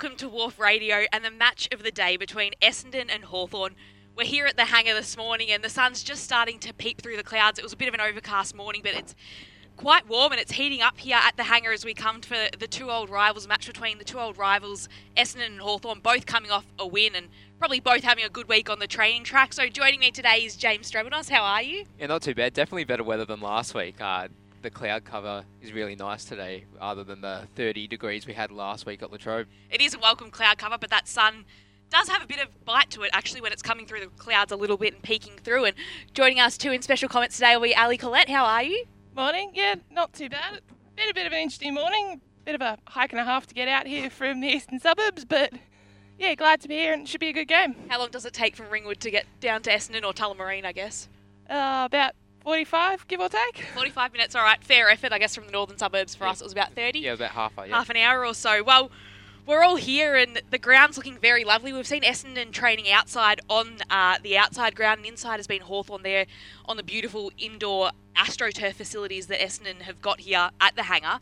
welcome to Wharf Radio and the match of the day between Essendon and Hawthorn. We're here at the hangar this morning and the sun's just starting to peep through the clouds. It was a bit of an overcast morning, but it's quite warm and it's heating up here at the hangar as we come for the two old rivals match between the two old rivals, Essendon and Hawthorn, both coming off a win and probably both having a good week on the training track. So joining me today is James Strebenos. How are you? Yeah, not too bad. Definitely better weather than last week. Uh, the cloud cover is really nice today, other than the 30 degrees we had last week at Latrobe. It is a welcome cloud cover, but that sun does have a bit of bite to it actually when it's coming through the clouds a little bit and peeking through. And joining us too in special comments today will be Ali Collette. How are you? Morning, yeah, not too bad. Been a bit of an interesting morning, bit of a hike and a half to get out here from the eastern suburbs, but yeah, glad to be here and it should be a good game. How long does it take from Ringwood to get down to Essendon or Tullamarine, I guess? Uh, about 45, give or take. 45 minutes, all right. Fair effort, I guess, from the northern suburbs. For yeah. us, it was about 30. Yeah, about half, yeah. half an hour or so. Well, we're all here and the ground's looking very lovely. We've seen Essendon training outside on uh, the outside ground, and inside has been Hawthorn there on the beautiful indoor AstroTurf facilities that Essendon have got here at the hangar.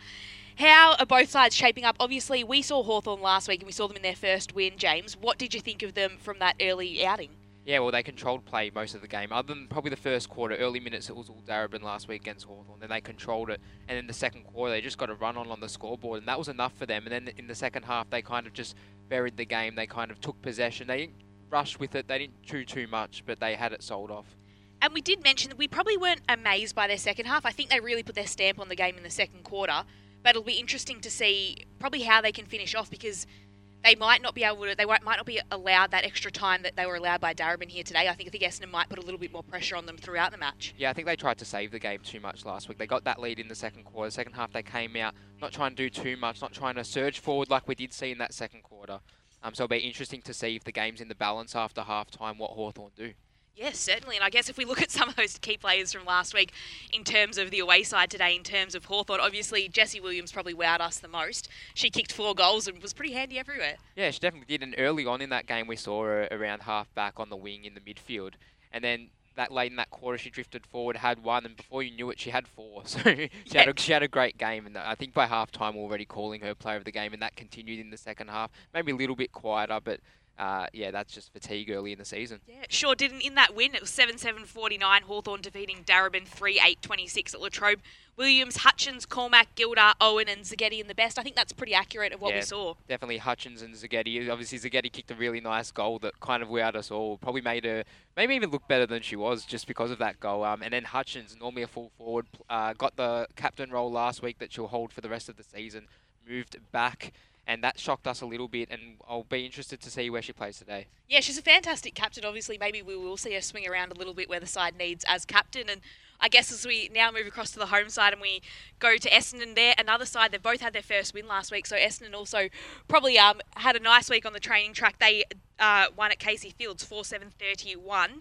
How are both sides shaping up? Obviously, we saw Hawthorn last week and we saw them in their first win, James. What did you think of them from that early outing? Yeah, well, they controlled play most of the game. Other than probably the first quarter, early minutes, it was all Darebin last week against Hawthorn. Then they controlled it. And then the second quarter, they just got a run on on the scoreboard. And that was enough for them. And then in the second half, they kind of just buried the game. They kind of took possession. They didn't rush with it. They didn't chew too much, but they had it sold off. And we did mention that we probably weren't amazed by their second half. I think they really put their stamp on the game in the second quarter. But it'll be interesting to see probably how they can finish off because – they might not be able to, they might not be allowed that extra time that they were allowed by Darebin here today. I think I think Essendon might put a little bit more pressure on them throughout the match. Yeah, I think they tried to save the game too much last week. They got that lead in the second quarter. Second half, they came out not trying to do too much, not trying to surge forward like we did see in that second quarter. Um, so it'll be interesting to see if the game's in the balance after half time, what Hawthorn do. Yes, certainly. And I guess if we look at some of those key players from last week in terms of the away side today, in terms of Hawthorn, obviously Jessie Williams probably wowed us the most. She kicked four goals and was pretty handy everywhere. Yeah, she definitely did. And early on in that game, we saw her around half back on the wing in the midfield. And then that late in that quarter, she drifted forward, had one, and before you knew it, she had four. So she, yeah. had, a, she had a great game, and I think by half time, already calling her player of the game, and that continued in the second half. Maybe a little bit quieter, but uh, yeah, that's just fatigue early in the season. Yeah, sure didn't. In that win, it was 7 7 49. Hawthorn defeating Darebin 3 8 26 at Latrobe. Williams, Hutchins, Cormack, Gilder, Owen, and Zagetti in the best. I think that's pretty accurate of what yeah, we saw. Definitely Hutchins and Zagetti. Obviously, Zagetti kicked a really nice goal that kind of wowed us all. Probably made her, maybe even look better than she was just because of that goal. Um, and then Hutchins, normally a full forward, uh, got the captain role last week that she'll hold for the rest of the season. Moved back and that shocked us a little bit. And I'll be interested to see where she plays today. Yeah, she's a fantastic captain. Obviously, maybe we will see her swing around a little bit where the side needs as captain. And I guess as we now move across to the home side and we go to Essendon there, another side, they've both had their first win last week. So Essendon also probably um, had a nice week on the training track. They uh, won at Casey Fields 4 7 31.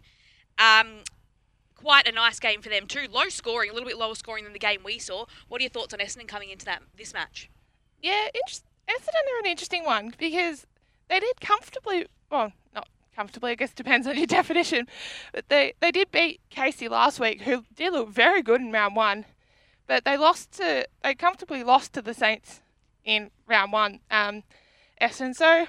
Um, quite a nice game for them too. Low scoring, a little bit lower scoring than the game we saw. What are your thoughts on Essendon coming into that this match? Yeah, interesting Essendon are an interesting one because they did comfortably, well, not comfortably, I guess depends on your definition, but they, they did beat Casey last week, who did look very good in round one, but they lost to, they comfortably lost to the Saints in round one. Um, Essendon, so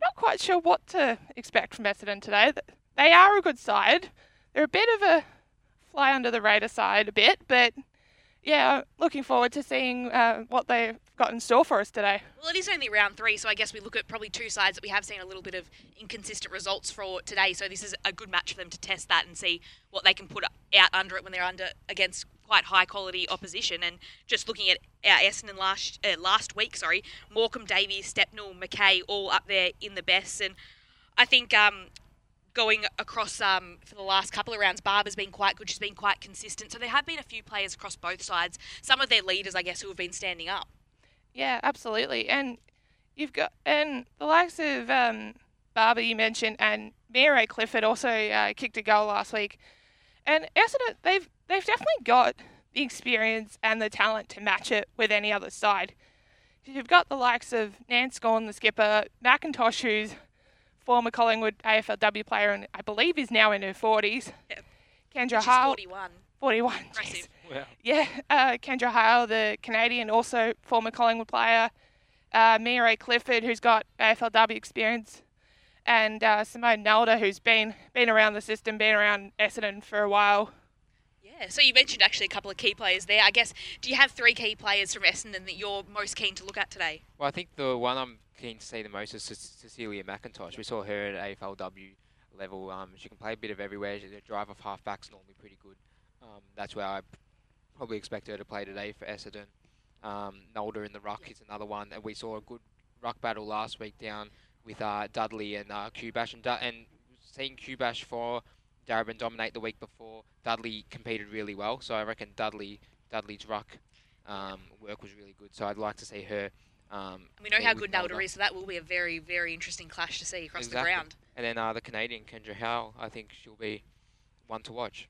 not quite sure what to expect from Essendon today. They are a good side. They're a bit of a fly under the radar side a bit, but yeah, looking forward to seeing uh, what they've got in store for us today. Well, it is only round three, so I guess we look at probably two sides that we have seen a little bit of inconsistent results for today. So this is a good match for them to test that and see what they can put out under it when they're under against quite high quality opposition. And just looking at our Essendon last uh, last week, sorry, Morecambe, Davies, Stepnell, McKay, all up there in the best. And I think um, going across um, for the last couple of rounds, Barber's been quite good. She's been quite consistent. So there have been a few players across both sides. Some of their leaders, I guess, who have been standing up. Yeah, absolutely. And you've got and the likes of um, Barber you mentioned, and Mia-Rae Clifford also uh, kicked a goal last week. And Essendon, they've they've definitely got the experience and the talent to match it with any other side. You've got the likes of Nance Gawn, the skipper, McIntosh, who's former Collingwood AFLW player and I believe is now in her 40s. Yep. Kendra Heil. 41. 41. Impressive. Yeah, uh, Kendra Heil, the Canadian, also former Collingwood player. uh, Mia-Rae Clifford, who's got AFLW experience, and uh, Simone Nalder, who's been been around the system, been around Essendon for a while. Yeah, so you mentioned actually a couple of key players there. I guess, do you have three key players from Essendon that you're most keen to look at today? Well, I think the one I'm keen to see the most is Cecilia McIntosh. We saw her at AFLW level. Um, she can play a bit of everywhere. She's a drive off half back's normally pretty good. Um, that's where I probably expect her to play today for Essendon. Um, Nalder in the ruck is another one, and we saw a good ruck battle last week down with uh, Dudley and uh, Kubash, and, and seeing Kubash for Darebin dominate the week before. Dudley competed really well, so I reckon Dudley Dudley's ruck um, work was really good. So I'd like to see her. Um, we know how good Nalder is, so that will be a very, very interesting clash to see across exactly. the ground. And then uh, the Canadian Kendra Heil, I think she'll be one to watch.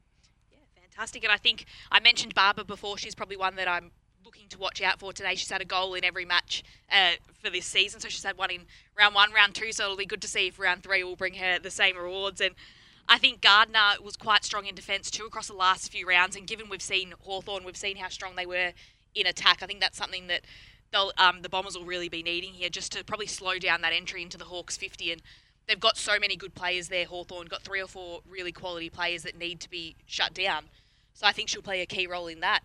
Yeah, fantastic. And I think I mentioned Barber before. She's probably one that I'm looking to watch out for today. She's had a goal in every match uh, for this season, so she's had one in round one, round two. So it'll be good to see if round three will bring her the same rewards. And I think Gardner was quite strong in defence too across the last few rounds. And given we've seen Hawthorn, we've seen how strong they were in attack. I think that's something that um, the Bombers will really be needing here, just to probably slow down that entry into the Hawks 50. And they've got so many good players there. Hawthorn got three or four really quality players that need to be shut down. So I think she'll play a key role in that.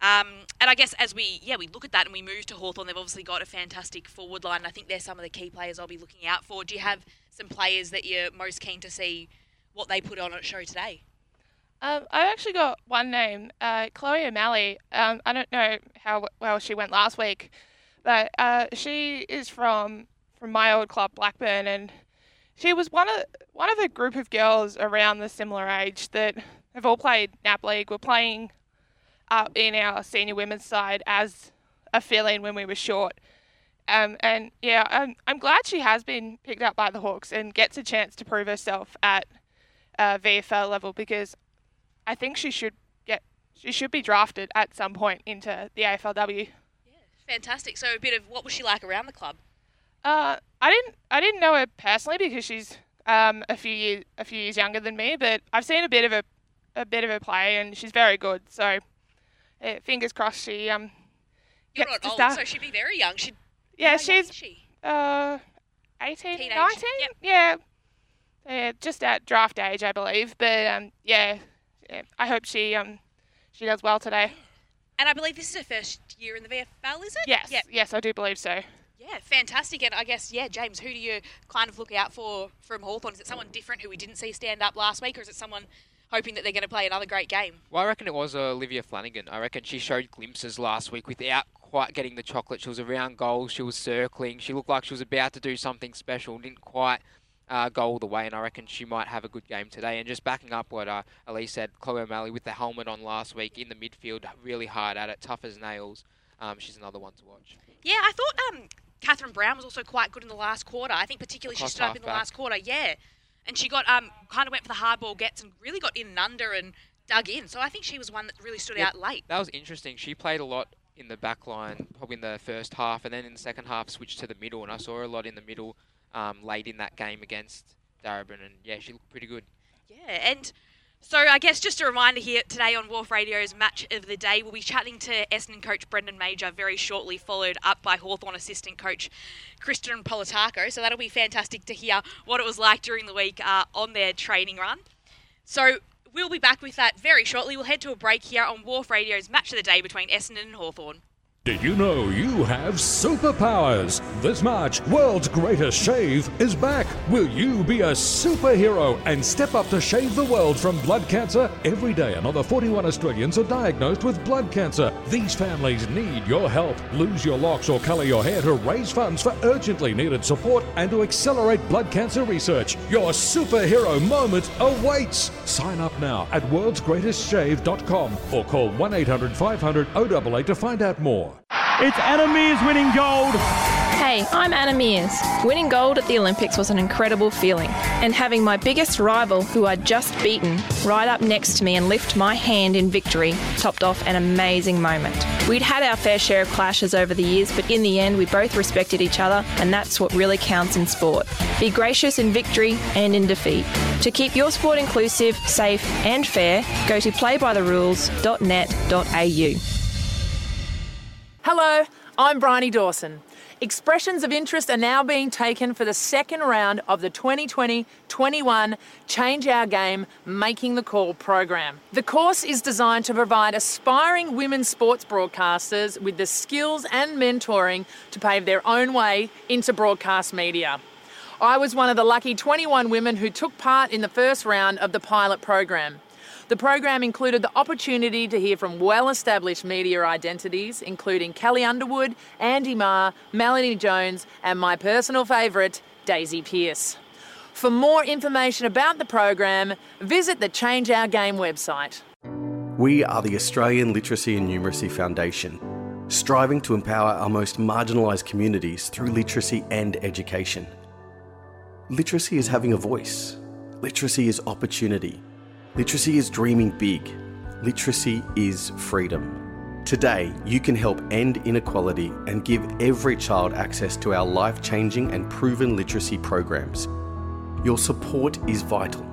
Um, and I guess as we yeah we look at that and we move to Hawthorn, they've obviously got a fantastic forward line. I think they're some of the key players I'll be looking out for. Do you have some players that you're most keen to see what they put on at show today? Um, I actually got one name, uh, Chloe O'Malley. Um, I don't know how well she went last week, but uh, she is from from my old club Blackburn, and she was one of one of a group of girls around the similar age that have all played NAB League. We're playing uh, in our senior women's side as a fill-in when we were short. Um, and yeah, I'm, I'm glad she has been picked up by the Hawks and gets a chance to prove herself at uh, VFL level because I think she should get she should be drafted at some point into the AFLW. Yeah, fantastic. So a bit of what was she like around the club? Uh, I didn't I didn't know her personally because she's um, a few years a few years younger than me, but I've seen a bit of a a bit of her play and she's very good. So uh, fingers crossed she um. You're not old, start. so she'd be very young. She yeah, she's she? uh 18, Teenage. 19? Yep. Yeah, uh, just at draft age, I believe. But um, yeah, yeah, I hope she um, she does well today. And I believe this is her first year in the VFL, is it? Yes. Yep. Yes, I do believe so. Yeah, fantastic. And I guess, yeah, James, who do you kind of look out for from Hawthorn? Is it someone different who we didn't see stand up last week, or is it someone hoping that they're going to play another great game? Well, I reckon it was uh, Olivia Flanagan. I reckon she showed glimpses last week without quite getting the chocolate. She was around goals, she was circling, she looked like she was about to do something special, didn't quite uh, go all the way, and I reckon she might have a good game today. And just backing up what uh, Elise said, Chloe O'Malley with the helmet on last week in the midfield, really hard at it, tough as nails. Um, she's another one to watch. Yeah, I thought um, Catherine Brown was also quite good in the last quarter. I think particularly Across she stood up in the back. last quarter. Yeah, and she got um kind of went for the hard ball gets and really got in and under and dug in. So I think she was one that really stood yep. out late. That was interesting. She played a lot in the back line, probably in the first half, and then in the second half switched to the middle, and I saw her a lot in the middle um, late in that game against Darebin, and yeah, she looked pretty good. Yeah, and so I guess just a reminder here today on WARF Radio's Match of the Day, we'll be chatting to Essendon coach Brendan Major very shortly, followed up by Hawthorn assistant coach Christina Politaco. So that'll be fantastic to hear what it was like during the week uh, on their training run. So we'll be back with that very shortly. We'll head to a break here on WARF Radio's Match of the Day between Essendon and Hawthorn. Did you know you have superpowers? This March, World's Greatest Shave is back. Will you be a superhero and step up to shave the world from blood cancer? Every day, another 41 Australians are diagnosed with blood cancer. These families need your help. Lose your locks or colour your hair to raise funds for urgently needed support and to accelerate blood cancer research. Your superhero moment awaits. Sign up now at worldsgreatestshave.com or call 1 800 500 088 to find out more. It's Anna Meares winning gold. Hey, I'm Anna Meares. Winning gold at the Olympics was an incredible feeling. And having my biggest rival, who I'd just beaten, ride up next to me and lift my hand in victory topped off an amazing moment. We'd had our fair share of clashes over the years, but in the end, we both respected each other, and that's what really counts in sport. Be gracious in victory and in defeat. To keep your sport inclusive, safe, and fair, go to playbytherules.net.au. Hello, I'm Bryony Dawson. Expressions of interest are now being taken for the second round of the 2020 21 Change Our Game Making the Call program. The course is designed to provide aspiring women sports broadcasters with the skills and mentoring to pave their own way into broadcast media. I was one of the lucky 21 women who took part in the first round of the pilot program. The program included the opportunity to hear from well established media identities, including Kelly Underwood, Andy Maher, Melanie Jones, and my personal favourite, Daisy Pearce. For more information about the program, visit the Change Our Game website. We are the Australian Literacy and Numeracy Foundation, striving to empower our most marginalised communities through literacy and education. Literacy is having a voice. Literacy is opportunity. Literacy is dreaming big. Literacy is freedom. Today, you can help end inequality and give every child access to our life changing and proven literacy programs. Your support is vital.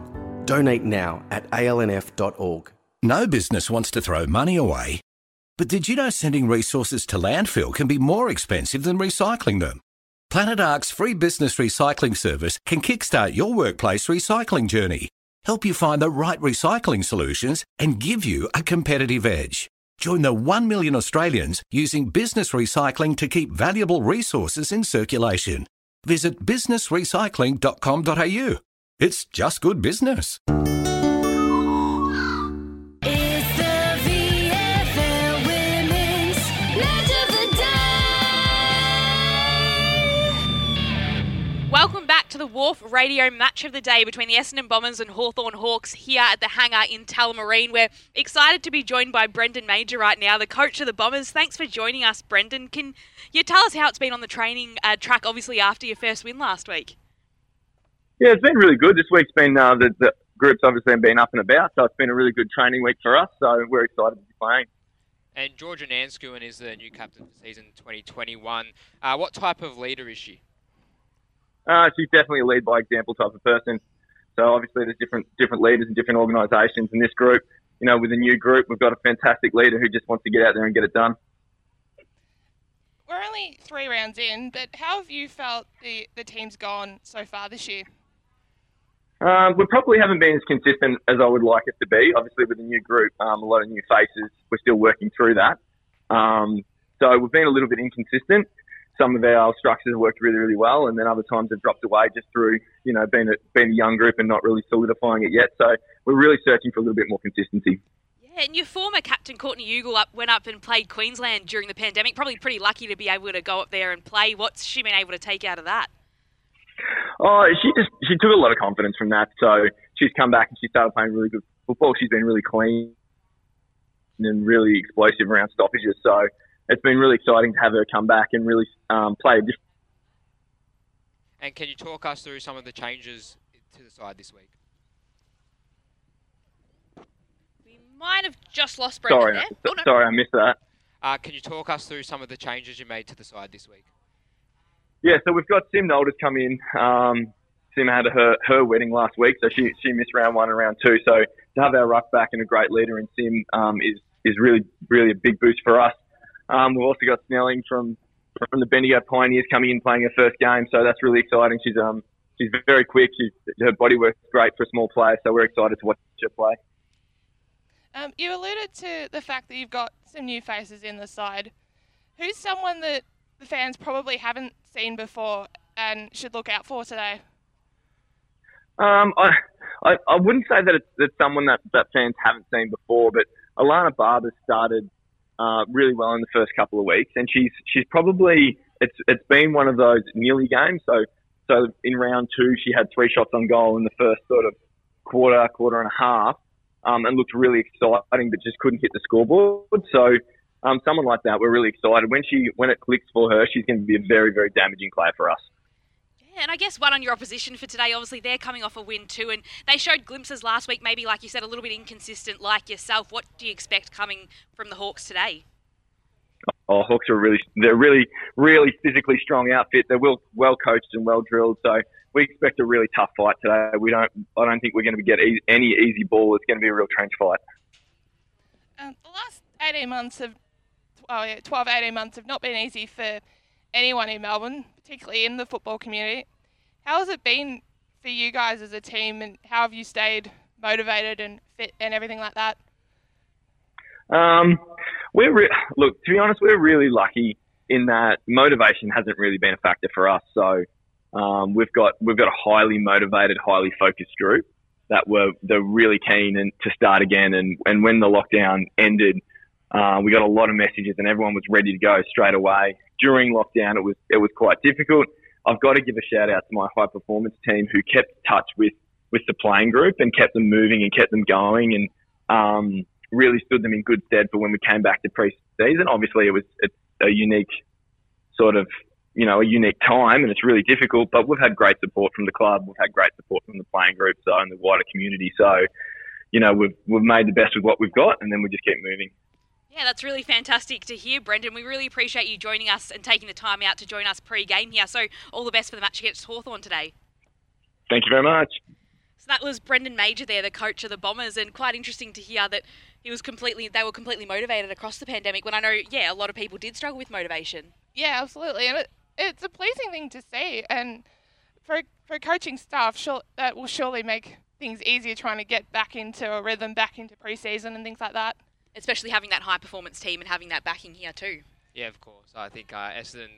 Donate now at alnf.org. No business wants to throw money away. But did you know sending resources to landfill can be more expensive than recycling them? Planet Ark's free business recycling service can kickstart your workplace recycling journey help you find the right recycling solutions, and give you a competitive edge. Join the 1 million Australians using business recycling to keep valuable resources in circulation. Visit businessrecycling.com.au. It's just good business. To the Wharf Radio match of the day between the Essendon Bombers and Hawthorn Hawks here at the hangar in Tullamarine. We're excited to be joined by Brendan Major right now, the coach of the Bombers. Thanks for joining us, Brendan. Can you tell us how it's been on the training uh, track, obviously, after your first win last week? Yeah, it's been really good. This week's been, uh, the, the group's obviously been up and about, so it's been a really good training week for us, so we're excited to be playing. And Georgia Nanscawen is the new captain for season 2021. Uh, what type of leader is she? Uh, she's definitely a lead by example type of person. So obviously there's different different leaders in different organisations. In this group, you know, with a new group, we've got a fantastic leader who just wants to get out there and get it done. We're only three rounds in, but how have you felt the, the team's gone so far this year? Um, we probably haven't been as consistent as I would like it to be. Obviously, with a new group, um, a lot of new faces, we're still working through that. Um, so we've been a little bit inconsistent some of our structures have worked really, really well, and then other times have dropped away just through, you know, being a, being a young group and not really solidifying it yet. So we're really searching for a little bit more consistency. Yeah, and your former captain Courtney Ugle up went up and played Queensland during the pandemic. Probably pretty lucky to be able to go up there and play. What's she been able to take out of that? Oh, she just she took a lot of confidence from that. So she's come back and she started playing really good football. She's been really clean and really explosive around stoppages. So it's been really exciting to have her come back and really um, play a different. And can you talk us through some of the changes to the side this week? We might have just lost Brendan sorry, there. Oh, no. sorry, I missed that. Uh, can you talk us through some of the changes you made to the side this week? Yeah, so we've got Sim Nalder's come in. Um, Sim had her, her wedding last week, so she, she missed round one and round two. So to have our ruck back and a great leader in Sim um, is, is really, really a big boost for us. Um, we've also got Snelling from from the Bendigo Pioneers coming in playing her first game, so that's really exciting. She's um she's very quick. She's, her body works great for a small player, so we're excited to watch her play. Um, you alluded to the fact that you've got some new faces in the side. Who's someone that the fans probably haven't seen before and should look out for today? Um, I, I, I wouldn't say that it's, it's someone that, that fans haven't seen before, but Alana Barber started uh, really well in the first couple of weeks, and she's she's probably it's it's been one of those nearly games. So so in round two, she had three shots on goal in the first sort of quarter, quarter and a half, um, and looked really exciting, but just couldn't hit the scoreboard. So um, someone like that, we're really excited. When she when it clicks for her, she's going to be a very very damaging player for us. Yeah, and I guess one on your opposition for today, obviously they're coming off a win too, and they showed glimpses last week, maybe like you said, a little bit inconsistent like yourself. What do you expect coming from the Hawks today? Oh, Hawks are really, they're really, really physically strong outfit. They're well, well coached and well drilled. So we expect a really tough fight today. We don't, I don't think we're going to get any easy ball. It's going to be a real trench fight. Um, the last 18 months of, oh yeah, 12, 18 months have not been easy for anyone in Melbourne, particularly in the football community. How has it been for you guys as a team, and how have you stayed motivated and fit and everything like that? Um, we're re- look to be honest, we're really lucky in that motivation hasn't really been a factor for us. So um, we've got we've got a highly motivated, highly focused group that were they're really keen and to start again. And and when the lockdown ended, uh, we got a lot of messages, and everyone was ready to go straight away. During lockdown, it was it was quite difficult. I've got to give a shout out to my high performance team who kept touch with with the playing group and kept them moving and kept them going and um, really stood them in good stead for when we came back to pre-season. Obviously, it was a unique sort of you know a unique time and it's really difficult. But we've had great support from the club. We've had great support from the playing group, so and the wider community. So you know we've we've made the best with what we've got, and then we just keep moving. Yeah, that's really fantastic to hear, Brendan. We really appreciate you joining us and taking the time out to join us pre-game here. So all the best for the match against Hawthorn today. Thank you very much. So that was Brendan Major there, the coach of the Bombers, and quite interesting to hear that he was completely they were completely motivated across the pandemic when I know, yeah, a lot of people did struggle with motivation. Yeah, absolutely. And it, it's a pleasing thing to see and for for coaching staff, sure, that will surely make things easier trying to get back into a rhythm, back into preseason and things like that especially having that high performance team and having that backing here too. Yeah, of course. I think uh, Essendon,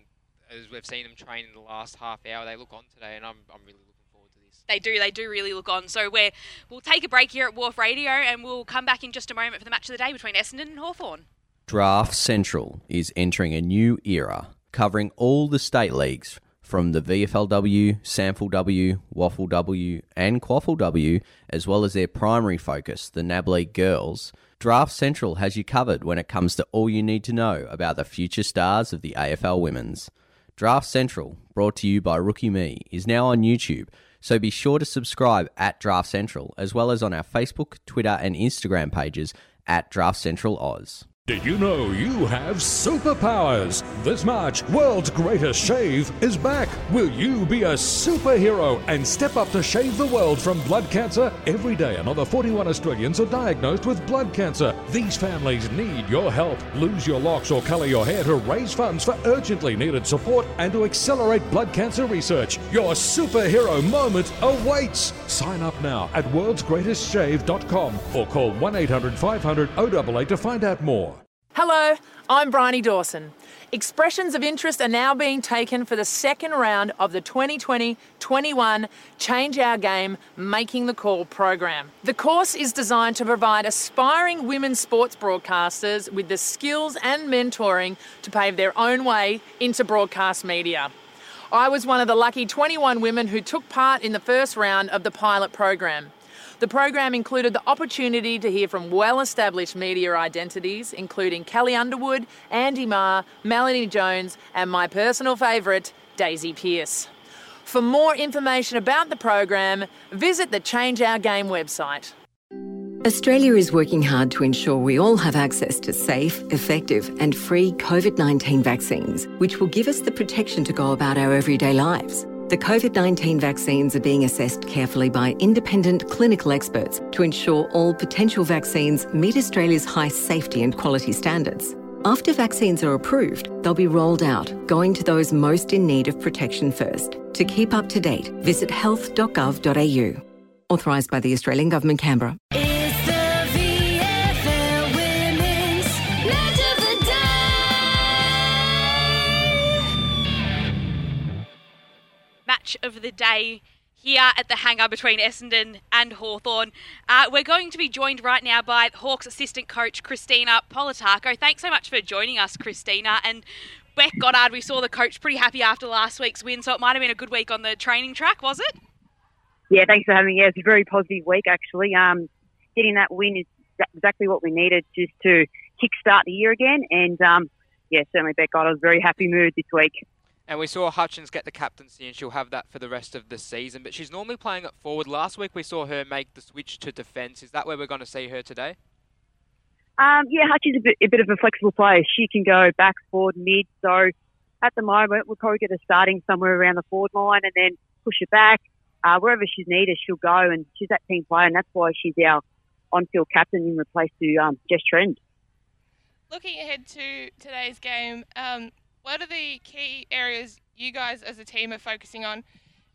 as we've seen them train in the last half hour, they look on today, and I'm, I'm really looking forward to this. They do, they do really look on. So we're, we'll take a break here at WARF Radio, and we'll come back in just a moment for the match of the day between Essendon and Hawthorn. Draft Central is entering a new era, covering all the state leagues from the VFLW, SANFL W, Waffle W, and Quaffle W, as well as their primary focus, the NAB League Girls – Draft Central has you covered when it comes to all you need to know about the future stars of the AFL Women's. Draft Central, brought to you by Rookie Me, is now on YouTube, so be sure to subscribe at Draft Central, as well as on our Facebook, Twitter, and Instagram pages at Draft Central Oz. Did you know you have superpowers? This March, World's Greatest Shave is back. Will you be a superhero and step up to shave the world from blood cancer? Every day, another 41 Australians are diagnosed with blood cancer. These families need your help. Lose your locks or colour your hair to raise funds for urgently needed support and to accelerate blood cancer research. Your superhero moment awaits. Sign up now at worldsgreatestshave.com or call 1 800 500 088 to find out more. Hello, I'm Bryony Dawson. Expressions of interest are now being taken for the second round of the 2020 21 Change Our Game Making the Call program. The course is designed to provide aspiring women sports broadcasters with the skills and mentoring to pave their own way into broadcast media. I was one of the lucky 21 women who took part in the first round of the pilot program. The program included the opportunity to hear from well established media identities, including Kelly Underwood, Andy Maher, Melanie Jones, and my personal favourite, Daisy Pearce. For more information about the program, visit the Change Our Game website. Australia is working hard to ensure we all have access to safe, effective, and free COVID 19 vaccines, which will give us the protection to go about our everyday lives. The COVID 19 vaccines are being assessed carefully by independent clinical experts to ensure all potential vaccines meet Australia's high safety and quality standards. After vaccines are approved, they'll be rolled out, going to those most in need of protection first. To keep up to date, visit health.gov.au. Authorised by the Australian Government, Canberra. Match of the day here at the hangar between Essendon and Hawthorn. Uh, we're going to be joined right now by Hawks assistant coach Christina Politaco. Thanks so much for joining us, Christina. And Bec Goddard, we saw the coach pretty happy after last week's win, so it might have been a good week on the training track, was it? Yeah, thanks for having me. Yeah, it's a very positive week actually. Um, getting that win is exactly what we needed just to kickstart the year again. And um, yeah, certainly Bec Goddard was very happy mood this week. And we saw Hutchins get the captaincy, and she'll have that for the rest of the season. But she's normally playing it forward. Last week we saw her make the switch to defence. Is that where we're going to see her today? Um, yeah, Hutchins is a bit, a bit of a flexible player. She can go back, forward, mid. So at the moment, we'll probably get her starting somewhere around the forward line and then push her back. Uh, wherever she's needed, she'll go. And she's that team player, and that's why she's our on-field captain in replace to um, Jess Trent. Looking ahead to today's game, um, what are the key areas you guys as a team are focusing on,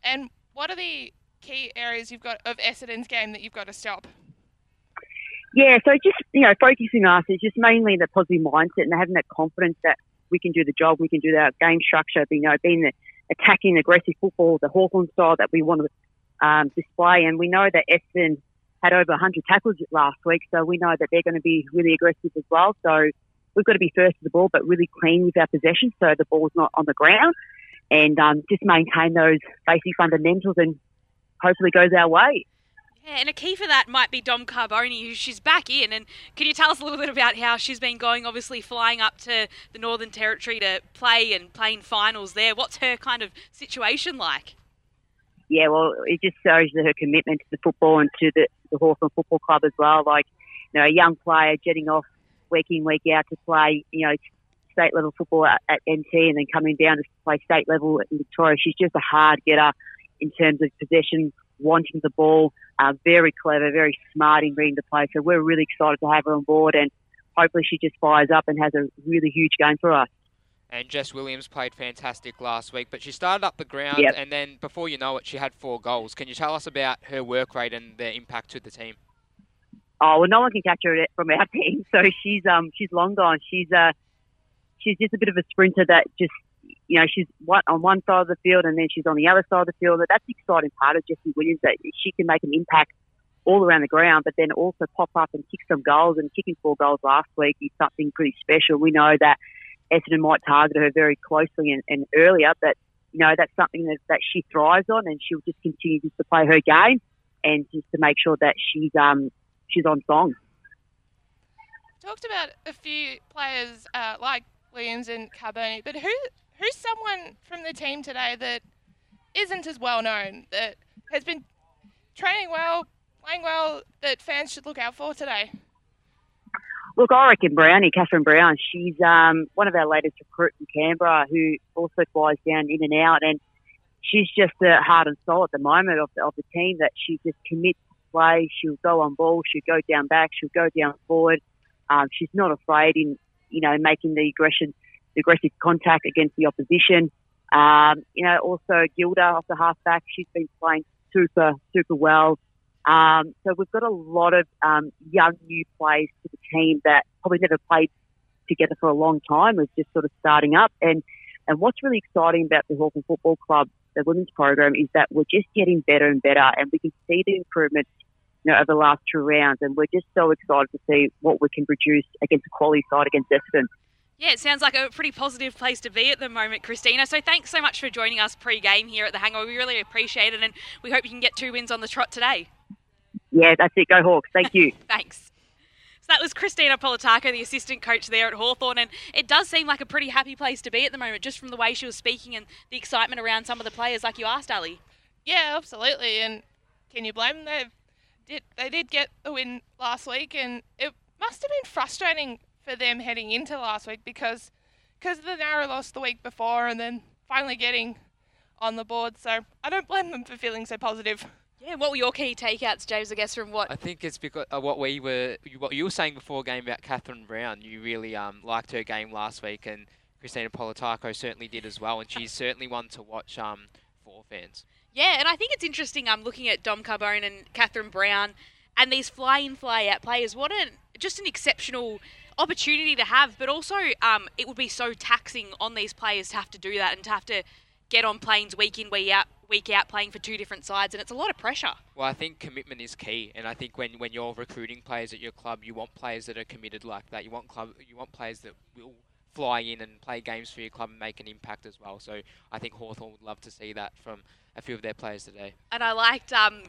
and what are the key areas you've got of Essendon's game that you've got to stop? Yeah, so just you know, focusing us is just mainly the positive mindset and having that confidence that we can do the job, we can do our game structure, you know, being the attacking, aggressive football, the Hawthorn style that we want to um, display. And we know that Essendon had over 100 tackles last week, so we know that they're going to be really aggressive as well. So we've got to be first to the ball, but really clean with our possession, so the ball's not on the ground, and um, just maintain those basic fundamentals, and hopefully goes our way. Yeah, and a key for that might be Dom Carboni, who she's back in. And can you tell us a little bit about how she's been going, obviously flying up to the Northern Territory to play and playing finals there? What's her kind of situation like? Yeah, well, it just shows her commitment to the football and to the, the Hawthorn Football Club as well. Like, you know, a young player jetting off week in, week out to play, you know, state level football at, at NT and then coming down to play state level in Victoria. She's just a hard getter in terms of possession, wanting the ball, uh, very clever, very smart in reading the play. So we're really excited to have her on board, and hopefully she just fires up and has a really huge game for us. And Jess Williams played fantastic last week, but she started up the ground, Yep. and then before you know it, she had four goals. Can you tell us about her work rate and the impact to the team? Oh well, no one can catch her from our team. So she's um she's long gone. She's uh she's just a bit of a sprinter that just you know she's one, on one side of the field and then she's on the other side of the field. That's the exciting part of Jessie Williams that she can make an impact all around the ground, but then also pop up and kick some goals. And kicking four goals last week is something pretty special. We know that Essendon might target her very closely and, and earlier, but you know that's something that, that she thrives on, and she'll just continue just to play her game and just to make sure that she's um she's on song. Talked about a few players uh, like Williams and Carboni, but who who's someone from the team today that isn't as well known that has been training well, playing well, that fans should look out for today? Look, I reckon Brownie, Catherine Brown, she's um, one of our latest recruits in Canberra who also flies down in and out. And she's just the heart and soul at the moment of the, of the team that she just commits play. She'll go on ball, she'll go down back, she'll go down forward. Um, she's not afraid in, you know, making the aggression, the aggressive contact against the opposition. Um, you know, also Gilda off the halfback, she's been playing super, super well. Um, so we've got a lot of um, young new players to the team that probably never played together for a long time. It's just sort of starting up. And and what's really exciting about the Hawthorn Football Club, the women's program, is that we're just getting better and better, and we can see the improvements. You know, over the last two rounds, and we're just so excited to see what we can produce against a quality side against Essendon. Yeah, it sounds like a pretty positive place to be at the moment, Christina. So thanks so much for joining us pre-game here at the Hangover. We really appreciate it, and we hope you can get two wins on the trot today. Yeah, that's it. Go Hawks. Thank you. Thanks. So that was Christina Politaco, the assistant coach there at Hawthorn, and it does seem like a pretty happy place to be at the moment, just from the way she was speaking and the excitement around some of the players, like you asked, Ali. Yeah, absolutely. And can you blame them? They did they did get a win last week, and it must have been frustrating for them heading into last week because because of the narrow loss the week before, and then finally getting on the board. So I don't blame them for feeling so positive. Yeah, what were your key takeouts, James? I guess from what I think it's because uh, what we were, what you were saying before game about Catherine Brown. You really um, liked her game last week, and Christina Politaco certainly did as well, and she's certainly one to watch um, for fans. Yeah, and I think it's interesting. I'm looking at Dom Carbone and Catherine Brown, and these fly-in, fly-out players. What an just an exceptional opportunity to have, but also um, it would be so taxing on these players to have to do that and to have to get on planes week in, week out, week out, playing for two different sides, and it's a lot of pressure. Well, I think commitment is key, and I think when, when you're recruiting players at your club, you want players that are committed like that. You want club, you want players that will fly in and play games for your club and make an impact as well. So I think Hawthorn would love to see that from a few of their players today. And I liked um,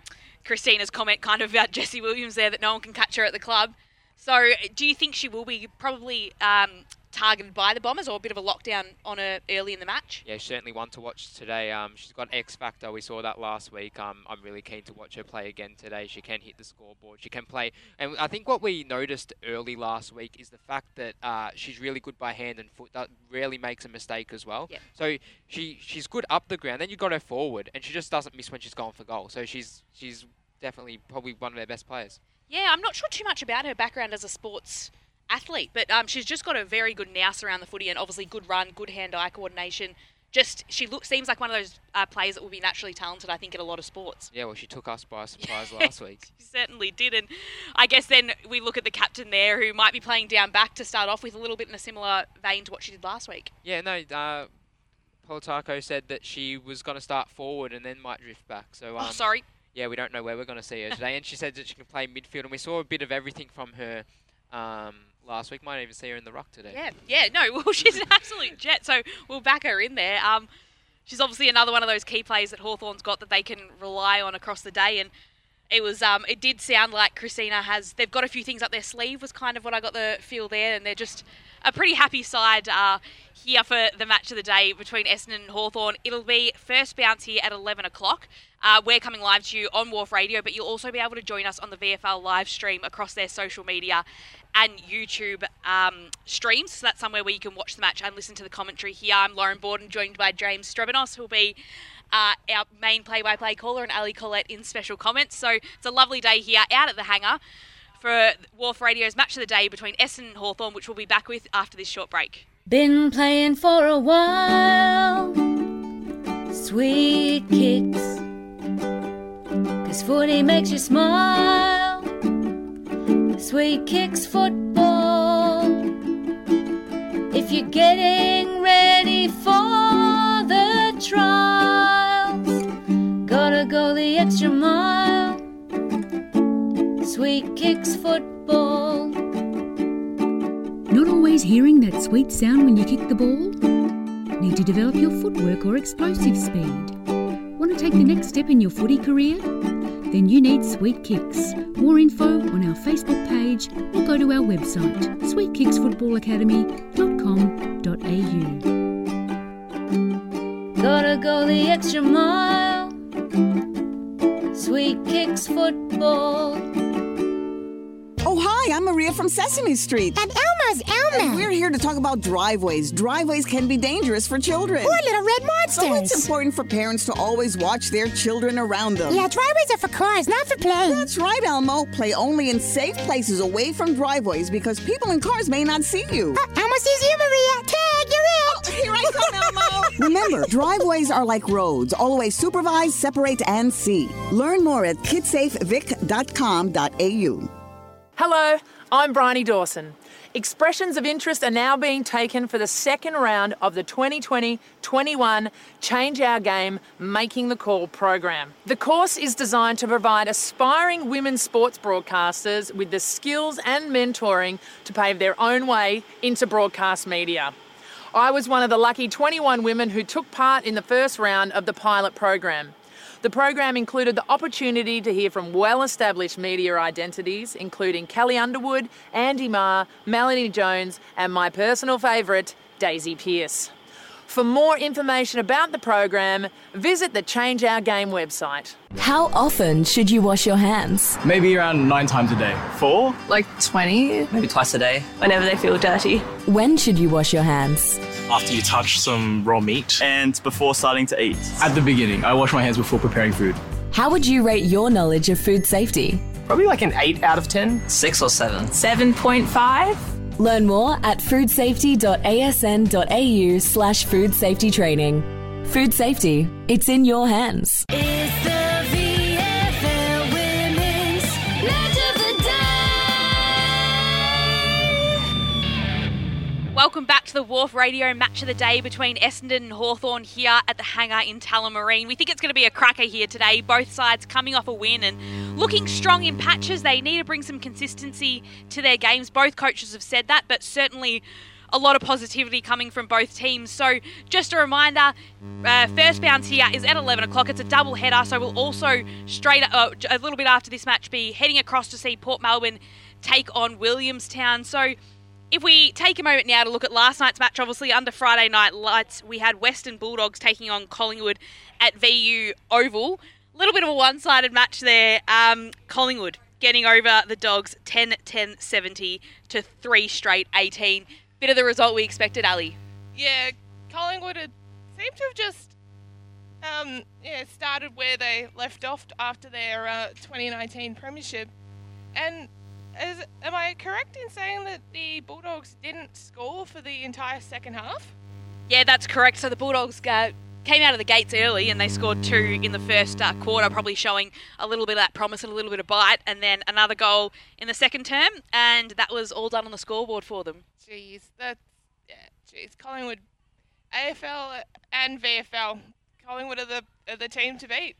Christina's comment kind of about Jessie Williams there that no one can catch her at the club. So do you think she will be probably um, targeted by the Bombers or a bit of a lockdown on her early in the match? Yeah, certainly one to watch today. Um, she's got X factor. We saw that last week. Um, I'm really keen to watch her play again today. She can hit the scoreboard. She can play, and I think what we noticed early last week is the fact that uh, she's really good by hand and foot. That rarely makes a mistake as well. Yeah. So she she's good up the ground. Then you've got her forward, and she just doesn't miss when she's going for goal. So she's she's definitely probably one of their best players. Yeah, I'm not sure too much about her background as a sports athlete, but um, she's just got a very good nous around the footy and obviously good run, good hand-eye coordination. Just she looks seems like one of those uh, players that will be naturally talented. I think in a lot of sports. Yeah, well, she took us by surprise last week. She certainly did, and I guess then we look at the captain there, who might be playing down back to start off with, a little bit in a similar vein to what she did last week. Yeah, no. Uh, Politaco said that she was going to start forward and then might drift back. So. Um, oh, sorry. Yeah, we don't know where we're going to see her today, and she said that she can play midfield, and we saw a bit of everything from her. Um, last week. Might even see her in the ruck today. Yeah, yeah, no, well, she's an absolute jet, so we'll back her in there. Um, she's obviously another one of those key players that Hawthorn's got that they can rely on across the day, and it was, um, it did sound like Christina has, they've got a few things up their sleeve, was kind of what I got the feel there, and they're just a pretty happy side uh, here for the match of the day between Essendon and Hawthorn. It'll be first bounce here at 11 o'clock. Uh, we're coming live to you on Wharf Radio, but you'll also be able to join us on the VFL live stream across their social media and YouTube um, streams. So that's somewhere where you can watch the match and listen to the commentary here. I'm Lauren Borden, joined by James Strebanos, who'll be uh, our main play-by-play caller, and Ali Collette in special comments. So it's a lovely day here out at the hangar for Wharf Radio's match of the day between Essendon and Hawthorn, which we'll be back with after this short break. Been playing for a while, sweet kicks. Cause footy makes you smile, sweet kicks football. If you're getting ready for the gotta go the extra mile, sweet kicks football. Not always hearing that sweet sound when you kick the ball? Need to develop your footwork or explosive speed? Want to take the next step in your footy career? Then you need Sweet Kicks. More info on our Facebook page or go to our website sweetkicksfootballacademy.com.au. Gotta go the extra mile, sweet kicks football. Oh, hi, I'm Maria from Sesame Street. And Elmo's Elmo. And we're here to talk about driveways. Driveways can be dangerous for children. Or little red monsters. So it's important for parents to always watch their children around them. Yeah, driveways are for cars, not for play. That's right, Elmo. Play only in safe places away from driveways because people in cars may not see you. Uh, Elmo sees Remember, driveways are like roads. Always supervise, separate, and see. Learn more at kidsafevic.com.au. Hello, I'm Bryony Dawson. Expressions of interest are now being taken for the second round of the 2020 21 Change Our Game Making the Call program. The course is designed to provide aspiring women sports broadcasters with the skills and mentoring to pave their own way into broadcast media. I was one of the lucky 21 women who took part in the first round of the pilot program. The program included the opportunity to hear from well established media identities, including Kelly Underwood, Andy Maher, Melanie Jones, and my personal favourite, Daisy Pearce. For more information about the program, visit the Change Our Game website. How often should you wash your hands? Maybe around nine times a day. Four? Like 20? Maybe twice a day. Whenever they feel dirty. When should you wash your hands? After you touch some raw meat. And before starting to eat. At the beginning. I wash my hands before preparing food. How would you rate your knowledge of food safety? Probably like an 8 out of 10. 6 or 7. 7.5? Learn more at foodsafety.asn.au slash food safety training. Food safety, it's in your hands. Welcome back to the Wharf Radio match of the day between Essendon and Hawthorn here at the hangar in Tullamarine. We think it's going to be a cracker here today. Both sides coming off a win and looking strong in patches. They need to bring some consistency to their games. Both coaches have said that, but certainly a lot of positivity coming from both teams. So, just a reminder uh, first bounce here is at 11 o'clock. It's a double header, so we'll also, straight uh, a little bit after this match, be heading across to see Port Melbourne take on Williamstown. So, if we take a moment now to look at last night's match, obviously under Friday night lights, we had Western Bulldogs taking on Collingwood at VU Oval. A little bit of a one sided match there. Um, Collingwood getting over the Dogs 10 10 70 to three straight 18. Bit of the result we expected, Ali. Yeah, Collingwood had seemed to have just um, yeah, started where they left off after their uh, 2019 premiership. And is, am I correct in saying that the Bulldogs didn't score for the entire second half? Yeah, that's correct. So the Bulldogs uh, came out of the gates early and they scored two in the first uh, quarter, probably showing a little bit of that promise and a little bit of bite, and then another goal in the second term, and that was all done on the scoreboard for them. Jeez, that's yeah, jeez. Collingwood, AFL and VFL, Collingwood are the are the team to beat.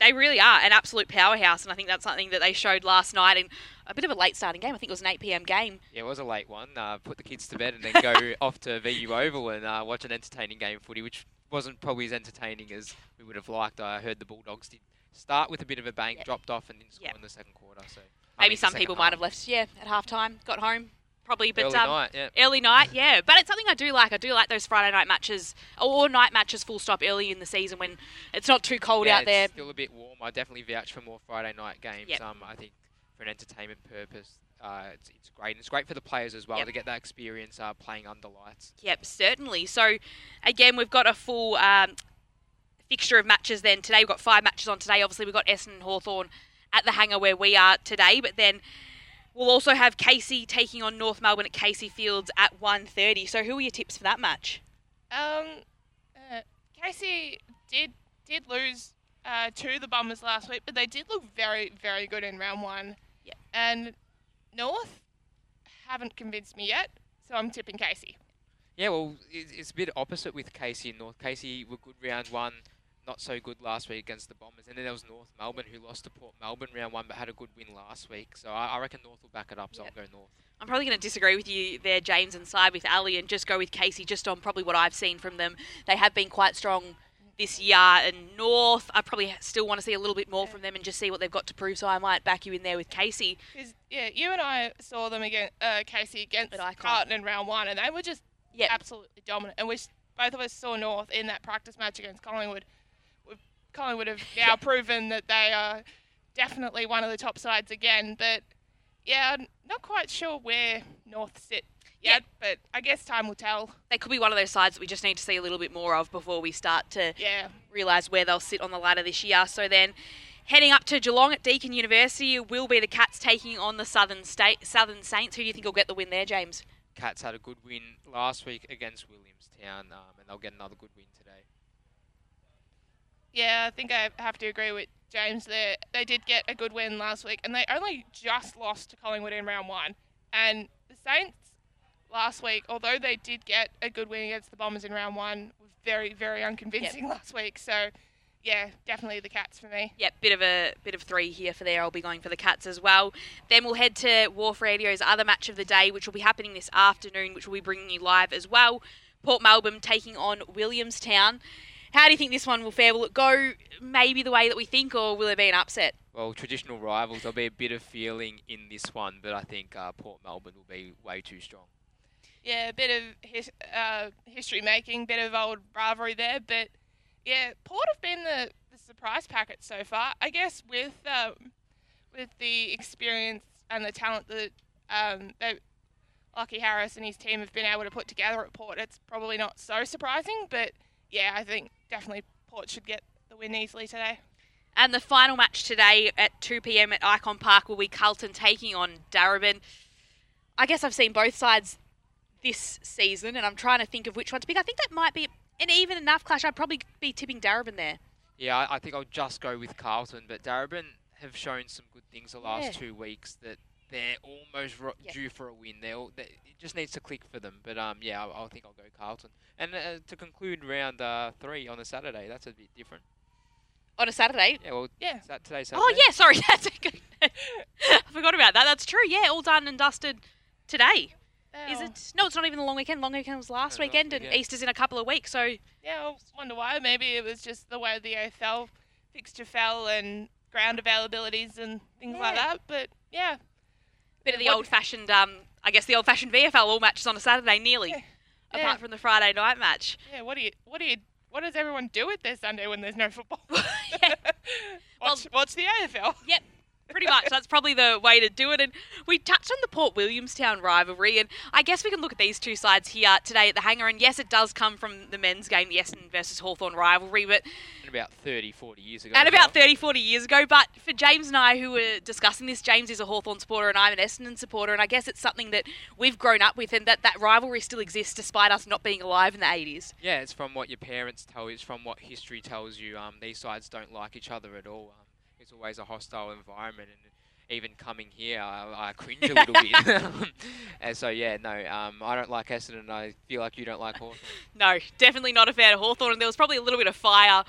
They really are an absolute powerhouse, and I think that's something that they showed last night in a bit of a late starting game. I think it was an 8 p.m. game. Yeah, it was a late one. Uh, put the kids to bed and then go off to VU Oval and uh, watch an entertaining game of footy, which wasn't probably as entertaining as we would have liked. I heard the Bulldogs did start with a bit of a bang, dropped off, and didn't score in the second quarter. So I Maybe mean, some people half. might have left, yeah, at half time, got home. Probably, but Early um, night, yeah. early night, yeah. But it's something I do like. I do like those Friday night matches or night matches, full stop, early in the season when it's not too cold yeah, out there. Still a bit warm. I definitely vouch for more Friday night games. Yep. Um, I think for an entertainment purpose, uh, it's, it's great. And it's great for the players as well Yep. to get that experience uh, playing under lights. Yep, certainly. So, again, we've got a full um, fixture of matches then. Today we've got five matches on today. Obviously, we've got Essendon and Hawthorn at the hangar where we are today, but then we'll also have Casey taking on North Melbourne at Casey Fields at 1.30. So, who are your tips for that match? Um, uh, Casey did did lose uh, to the Bombers last week, but they did look very very good in round one. Yeah. And North haven't convinced me yet, so I'm tipping Casey. Yeah, well, it's, it's a bit opposite with Casey and North. Casey were good round one, not so good last week against the Bombers. And then there was North Melbourne who lost to Port Melbourne round one but had a good win last week. So I, I reckon North will back it up, so I'll go North. I'm probably going to disagree with you there, James, and side with Ali and just go with Casey just on probably what I've seen from them. They have been quite strong this year. And North, I probably still want to see a little bit more from them and just see what they've got to prove. So I might back you in there with Casey. 'Cause, yeah, you and I saw them again, uh, Casey against Carlton in round one, and they were just absolutely dominant. And we both of us saw North in that practice match against Collingwood. We've, Collingwood have now proven that they are definitely one of the top sides again. But yeah, I'm not quite sure where North sit yet, but I guess time will tell. They could be one of those sides that we just need to see a little bit more of before we start to Yeah. realise where they'll sit on the ladder this year. So then, heading up to Geelong at Deakin University will be the Cats taking on the Southern State Southern Saints. Who do you think will get the win there, James? Cats had a good win last week against Williamstown, um, and they'll get another good win today. Yeah, I think I have to agree with James there. They did get a good win last week, and they only just lost to Collingwood in round one. And the Saints last week, although they did get a good win against the Bombers in round one, was very, very unconvincing last week. So, yeah, definitely the Cats for me. Yep, bit of a bit of three here for there. I'll be going for the Cats as well. Then we'll head to Wharf Radio's other match of the day, which will be happening this afternoon, which we'll be bringing you live as well. Port Melbourne taking on Williamstown. How do you think this one will fare? Will it go maybe the way that we think, or will it be an upset? Well, traditional rivals, there'll be a bit of feeling in this one, but I think uh, Port Melbourne will be way too strong. Yeah, a bit of his, uh, history making, bit of old rivalry there, but yeah, Port have been the, the surprise packet so far. I guess with um, with the experience and the talent that um, that Lockie Harris and his team have been able to put together at Port, it's probably not so surprising. But yeah, I think definitely Port should get the win easily today. And the final match today at 2 p.m. at Icon Park will be Carlton taking on Darebin. I guess I've seen both sides this season, and I'm trying to think of which one to pick. I think that might be an even enough clash. I'd probably be tipping Darebin there. Yeah, I, I think I'll just go with Carlton, but Darebin have shown some good things the last Yeah. two weeks that they're almost ro- due for a win. They're, all- they, it just needs to click for them. But um, yeah, I, I think I'll go Carlton. And uh, to conclude round uh, three on a Saturday, that's a bit different. On a Saturday? Yeah, well, yeah. Is that today Saturday? Oh, yeah, sorry. That's a good. I forgot about that. That's true. Yeah, all done and dusted today. Is it? No, it's not even the long weekend. Long weekend was last weekend, and. Easter's in a couple of weeks. So Yeah, I wonder why. Maybe it was just the way the AFL fixture fell and ground availabilities and things like that. But yeah, bit of the old-fashioned, um, I guess the old-fashioned VFL all matches on a Saturday, nearly, Yeah. apart from the Friday night match. yeah. What do you? What do you? What does everyone do with their Sunday when there's no football? watch, watch the AFL. Yep. Pretty much. That's probably the way to do it. And we touched on the Port Williamstown rivalry, and I guess we can look at these two sides here today at the hangar. And yes, it does come from the men's game, the Essendon versus Hawthorn rivalry, but about 30, 40 years ago. and as well. about 30, 40 years ago. But for James and I, who were discussing this, James is a Hawthorn supporter and I'm an Essendon supporter, and I guess it's something that we've grown up with, and that that rivalry still exists despite us not being alive in the 80s. Yeah, it's from what your parents tell you. It's from what history tells you. Um, these sides don't like each other at all. Um, it's always a hostile environment, and even coming here, I, I cringe a little bit. and so yeah, no, um, I don't like Essendon. and I feel like you don't like Hawthorn. No, definitely not a fan of Hawthorn. And there was probably a little bit of fire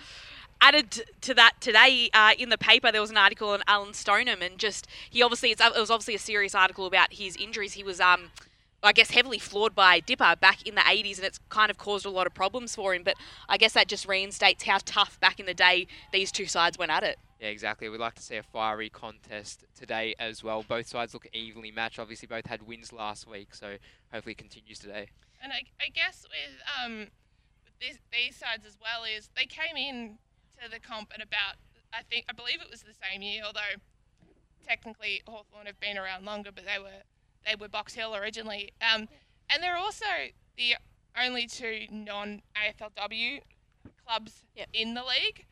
added to that today uh, in the paper. There was an article on Alan Stoneham, and just he obviously it's, it was obviously a serious article about his injuries. He was um. I guess heavily floored by Dipper back in the 80s, and it's kind of caused a lot of problems for him. But I guess that just reinstates how tough back in the day these two sides went at it. Yeah, exactly. We'd like to see a fiery contest today as well. Both sides look evenly matched. Obviously, both had wins last week, so hopefully it continues today. And I, I guess with um with this, these sides as well is they came in to the comp at about I think I believe it was the same year, although technically Hawthorn have been around longer, but they were they were Box Hill originally. Um, and they're also the only two non AFLW clubs in the league.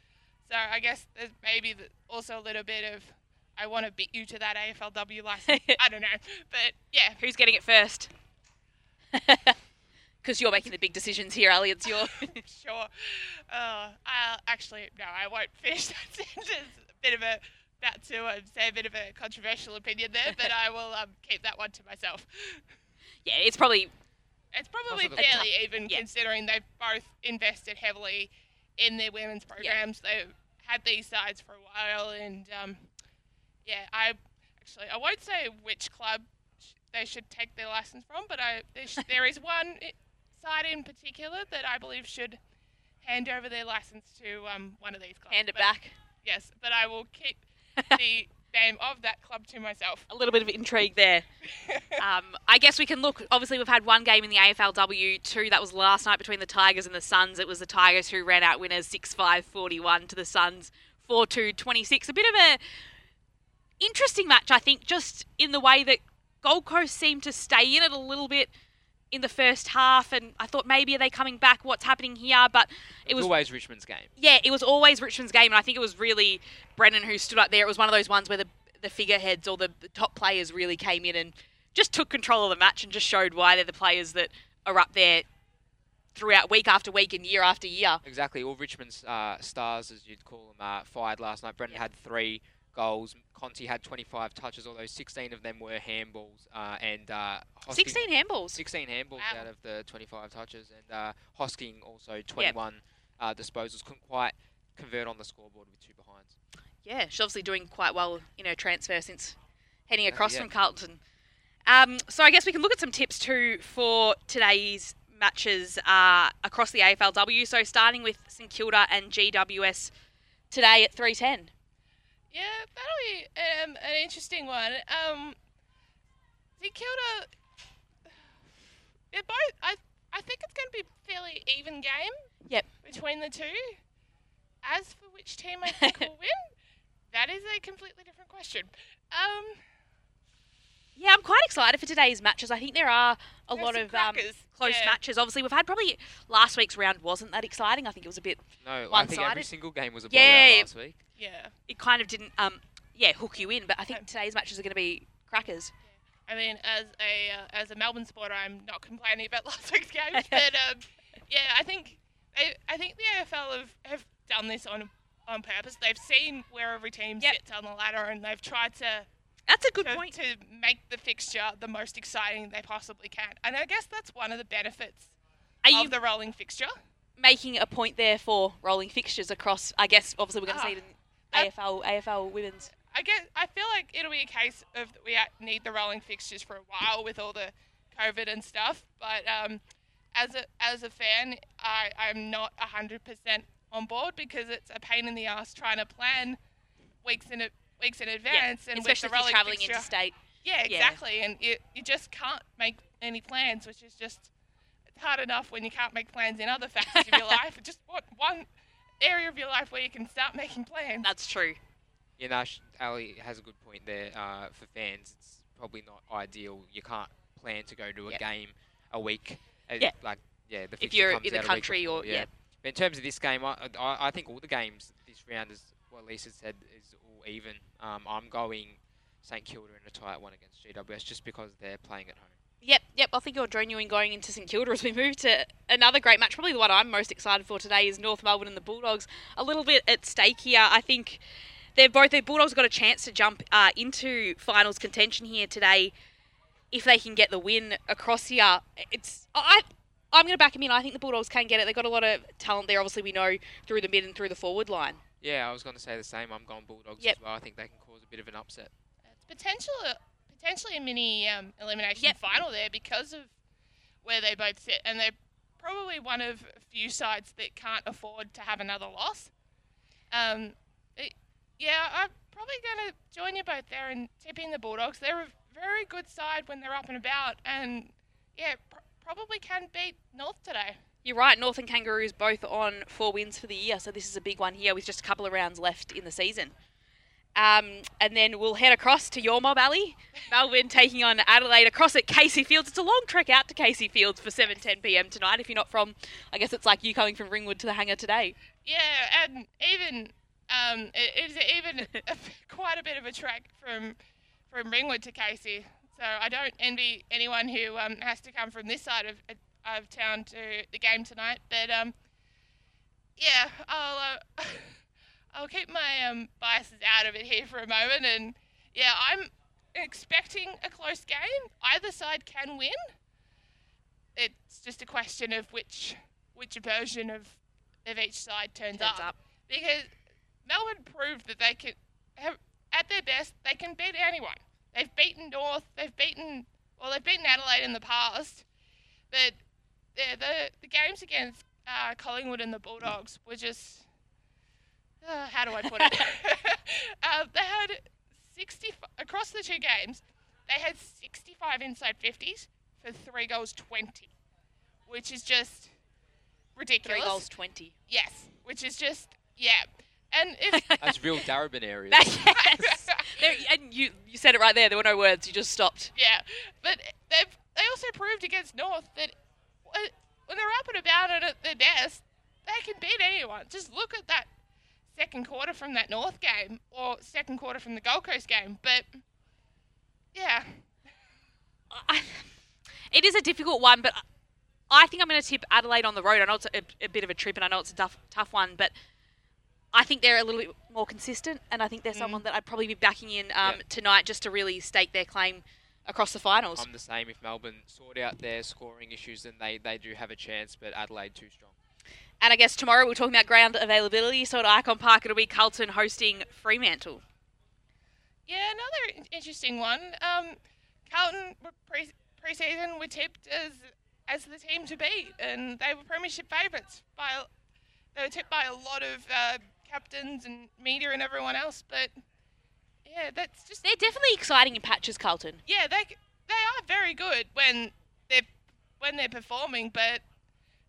So I guess there's maybe also a little bit of I want to beat you to that AFLW license. I don't know, but yeah. Who's getting it first? Because you're making the big decisions here, Ali. It's your. sure. Uh, I actually no, I won't finish that sentence. A bit of a about to uh, say a bit of a controversial opinion there, but I will um, keep that one to myself. Yeah, it's probably It's probably Also the- fairly even considering they've both invested heavily in their women's programs. They've had these sides for a while, and um, yeah, I actually I won't say which club sh- they should take their license from, but I there, sh- there is one side in particular that I believe should hand over their license to um, one of these clubs. Hand it But- back. Yes, but I will keep the name of that club to myself. a little bit of intrigue there. um, I guess we can look. Obviously, we've had one game in the AFLW, two. That was last night between the Tigers and the Suns. It was the Tigers who ran out winners 6 5 41 to the Suns 4 2 26. A bit of a interesting match, I think, just in the way that Gold Coast seemed to stay in it a little bit in the first half. And I thought maybe are they coming back? What's happening here? But it was always Richmond's game. yeah, it was always Richmond's game, and I think it was really Brennan who stood up there. It was one of those ones where the the figureheads or the, the top players really came in and just took control of the match and just showed why they're the players that are up there throughout week after week and year after year. Exactly. All Richmond's uh, stars, as you'd call them, uh, fired last night. Brendan had three goals. Conti had 25 touches, although 16 of them were handballs. Uh, and uh, Hosking- 16 handballs. 16 handballs out of the 25 touches. And uh, Hosking also 21 uh, disposals. Couldn't quite convert on the scoreboard with two behinds. Yeah, she's obviously doing quite well in her transfer since heading Uh, across yeah. from Carlton. Um, so I guess we can look at some tips too for today's matches uh, across the AFLW. So starting with St Kilda and GWS today at 310. Yeah, that'll be um, an interesting one. Um, St Kilda, they're both. I I think it's going to be a fairly even game. Yep. Between the two. As for which team I think will win, that is a completely different question. Um, Yeah, I'm quite excited for today's matches. I think there are a There's lot of um, close yeah. matches. Obviously, we've had probably last week's round wasn't that exciting. I think it was a bit No, I one-sided. think every single game was a yeah, blowout last week. yeah. It kind of didn't, um, yeah, hook you in. But I think today's matches are going to be crackers. I mean, as a uh, as a Melbourne supporter, I'm not complaining about last week's games, but um, yeah, I think they, I think the AFL have, have done this on on purpose. They've seen where every team sits on the ladder, and they've tried to. That's a good to, point. to make the fixture the most exciting they possibly can, and I guess that's one of the benefits Are of you the rolling fixture. making a point there for rolling fixtures across? I guess obviously we're going to Ah, see it in AFL, AFL women's. I guess I feel like it'll be a case of we need the rolling fixtures for a while with all the COVID and stuff. But um, as a as a fan, I I'm not hundred percent on board because it's a pain in the ass trying to plan weeks in a, weeks in advance and especially with the if you're travelling fixture. interstate. Yeah, Yeah. exactly, and you you just can't make any plans, which is just it's hard enough when you can't make plans in other facets of your life. Just what one area of your life where you can start making plans. That's true. You know, Ali has a good point there. Uh, for fans, it's probably not ideal. You can't plan to go to a Yep. game a week. uh, Yeah. Like, yeah, the If you're comes in the out a week country or- before, yeah. But in terms of this game, I, I, I think all the games this round is what Lisa said is all even. Um, I'm going St Kilda in a tight one against GWS just because they're playing at home. Yep, yep. I think you'll join you in going into St Kilda as we move to another great match. Probably the one I'm most excited for today is North Melbourne and the Bulldogs. A little bit at stake here. I think they're both the Bulldogs got a chance to jump uh, into finals contention here today if they can get the win across here. It's I. I'm going to back them in. I think the Bulldogs can get it. They've got a lot of talent there. Obviously, we know through the mid and through the forward line. Yeah, I was going to say the same. I'm going Bulldogs Yep. as well. I think they can cause a bit of an upset. It's potential potentially a mini um, elimination final there because of where they both sit, and they're probably one of a few sides that can't afford to have another loss. Um, it- yeah, I'm probably going to join you both there and tip in the Bulldogs. They're a very good side when they're up and about, and yeah, pr- probably can beat North today. You're right. North and Kangaroos both on four wins for the year, so this is a big one here with just a couple of rounds left in the season. Um, and then we'll head across to your mob Ali, Melbourne taking on Adelaide across at Casey Fields. It's a long trek out to Casey Fields for 7:10 p.m. tonight. If you're not from, I guess it's like you coming from Ringwood to the hangar today. Yeah, and even um, it's even a, quite a bit of a trek from from Ringwood to Casey. So I don't envy anyone who um, has to come from this side of of town to the game tonight. But um, yeah, I'll uh, I'll keep my um, biases out of it here for a moment. And yeah, I'm expecting a close game. Either side can win. It's just a question of which which version of of each side turns, Turns up. Because Melbourne proved that they can have at their best they can beat anyone. They've beaten North. They've beaten well. They've beaten Adelaide in the past, but the the, the games against uh, Collingwood and the Bulldogs were just uh, how do I put it? uh, they had 60 across the two games. They had 65 inside 50s for three goals 20, which is just ridiculous. Three goals 20. Yes, which is just yeah. And if That's real Darebin area. yes. There, and you you said it right there. There were no words. You just stopped. Yeah, but they've they also proved against North that wh- when they're up and about and at their best, they can beat anyone. Just look at that second quarter from that North game or second quarter from the Gold Coast game. But yeah, It is a difficult one, but I think I'm going to tip Adelaide on the road. I know it's a, a bit of a trip, and I know it's a tough, tough one, but I think they're a little bit more consistent, and I think they're someone that I'd probably be backing in um, Yeah. tonight just to really stake their claim across the finals. I'm the same. If Melbourne sort out their scoring issues, then they, they do have a chance, but Adelaide too strong. And I guess tomorrow we're talking about ground availability. So at Icon Park, it'll be Carlton hosting Fremantle. yeah, another interesting one. Um, Carlton were pre preseason were tipped as as the team to beat, and they were premiership favourites by they were tipped by a lot of uh, captains and media and everyone else. But yeah, that's just They're definitely exciting in patches, Carlton. yeah, they they are very good when they're when they're performing, but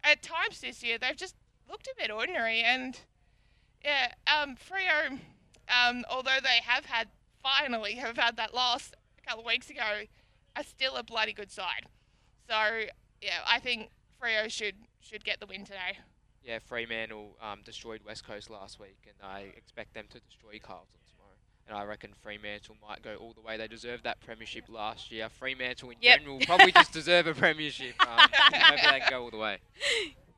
at times this year they've just looked a bit ordinary. And yeah, um, Freo, um, although they have had finally have had that loss a couple of weeks ago, are still a bloody good side. So yeah, I think Freo should should get the win today. Yeah, Fremantle um, destroyed West Coast last week, and I expect them to destroy Carlton tomorrow. And I reckon Fremantle might go all the way. They deserved that premiership last year. Fremantle in Yep. general probably just deserve a premiership. Um, maybe they can go all the way.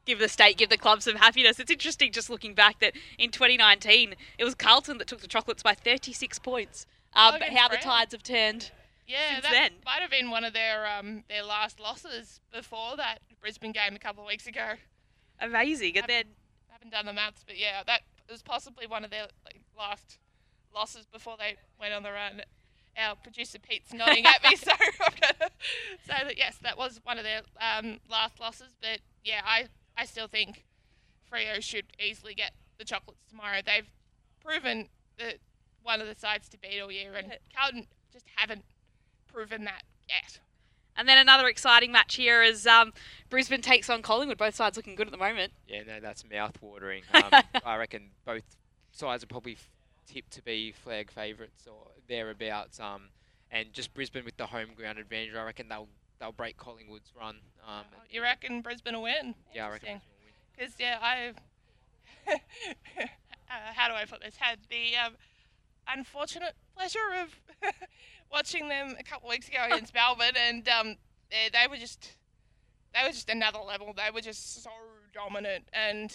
give the state, give the club some happiness. It's interesting just looking back that in 2019 it was Carlton that took the chocolates by 36 points. Um, against how the tides have turned. Yeah, Since that then. might have been one of their um their last losses before that Brisbane game a couple of weeks ago. Amazing. And then haven't done the maths, but yeah, that was possibly one of their like, last losses before they went on the run. Our producer Pete's nodding at me, so I'm gonna say that yes, that was one of their um, last losses. But yeah, I I still think Freo should easily get the chocolates tomorrow. They've proven that one of the sides to beat all year, and Carlton just haven't proven that yet. And then another exciting match here is um, Brisbane takes on Collingwood. Both sides looking good at the moment. Yeah, no, that's mouth-watering. Um, I reckon both sides are probably f- tipped to be flag favourites or thereabouts. Um, and just Brisbane with the home ground advantage, I reckon they'll they'll break Collingwood's run. Um, You reckon Brisbane will win? yeah, I reckon. Because yeah, I. uh, how do I put this? Had the um, unfortunate pleasure of watching them a couple of weeks ago against Melbourne, and um, they, they were just they were just another level. They were just so dominant, and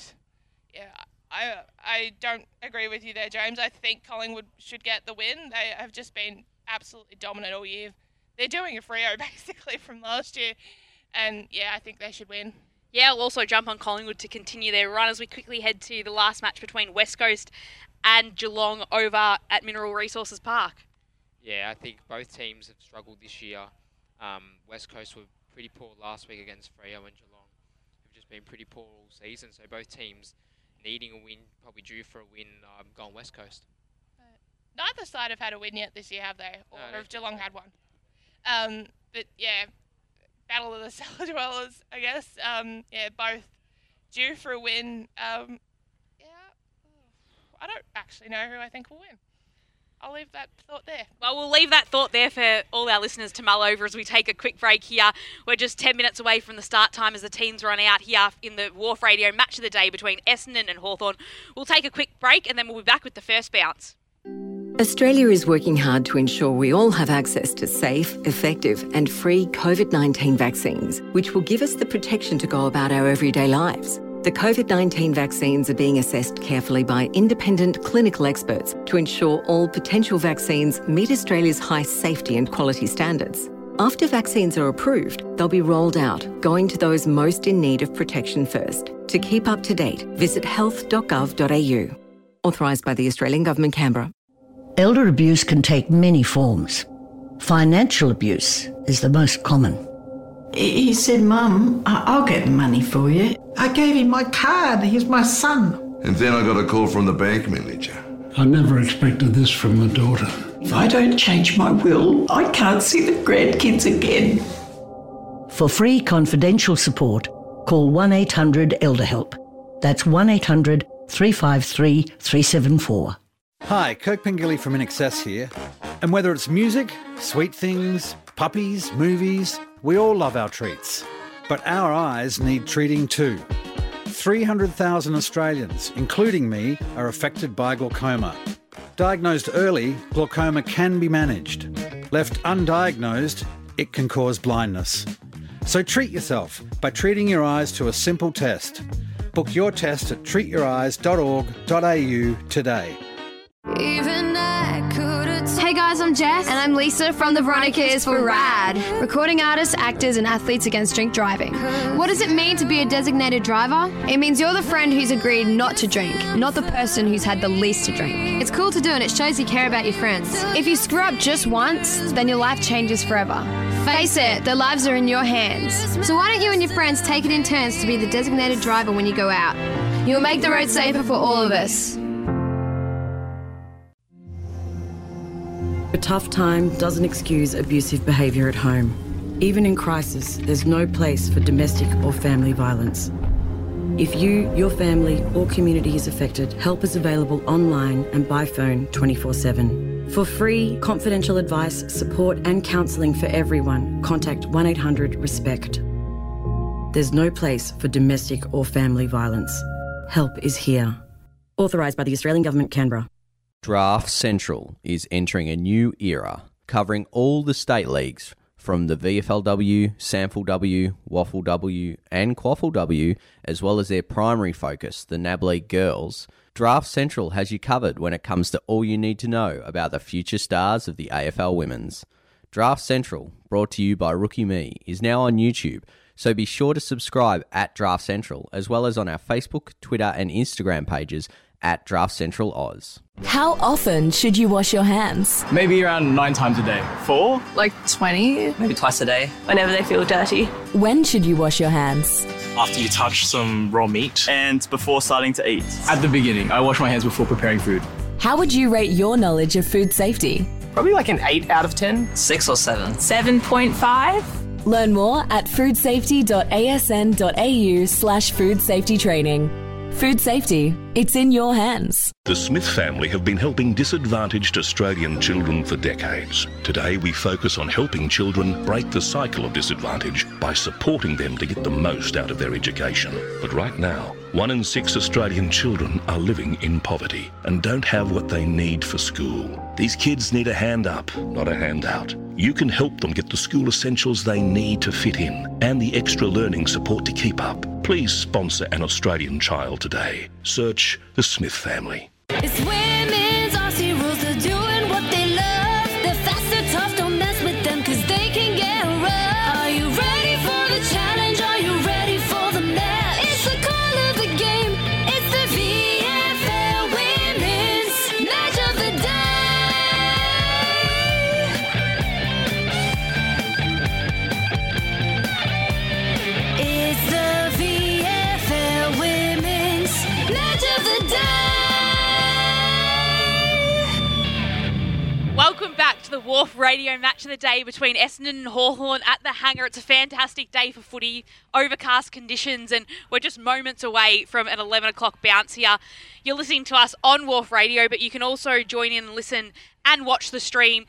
yeah, I I don't agree with you there, James. I think Collingwood should get the win. They have just been absolutely dominant all year. They're doing a Freo basically from last year, and yeah, I think they should win. Yeah, we'll also jump on Collingwood to continue their run as we quickly head to the last match between West Coast and Geelong over at Mineral Resources Park. Yeah, I think both teams have struggled this year. Um, West Coast were pretty poor last week against Freo and Geelong, who've just been pretty poor all season. So both teams needing a win, probably due for a win, um, gone West Coast. Neither side have had a win yet this year, have they? Or No, have Geelong had one? Um, but yeah, battle of the cellar dwellers, I guess. Um, yeah, both due for a win. Um, yeah, I don't actually know who I think will win. I'll leave that thought there. Well, we'll leave that thought there for all our listeners to mull over as we take a quick break here. We're just 10 minutes away from the start time as the teams run out here in the Wharf Radio match of the day between Essendon and Hawthorn. We'll take a quick break and then we'll be back with the first bounce. Australia is working hard to ensure we all have access to safe, effective, and free COVID 19 vaccines, which will give us the protection to go about our everyday lives. The COVID 19 vaccines are being assessed carefully by independent clinical experts to ensure all potential vaccines meet Australia's high safety and quality standards. After vaccines are approved, they'll be rolled out, going to those most in need of protection first. To keep up to date, visit health.gov.au. Authorised by the Australian Government, Canberra. Elder abuse can take many forms. Financial abuse is the most common. He said, Mum, I- I'll get the money for you. I gave him my card. He's my son. And then I got a call from the bank manager. I never expected this from my daughter. If I don't change my will, I can't see the grandkids again. For free confidential support, call 1 800 Elder Help. That's 1 800 353 374. Hi, Kirk Pengilly from INXS here. And whether it's music, sweet things, puppies, movies, we all love our treats. But our eyes need treating too. 300,000 Australians, including me, are affected by glaucoma. Diagnosed early, glaucoma can be managed. Left undiagnosed, it can cause blindness. So treat yourself by treating your eyes to a simple test. Book your test at treatyoureyes.org.au today. Hey guys, I'm Jess. And I'm Lisa from the Veronicas for RAD. Recording artists, actors, and athletes against drink driving. What does it mean to be a designated driver? It means you're the friend who's agreed not to drink, not the person who's had the least to drink. It's cool to do and it shows you care about your friends. If you screw up just once, then your life changes forever. Face it, their lives are in your hands. So why don't you and your friends take it in turns to be the designated driver when you go out? You'll make the road safer for all of us. A tough time doesn't excuse abusive behaviour at home. Even in crisis, there's no place for domestic or family violence. If you, your family, or community is affected, help is available online and by phone 24 7. For free, confidential advice, support, and counselling for everyone, contact 1 800 RESPECT. There's no place for domestic or family violence. Help is here. Authorised by the Australian Government, Canberra. Draft Central is entering a new era, covering all the state leagues from the VFLW, SANFLW, Waffle W, and QAFLW, as well as their primary focus, the NAB League Girls. Draft Central has you covered when it comes to all you need to know about the future stars of the AFL Women's. Draft Central, brought to you by Rookie Me, is now on YouTube, so be sure to subscribe at Draft Central, as well as on our Facebook, Twitter, and Instagram pages at Draft Central Oz. How often should you wash your hands? Maybe around nine times a day. Four? Like 20? Maybe twice a day. Whenever they feel dirty. When should you wash your hands? After you touch some raw meat and before starting to eat. At the beginning, I wash my hands before preparing food. How would you rate your knowledge of food safety? Probably like an 8 out of 10. 6 or 7. 7.5? Learn more at foodsafety.asn.au slash food safety training. Food safety, it's in your hands. The Smith family have been helping disadvantaged Australian children for decades. Today, we focus on helping children break the cycle of disadvantage by supporting them to get the most out of their education. But right now, one in six Australian children are living in poverty and don't have what they need for school. These kids need a hand up, not a handout. You can help them get the school essentials they need to fit in and the extra learning support to keep up. Please sponsor an Australian child today. Search the Smith family. Welcome back to the Wharf Radio match of the day between Essendon and Hawthorn at the hangar. It's a fantastic day for footy, overcast conditions, and we're just moments away from an 11 o'clock bounce here. You're listening to us on Wharf Radio, but you can also join in and listen and watch the stream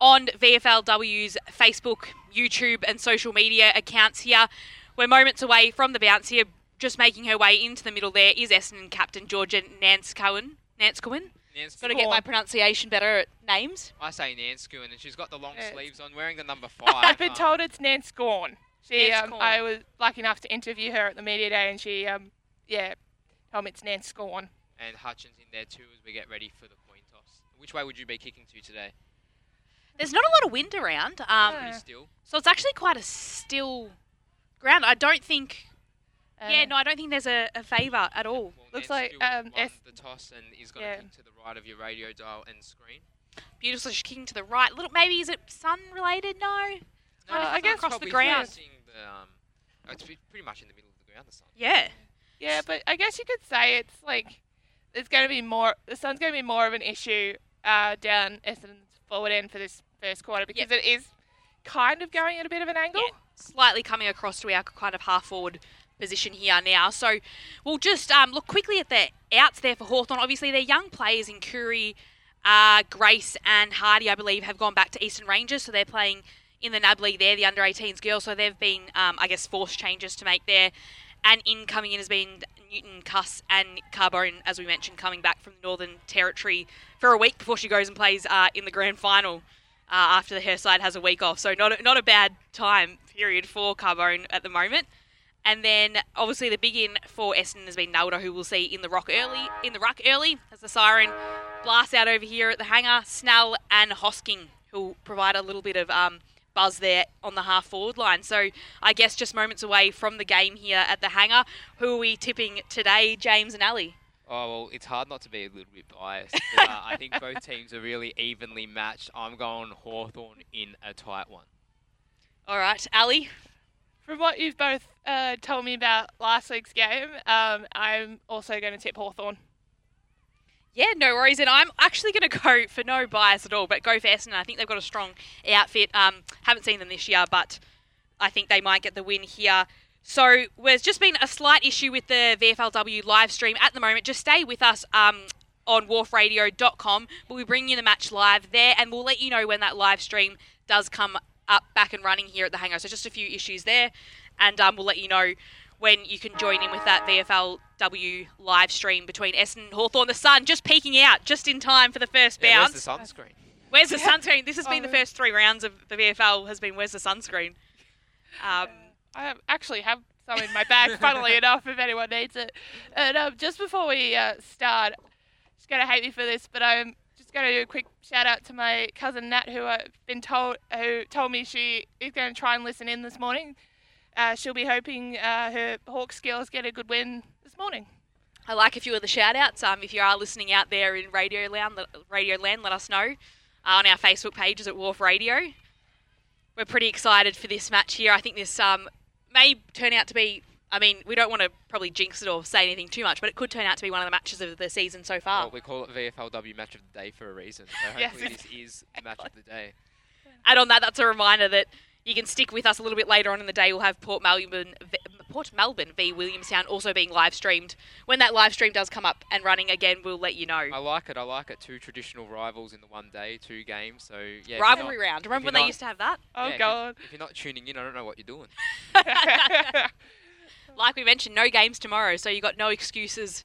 on VFLW's Facebook, YouTube, and social media accounts here. We're moments away from the bounce here. Just making her way into the middle there is Essendon captain Georgia Nanscawen. Nance Cohen? Nance Got to get my pronunciation better at names. I say Nanskoon, and she's got the long Yeah. sleeves on, wearing the number five. I've been told it's Nance Gorn. She, Nance um, I was lucky enough to interview her at the media day, and she, um, yeah, told me it's Nance Gorn. and Hutchins in there too as we get ready for the coin toss. Which way would you be kicking to today? There's not a lot of wind around. Um, Pretty still. So it's actually quite a still ground. I don't think. Yeah, no, I don't think there's a, a favour at all. Looks like um, Won S- the toss and is going to yeah. kick to the right of your radio dial and screen. Beautiful. She's kicking to the right. Little, maybe is it sun related? No. It's kind of I guess across the ground. The, um, oh, it's pretty much in the middle of the ground. The sun. Yeah. Yeah, but I guess you could say it's like it's going to be more. The sun's going to be more of an issue uh, down Essendon's forward end for this first quarter because it is kind of going at a bit of an angle. Slightly coming across to our kind of half forward position here now. So we'll just um, look quickly at the outs there for Hawthorn. Obviously, their young players in Curry, uh, Grace, and Hardy, I believe, have gone back to Eastern Rangers. So they're playing in the NAB League there, the under 18s girls. So they've been, um, I guess, forced changes to make there. And in coming in has been Newton Cuss and Carbone, as we mentioned, coming back from the Northern Territory for a week before she goes and plays uh, in the grand final uh, after her side has a week off. So not a, not a bad time period for Carbone at the moment. And then obviously the big in for Essendon has been Nalder, who we'll see in the rock early in the ruck early as the siren blasts out over here at the hangar. Snell and Hosking, who'll provide a little bit of um, buzz there on the half forward line. So I guess just moments away from the game here at the hangar. Who are we tipping today, James and Ali? Oh well, it's hard not to be a little bit biased. But, uh, I think both teams are really evenly matched. I'm going Hawthorn in a tight one. All right, Ali. From what you've both uh, told me about last week's game, um, I'm also going to tip Hawthorn. Yeah, no worries. And I'm actually going to go for no bias at all, but go for Essendon. I think they've got a strong outfit. Um, haven't seen them this year, but I think they might get the win here. So there's just been a slight issue with the VFLW live stream at the moment. Just stay with us um, on wharfradio.com. We'll be bringing you the match live there, and we'll let you know when that live stream does come up back and running here at the hangar. So just a few issues there, and um, we'll let you know when you can join in with that VFLW live stream between Essendon and Hawthorn. The sun just peeking out just in time for the first Yeah, bounce. where's the sunscreen? Where's the sunscreen? This has been the Oh. first three rounds of the VFL. Has been where's the sunscreen? Um, I actually have some in my bag, funnily enough, if anyone needs it. And um, just before we uh, start, she's going to hate me for this, but I'm just going to do a quick shout out to my cousin Nat, who I've been told who told me she is going to try and listen in this morning. Uh, she'll be hoping uh, her Hawk skills get a good win this morning. I like a few of the shout outs. Um, if you are listening out there in Radio Land, Radio Land, let us know uh, on our Facebook pages at Wharf Radio. We're pretty excited for this match here. I think this um, may turn out to be. I mean, we don't want to probably jinx it or say anything too much, but it could turn out to be one of the matches of the season so far. Well, we call it VFLW Match of the Day for a reason. So Yes. hopefully this is the match of the day. And on that, that's a reminder that you can stick with us a little bit later on in the day. We'll have Port Melbourne, Port Melbourne v Williamstown also being live streamed. When that live stream does come up and running again, we'll let you know. I like it. I like it. Two traditional rivals in the one day, two games. So yeah. Rivalry not- round. Remember you're when they used to have that? Oh, yeah, if you- God. If you're not tuning in, I don't know what you're doing. like we mentioned, no games tomorrow, so you've got no excuses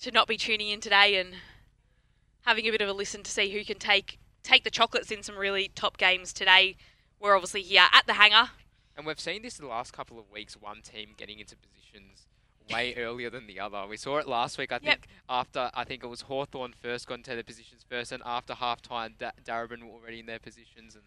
to not be tuning in today and having a bit of a listen to see who can take take the chocolates in some really top games today. We're obviously here at the hangar. And we've seen this in the last couple of weeks. One team getting into positions way earlier than the other. We saw it last week. I think after I think it was Hawthorn first got into their positions first, and after half time, da- Darebin were already in their positions, and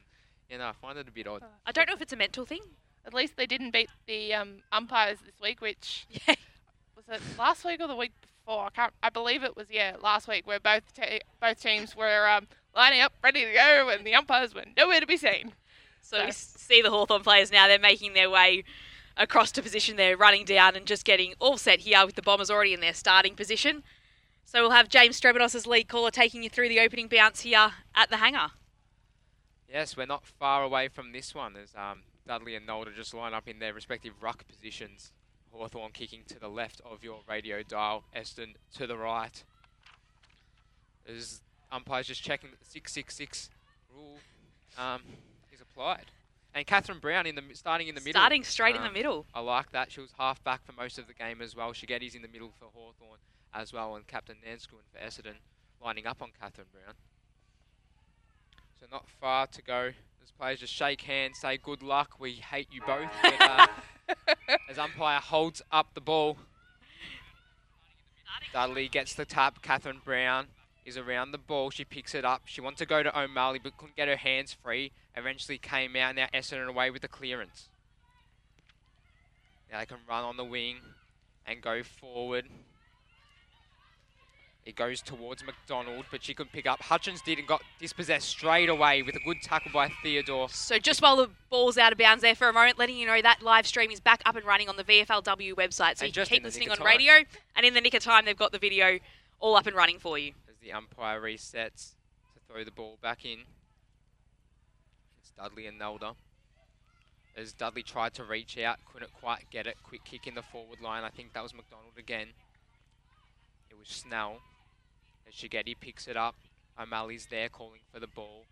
you know I find it a bit odd. I don't know if it's a mental thing. At least they didn't beat the um, umpires this week, which was it last week or the week before? I can't. I believe it was yeah last week, where both te- both teams were um, lining up, ready to go, and the umpires were nowhere to be seen. So we s- see the Hawthorn players now. They're making their way across to position. They're running down and just getting all set here with the Bombers already in their starting position. So we'll have James Strebanos as lead caller taking you through the opening bounce here at the hangar. Yes, we're not far away from this one as um, Dudley and Nalder just line up in their respective ruck positions. Hawthorn kicking to the left of your radio dial, Eston to the right. As umpires just checking that the 666 rule um, is applied. And Catherine Brown in the starting in the middle. Starting straight in the Um, middle. I like that. She was half back for most of the game as well. Shigetti's in the middle for Hawthorn as well, and Captain Nanscawen for Essendon lining up on Catherine Brown. So not far to go. As players just shake hands, say good luck. We hate you both. But, uh, as umpire holds up the ball, Dudley gets the tap. Catherine Brown is around the ball. She picks it up. She wants to go to O'Malley, but couldn't get her hands free. Eventually came out. Now Essendon away with the clearance. Now they can run on the wing and go forward. It goes towards McDonald, but she couldn't pick up. Hutchins did and got dispossessed straight away with a good tackle by Theodore. So just while the ball's out of bounds there for a moment, letting you know that live stream is back up and running on the VFLW website. So And you can keep listening on time. radio, and in the nick of time, they've got the video all up and running for you. as the umpire resets to throw the ball back in. It's Dudley and Nalder. As Dudley tried to reach out, couldn't quite get it. Quick kick in the forward line. I think that was McDonald again. It was Snell. Shigetti picks it up, O'Malley's there calling for the ball.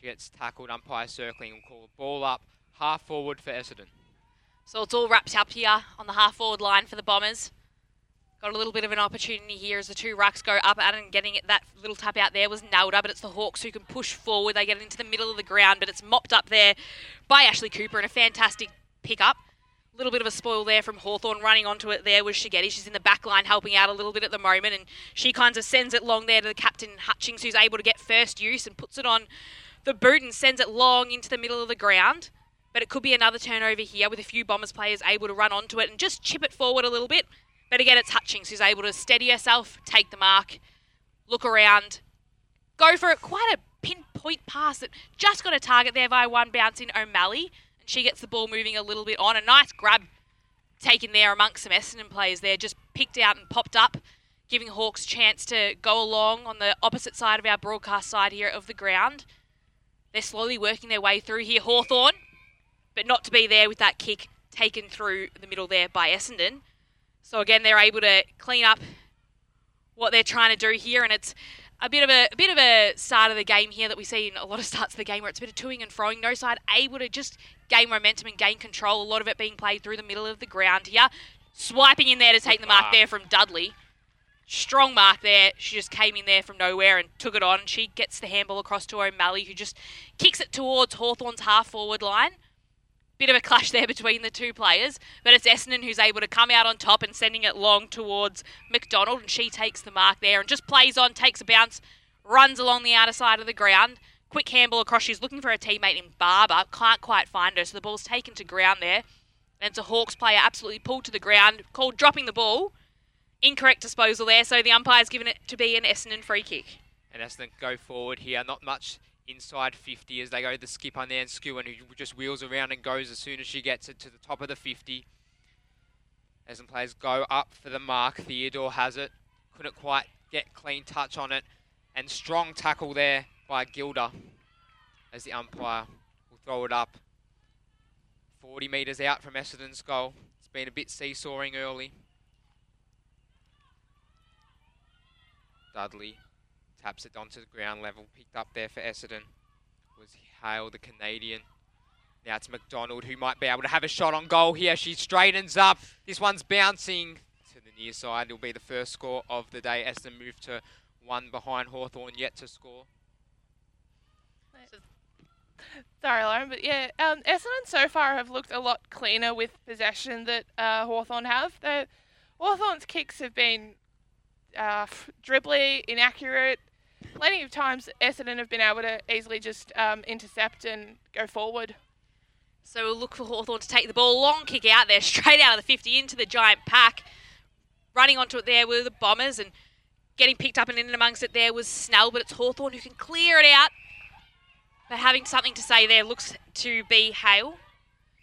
She gets tackled, umpire circling and call the ball up. Half forward for Essendon. So it's all wrapped up here on the half forward line for the Bombers. Got a little bit of an opportunity here as the two rucks go up and getting it. That little tap out there was Nalder, but it's the Hawks who can push forward. They get it into the middle of the ground, but it's mopped up there by Ashley Cooper and a fantastic pickup. A little bit of a spoil there from Hawthorn running onto it there was Shigetti. She's in the back line helping out a little bit at the moment, and she kind of sends it long there to the captain Hutchings, who's able to get first use and puts it on the boot and sends it long into the middle of the ground. But it could be another turnover here with a few Bombers players able to run onto it and just chip it forward a little bit. But again, it's Hutchings who's able to steady herself, take the mark, look around, go for it. Quite a pinpoint pass that just got a target there via one bounce in O'Malley. She gets the ball moving a little bit on. A nice grab taken there amongst some Essendon players there, just picked out and popped up, giving Hawks chance to go along on the opposite side of our broadcast side here of the ground. They're slowly working their way through here. Hawthorn, but not to be there with that kick taken through the middle there by Essendon. So again, they're able to clean up what they're trying to do here, and it's a bit of a, a bit of a start of the game here that we see in a lot of starts of the game where it's a bit of toing and froing. No side able to just gain momentum and gain control. A lot of it being played through the middle of the ground here. Swiping in there to take the mark ah. there from Dudley. Strong mark there. She just came in there from nowhere and took it on. She gets the handball across to O'Malley, who just kicks it towards Hawthorn's half forward line. Bit of a clash there between the two players, but it's Essendon who's able to come out on top and sending it long towards McDonald, and she takes the mark there and just plays on, takes a bounce, runs along the outer side of the ground. Quick handball across. She's looking for a teammate in Barber, can't quite find her, so the ball's taken to ground there. And it's a Hawks player absolutely pulled to the ground, called dropping the ball. Incorrect disposal there, so the umpire's given it to be an Essendon free kick. And Essendon go forward here. Not much inside 50 as they go the skip on there and Skewen who just wheels around and goes as soon as she gets it to the top of the 50. Essendon players go up for the mark. Theodore has it. Couldn't quite get clean touch on it. And strong tackle there by Gilda as the umpire will throw it up. 40 metres out from Essendon's goal. It's been a bit seesawing early. Dudley taps it onto the ground level, picked up there for Essendon. Was Heil, the Canadian. Now it's McDonald who might be able to have a shot on goal here. She straightens up. This one's bouncing to the near side. It'll be the first score of the day. Essendon move to one behind Hawthorn yet to score. Sorry, Lauren, but yeah, um, Essendon so far have looked a lot cleaner with possession that uh, Hawthorn have. The Hawthorn's kicks have been uh, dribbly, inaccurate. Plenty of times Essendon have been able to easily just um, intercept and go forward. So we'll look for Hawthorn to take the ball. Long kick out there, straight out of the 50 into the giant pack. Running onto it there were the Bombers and getting picked up and in amongst it there was Snell, but it's Hawthorn who can clear it out. But having something to say there looks to be Heil.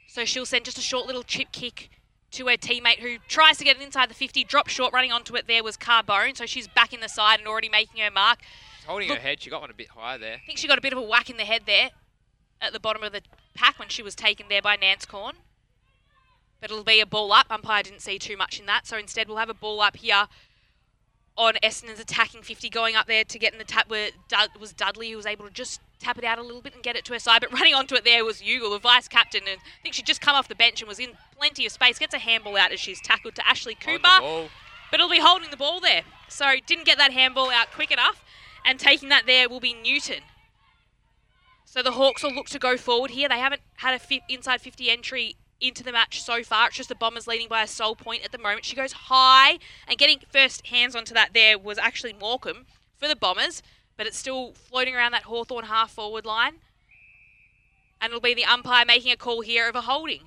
So she'll send just a short little chip kick to her teammate who tries to get it inside the 50, drops short, running onto it there was Carbone. So she's back in the side and already making her mark. Holding her head. She got one a bit higher there. I think she got a bit of a whack in the head there at the bottom of the pack when she was taken there by Nanscawen. But it'll be a ball up. Umpire didn't see too much in that, so instead we'll have a ball up here on Essendon's attacking 50 going up there to get in the tap where Dud- was Dudley who was able to just tap it out a little bit and get it to her side. But running onto it there was Ugle, the vice captain, and I think she'd just come off the bench and was in plenty of space. Gets a handball out as she's tackled to Ashley Cooper. But it'll be holding the ball there. So didn't get that handball out quick enough. And taking that there will be Newton. So the Hawks will look to go forward here. They haven't had a fi- inside 50 entry into the match so far. It's just the Bombers leading by a sole point at the moment. She goes high, and getting first hands onto that there was actually Morecambe for the Bombers, but it's still floating around that Hawthorn half forward line. And it'll be the umpire making a call here of a holding.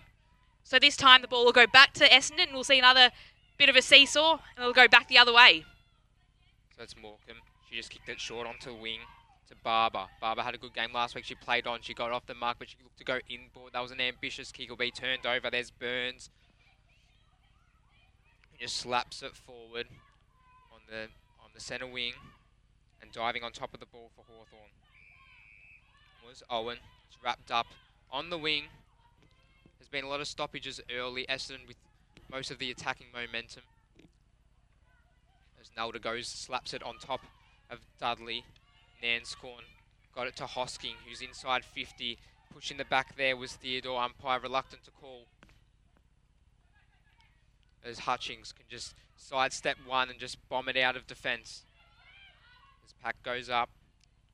So this time the ball will go back to Essendon, and we'll see another bit of a seesaw, and it'll go back the other way. So that's Morecambe. She just kicked it short onto wing to Barber. Barber had a good game last week. She played on. She got off the mark, but she looked to go inboard. That was an ambitious kick. Will be turned over. There's Burns. Just slaps it forward on the on the centre wing and diving on top of the ball for Hawthorn. Was Owen. It's wrapped up on the wing. There's been a lot of stoppages early. Essendon with most of the attacking momentum. As Nalder goes, slaps it on top of Dudley. Nanscawen got it to Hosking, who's inside 50. Pushing the back there was Theodore, umpire reluctant to call. As Hutchings can just sidestep one and just bomb it out of defence. As Pack goes up,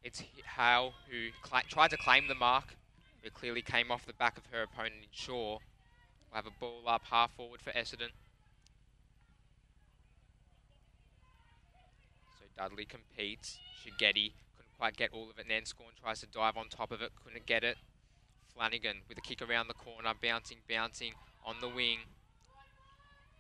it's Heil who tried to claim the mark, but clearly came off the back of her opponent in Shaw. We'll have a ball up half forward for Essendon. Dudley competes. Shigetti couldn't quite get all of it. Nanscawen tries to dive on top of it, couldn't get it. Flanagan with a kick around the corner, bouncing, bouncing on the wing.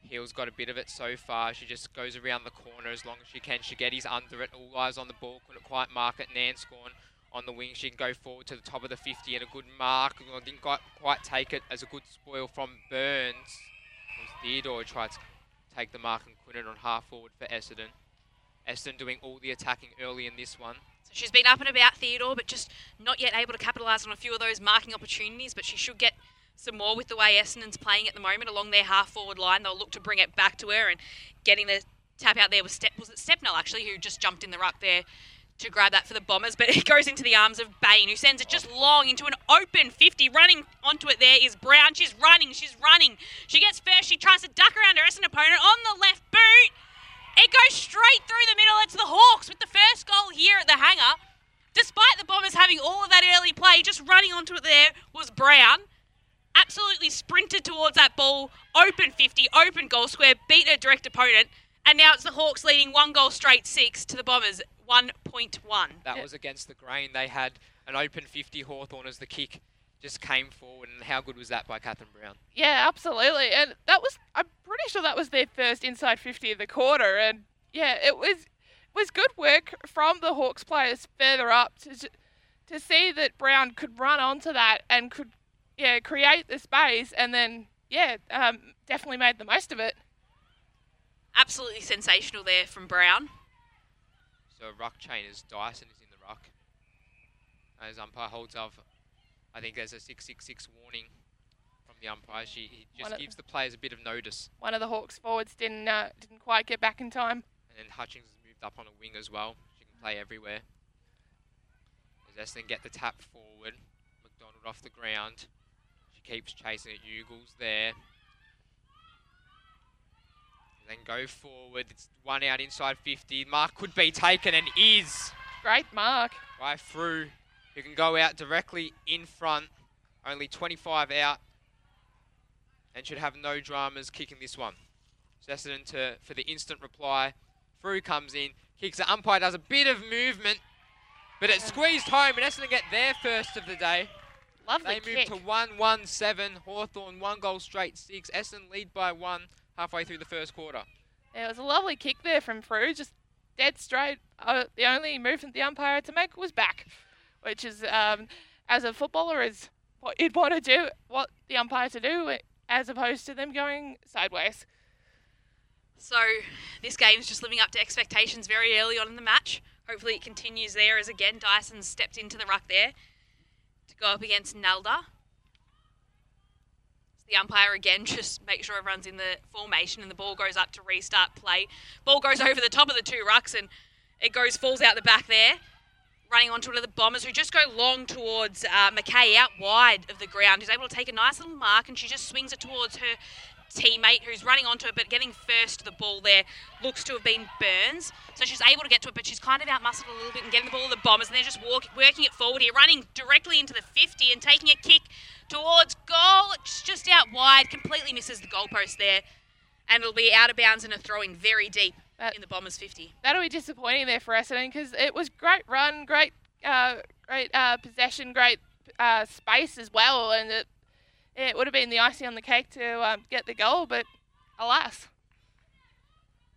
Hill's got a bit of it so far. She just goes around the corner as long as she can. Shigetti's under it. All eyes on the ball. Couldn't quite mark it. Nanscawen on the wing. She can go forward to the top of the 50 and a good mark. Didn't quite, take it as a good spoil from Burns. It Theodore tried to take the mark and couldn't on half forward for Essendon. Essendon doing all the attacking early in this one. So she's been up and about Theodore, but just not yet able to capitalise on a few of those marking opportunities. But she should get some more with the way Essendon's playing at the moment along their half forward line. They'll look to bring it back to her and getting the tap out there was Step was it Stepnell actually who just jumped in the ruck there to grab that for the Bombers, but it goes into the arms of Bain, who sends it just long into an open 50. Running onto it there is Brown. She's running, she's running. She gets first, she tries to duck around her Essendon opponent on the left boot. It goes straight through the middle. It's the Hawks with the first goal here at the hangar. Despite the Bombers having all of that early play, just running onto it there was Brown. Absolutely sprinted towards that ball, open 50, open goal square, beat a direct opponent, and now it's the Hawks leading one goal straight six to the Bombers, 1.1. That was against the grain. They had an open 50 Hawthorn as the kick just came forward. And how good was that by Catherine Brown? Yeah, absolutely. And that was I'm pretty sure that was their first inside 50 of the quarter and yeah, it was was good work from the Hawks players further up to to see that Brown could run onto that and could yeah, create the space and then yeah, um, definitely made the most of it. Absolutely sensational there from Brown. So ruck chain is Dyson is in the ruck. As umpire holds off, I think there's a 666 warning from the umpire. She he just of- gives the players a bit of notice. One of the Hawks forwards didn't uh, didn't quite get back in time. And then Hutchings has moved up on a wing as well. She can play everywhere. As Essendon get the tap forward. McDonald off the ground. She keeps chasing it. Ugles there. Then go forward. It's one out inside 50. Mark could be taken and is. Great mark. Right through. You can go out directly in front. Only 25 out. And should have no dramas kicking this one. Essendon to, for the instant reply. Through comes in. Kicks the umpire does a bit of movement. But it's squeezed home and Essendon get their first of the day. Lovely They move to 1-1-7. Hawthorn one goal straight six. Essendon lead by one halfway through the first quarter. Yeah, it was a lovely kick there from Frew, just dead straight. Uh, the only movement the umpire had to make was back, which is, um, as a footballer, is what you'd want to do, what the umpire to do, as opposed to them going sideways. So this game's just living up to expectations very early on in the match. Hopefully it continues there as again Dyson stepped into the ruck there to go up against Nalder. The umpire again just make sure everyone's in the formation and the ball goes up to restart play. Ball goes over the top of the two rucks and it goes falls out the back there. Running onto one of the bombers who just go long towards uh, McKay out wide of the ground. Who's able to take a nice little mark and she just swings it towards her teammate who's running onto it, but getting first to the ball there looks to have been Burns. So she's able to get to it, but she's kind of outmuscled a little bit and getting the ball to the Bombers, and they're just walk, working it forward here, running directly into the 50 and taking a kick towards goal. It's just out wide, completely misses the goalpost there, and it'll be out of bounds and a throw in very deep in the Bombers 50. That'll be disappointing there for Essendon because it was great run, great, uh, great uh, possession, great uh, space as well, and it, it would have been the icing on the cake to um, get the goal, but alas.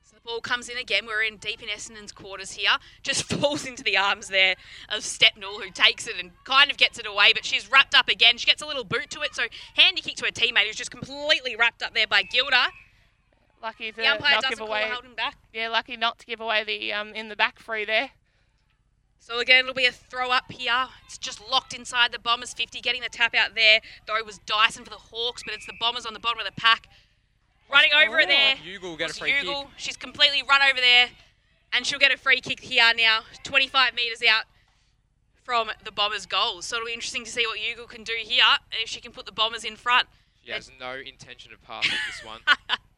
So the ball comes in again. We're in deep in Essendon's quarters here. Just falls into the arms there of Stepnell, who takes it and kind of gets it away, but she's wrapped up again. She gets a little boot to it, so handy kick to her teammate, who's just completely wrapped up there by Gilda. Lucky to The umpire not doesn't give away. a holding back. Yeah, lucky not to give away the um, in the back free there. So again, it'll be a throw up here. It's just locked inside the Bombers 50, getting the tap out there. Though it was Dyson for the Hawks, but it's the Bombers on the bottom of the pack. Running over it there. Ugle will get a free Ugle. kick. She's completely run over there, and she'll get a free kick here now, 25 metres out from the Bombers' goals. So it'll be interesting to see what Ugle can do here, and if she can put the Bombers in front. She has no intention of passing this one.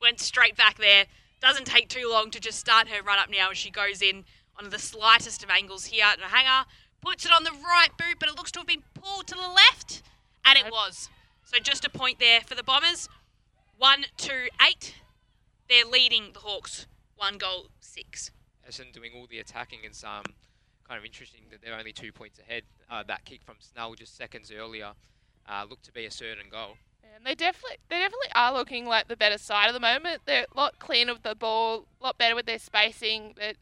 Went straight back there. Doesn't take too long to just start her run up now as she goes in on the slightest of angles here. At the hangar puts it on the right boot, but it looks to have been pulled to the left, and it was. So just a point there for the Bombers. One, two, eight. They're leading the Hawks. One goal, six. Essendon doing all the attacking. It's um, kind of interesting that they're only two points ahead. Uh, that kick from Snell just seconds earlier uh, looked to be a certain goal. And they definitely they definitely are looking like the better side at the moment. They're a lot cleaner with the ball, a lot better with their spacing, but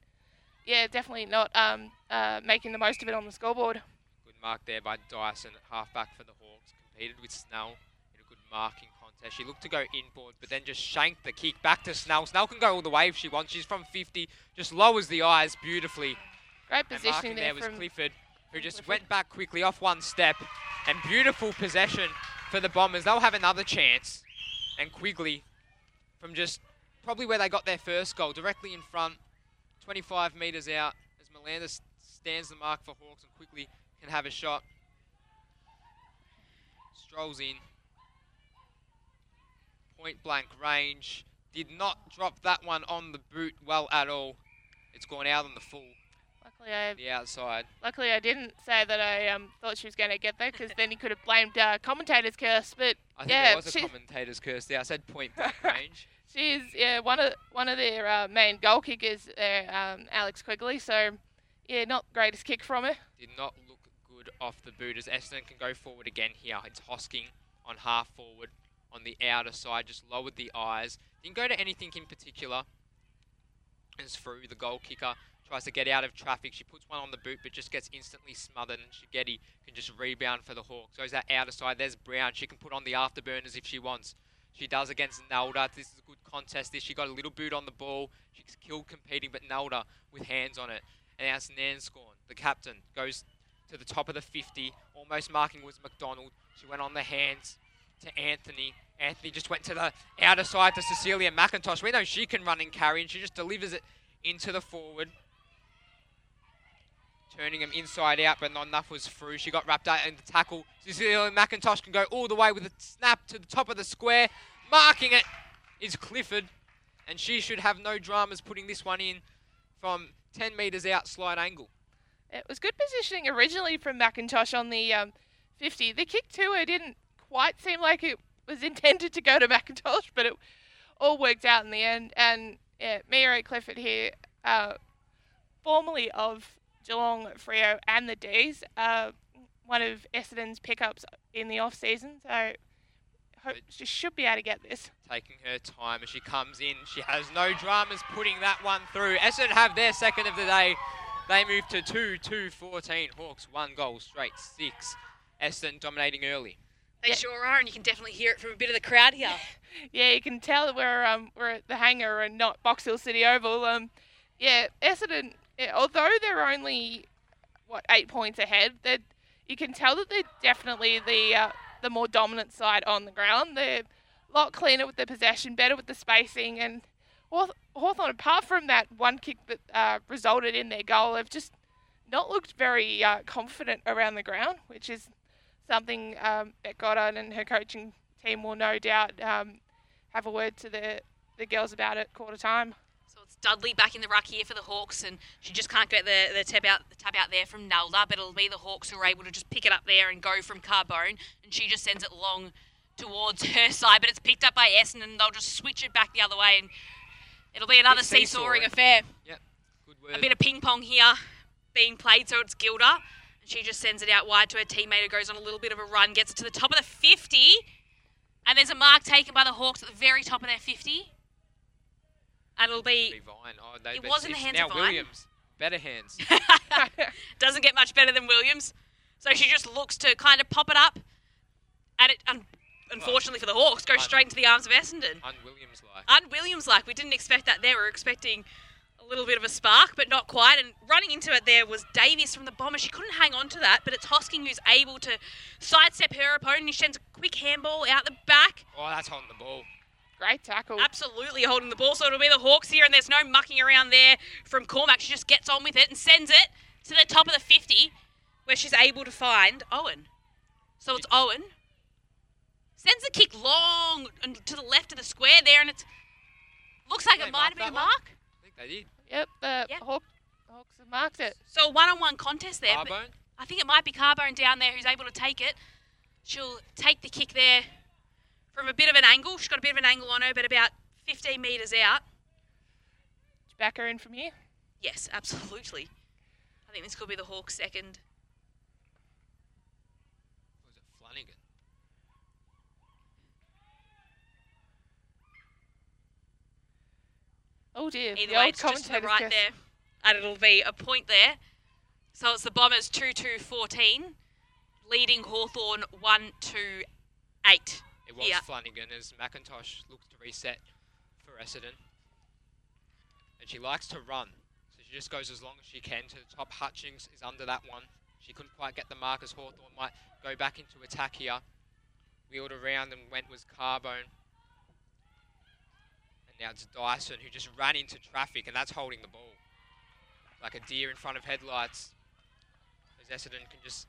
yeah, definitely not um, uh, making the most of it on the scoreboard. Good mark there by Dyson, at halfback for the Hawks. Competed with Snell in a good marking contest. She looked to go inboard, but then just shanked the kick back to Snell. Snell can go all the way if she wants. She's from 50, just lowers the eyes beautifully. Great positioning there there was from Clifford, who just went back quickly off one step. And beautiful possession for the Bombers. They'll have another chance. And Quigley, from just probably where they got their first goal, directly in front, 25 metres out, as Melanda stands the mark for Hawks and quickly can have a shot. Strolls in. Point blank range. Did not drop that one on the boot well at all. It's gone out on the full, Luckily, I the outside. luckily I didn't say that I um, thought she was going to get there because then you could have blamed uh, commentator's curse. But I think yeah, there was a commentator's curse there. I said point blank range. she's yeah one of one of their uh, main goal kickers um, Alex Quigley. So yeah, not greatest kick from her. Did not look good off the boot as Essendon can go forward again here. It's Hosking on half forward on the outer side, just lowered the eyes. Didn't go to anything in particular. As through the goal kicker tries to get out of traffic. She puts one on the boot, but just gets instantly smothered. And Shigetti can just rebound for the Hawks. Goes that outer side. There's Brown. She can put on the afterburners if she wants. She does against Nalder. This is a good contest. This she got a little boot on the ball. She's killed competing, but Nalder with hands on it. And now it's Nanscawen, the captain, goes to the top of the 50. Almost marking was McDonald. She went on the hands to Anthony. Anthony just went to the outer side to Cecilia McIntosh. We know she can run and carry, and she just delivers it into the forward. Turning him inside out, but not enough was through. She got wrapped up in the tackle. Cecilia McIntosh can go all the way with a snap to the top of the square. Marking it is Clifford, and she should have no dramas putting this one in from 10 metres out slight angle. It was good positioning originally from McIntosh on the um, 50. The kick to her didn't quite seem like it was intended to go to McIntosh, but it all worked out in the end. And yeah, Mia Clifford here, uh, formerly of Geelong, Freo, and the D's, uh, one of Essendon's pickups in the off season. So hope she should be able to get this. Taking her time as she comes in. She has no dramas putting that one through. Essendon have their second of the day. They move to 2 2 14. Hawks, one goal straight, six. Essendon dominating early. They sure are, and you can definitely hear it from a bit of the crowd here. Yeah, you can tell that we're um we're at the hangar and not Box Hill City Oval. Um, yeah, Essendon. Yeah, although they're only what eight points ahead, that you can tell that they're definitely the uh, the more dominant side on the ground. They're a lot cleaner with their possession, better with the spacing, and Hawth- Hawthorn, apart from that one kick that uh, resulted in their goal, have just not looked very uh, confident around the ground, which is something um, Bec Goddard and her coaching team will no doubt um, have a word to the, the girls about at quarter time. Dudley back in the ruck here for the Hawks, and she just can't get the, the tap out the tap out there from Nelda, but it'll be the Hawks who are able to just pick it up there and go from Carbone, and she just sends it long towards her side, but it's picked up by Essendon, and they'll just switch it back the other way, and it'll be another seesawing seesawing. affair. Yep, good word. A bit of ping pong here being played, so it's Gilda. And she just sends it out wide to her teammate who goes on a little bit of a run, gets it to the top of the 50. And there's a mark taken by the Hawks at the very top of their 50. And it'll be. Be Vine. Oh, they, It was in the hands now of Vine. Williams. Better hands. Doesn't get much better than Williams. So she just looks to kind of pop it up. And it, un- unfortunately for the Hawks, goes straight into the arms of Essendon. Un-Williams like. Un-Williams like. We didn't expect that there. We were expecting a little bit of a spark, but not quite. And running into it there was Davies from the bomber. She couldn't hang on to that, but it's Hosking who's able to sidestep her opponent. She sends a quick handball out the back. Oh, that's holding the ball. Great tackle. Absolutely holding the ball. So it'll be the Hawks here, and there's no mucking around there from Cormac. She just gets on with it and sends it to the top of the 50, where she's able to find Owen. So it's Owen. Sends the kick long and to the left of the square there, and it looks like They it might have been a mark. I think they did. Yep, the Hawk, Hawks have marked it. So a one-on-one contest there. but Carbone? I think it might be Carbone down there who's able to take it. She'll take the kick there from a bit of an angle. She's got a bit of an angle on her, but about 15 metres out. Back her in from here. Yes, absolutely. I think this could be the Hawks' second. Oh, Was it Flanagan? Oh dear. Either the way, old it's just to the right guess. there. And it'll be a point there. So it's the Bombers 2-2-14, leading Hawthorn 1-2-8. It was here. Flanagan as McIntosh looked to reset for Essendon. And she likes to run. So she just goes as long as she can to the top. Hutchings is under that one. She couldn't quite get the mark as Hawthorn might go back into attack here. Wheeled around and went was Carbone. And now it's Dyson who just ran into traffic and that's holding the ball. Like a deer in front of headlights. As Essendon can just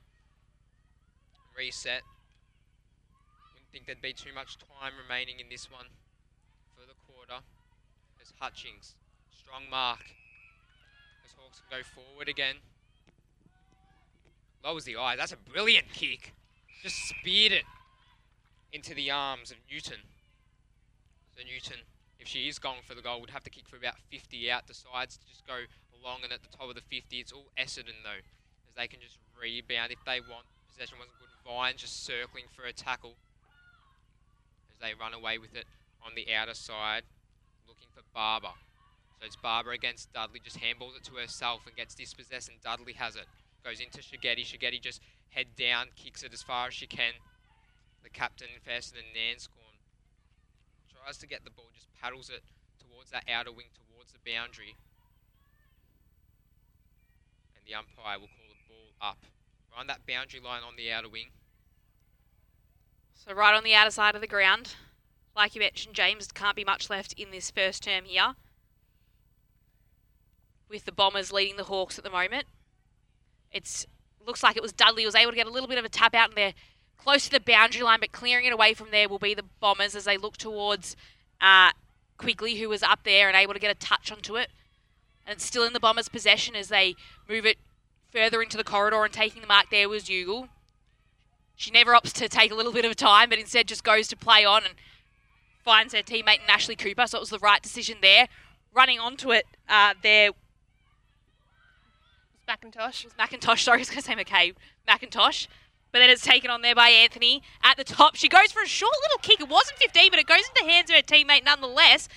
reset. Think there'd be too much time remaining in this one for the quarter. As Hutchings, strong mark. As Hawks can go forward again. Lowers the eye. That's a brilliant kick. Just speared it into the arms of Newton. So Newton, if she is going for the goal, would have to kick for about 50 out. Decides to just go along and at the top of the 50. It's all Essendon though, as they can just rebound if they want. Possession wasn't good. Vine just circling for a tackle they run away with it on the outer side, looking for Barber. So it's Barber against Dudley, just handballs it to herself and gets dispossessed, and Dudley has it. Goes into Shigetti. Shigetti just head down, kicks it as far as she can. The captain, Fairson and Nanscawen, tries to get the ball, just paddles it towards that outer wing, towards the boundary. And the umpire will call the ball up. On that boundary line on the outer wing. So right on the outer side of the ground. Like you mentioned, James, can't be much left in this first term here. With the Bombers leading the Hawks at the moment. It's looks like it was Dudley who was able to get a little bit of a tap out in there close to the boundary line, but clearing it away from there will be the Bombers as they look towards uh, Quigley, who was up there and able to get a touch onto it. And it's still in the Bombers' possession as they move it further into the corridor and taking the mark there was Ugle. She never opts to take a little bit of time, but instead just goes to play on and finds her teammate in Ashley Cooper. So it was the right decision there. Running onto it uh, there McIntosh. was McIntosh. Sorry, I was going to say McCabe. McIntosh. But then it's taken on there by Anthony at the top. She goes for a short little kick. It wasn't 15, but it goes into the hands of her teammate nonetheless.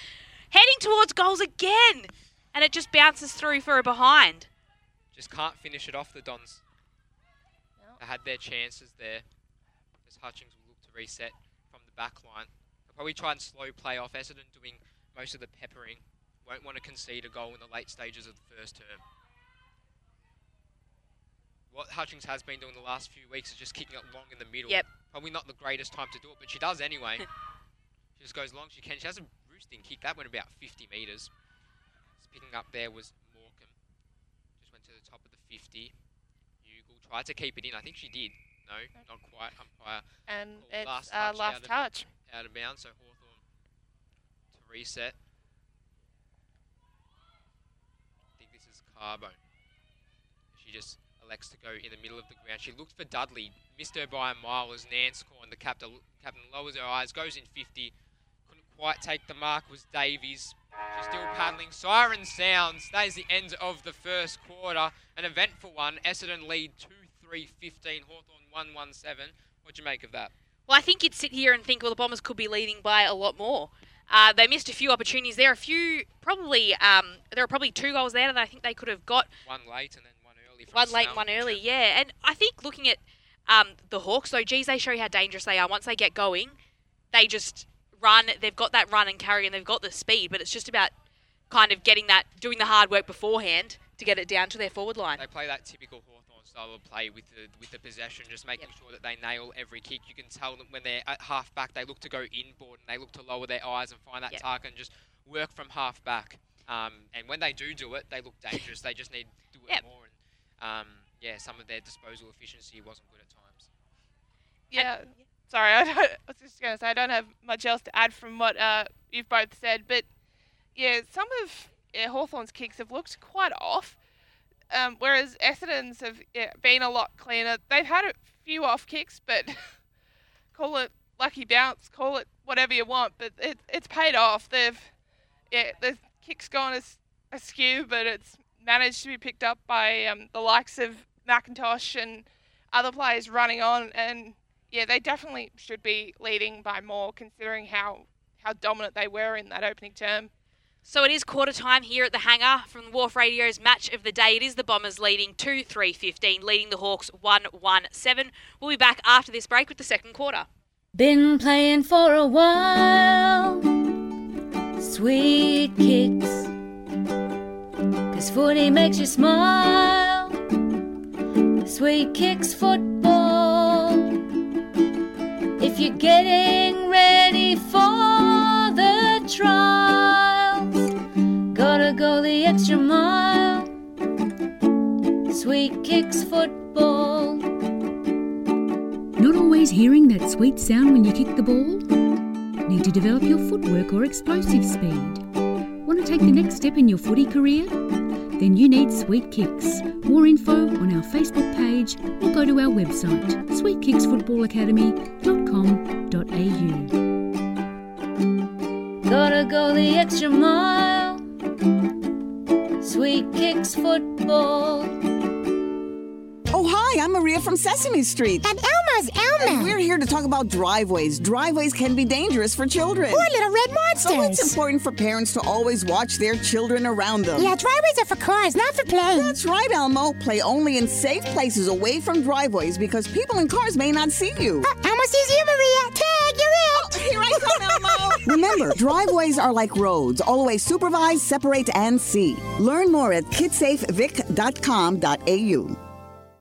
Heading towards goals again. And it just bounces through for a behind. Just can't finish it off the Dons. They had their chances there. Hutchings will look to reset from the back line. They'll probably try and slow play off Essendon doing most of the peppering. Won't want to concede a goal in the late stages of the first term. What Hutchings has been doing the last few weeks is just kicking it long in the middle. Yep. Probably not the greatest time to do it, but she does anyway. she just goes long she can. She has a roosting kick. That went about 50 metres. Picking up there was Morecambe. Just went to the top of the 50. Ugle tried to keep it in. I think she did. No, not quite. Umpire. And it's uh, touch last out of- touch. Out of bounds, so Hawthorn to reset. I think this is Carbone. She just elects to go in the middle of the ground. She looked for Dudley, missed her by a mile as Nance and the captain, captain lowers her eyes, goes in 50. Couldn't quite take the mark, was Davies. She's still paddling. Siren sounds. That is the end of the first quarter. An eventful one. Essendon lead 2 3 15. Hawthorn 1 1 7. What'd you make of that? Well, I think you'd sit here and think, well, the Bombers could be leading by a lot more. Uh, they missed a few opportunities there. are A few, probably, um, there were probably two goals there that I think they could have got. One late and then one early. One late, Snell. one early, yeah. And I think looking at um, the Hawks, though, geez, they show you how dangerous they are. Once they get going, they just run. They've got that run and carry, and they've got the speed. But it's just about kind of getting that, doing the hard work beforehand to get it down to their forward line. They play that typical Hawthorn style of play with the with the possession, just making sure that they nail every kick. You can tell that when they're at half back, they look to go inboard and they look to lower their eyes and find that Yep. target and just work from half back. Um, and when they do do it, they look dangerous. they just need to do it Yep. more. And um, yeah, some of their disposal efficiency wasn't good at times. Yeah. Sorry, I, don't, I was just going to say I don't have much else to add from what uh, you've both said, but yeah, some of yeah, Hawthorn's kicks have looked quite off, um, whereas Essendon's have been a lot cleaner. They've had a few off kicks, but call it lucky bounce, call it whatever you want, but it, it's paid off. They've yeah, the kicks gone as askew, but it's managed to be picked up by um, the likes of McIntosh and other players running on, and yeah, they definitely should be leading by more, considering how how dominant they were in that opening term. So it is quarter time here at the hangar from the Wharf Radio's match of the day. It is the Bombers leading 2 3 15, leading the Hawks 1 1 7. We'll be back after this break with the second quarter. Been playing for a while. Sweet kicks. Cause footy makes you smile. Sweet kicks football. If you're getting ready for the gotta go the extra mile. Sweet kicks football. Not always hearing that sweet sound when you kick the ball? Need to develop your footwork or explosive speed? Want to take the next step in your footy career? Then you need Sweet Kicks. More info on our Facebook page or go to our website sweetkicksfootballacademy.com.au. Gotta go the extra mile. Sweet kicks football. Oh, hi, I'm Maria from Sesame Street. And Elmo's Elmo. And we're here to talk about driveways. Driveways can be dangerous for children. Or little red monsters. So it's important for parents to always watch their children around them. Yeah, driveways are for cars, not for play. That's right, Elmo. Play only in safe places away from driveways because people in cars may not see you. Uh, Elmo sees you, Maria. Tag, you're out. Here I come, Elmo. Remember, driveways are like roads. Always supervise, separate, and see. Learn more at kidsafevic.com.au.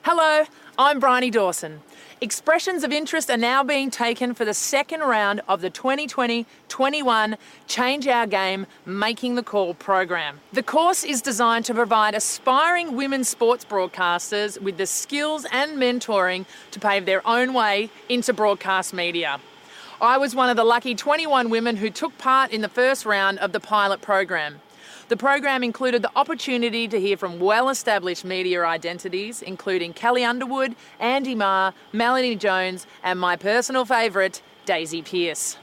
Hello, I'm Bryony Dawson. Expressions of interest are now being taken for the second round of the 2020 21 Change Our Game Making the Call program. The course is designed to provide aspiring women sports broadcasters with the skills and mentoring to pave their own way into broadcast media. I was one of the lucky 21 women who took part in the first round of the pilot program. The program included the opportunity to hear from well established media identities, including Kelly Underwood, Andy Maher, Melanie Jones, and my personal favourite, Daisy Pearce.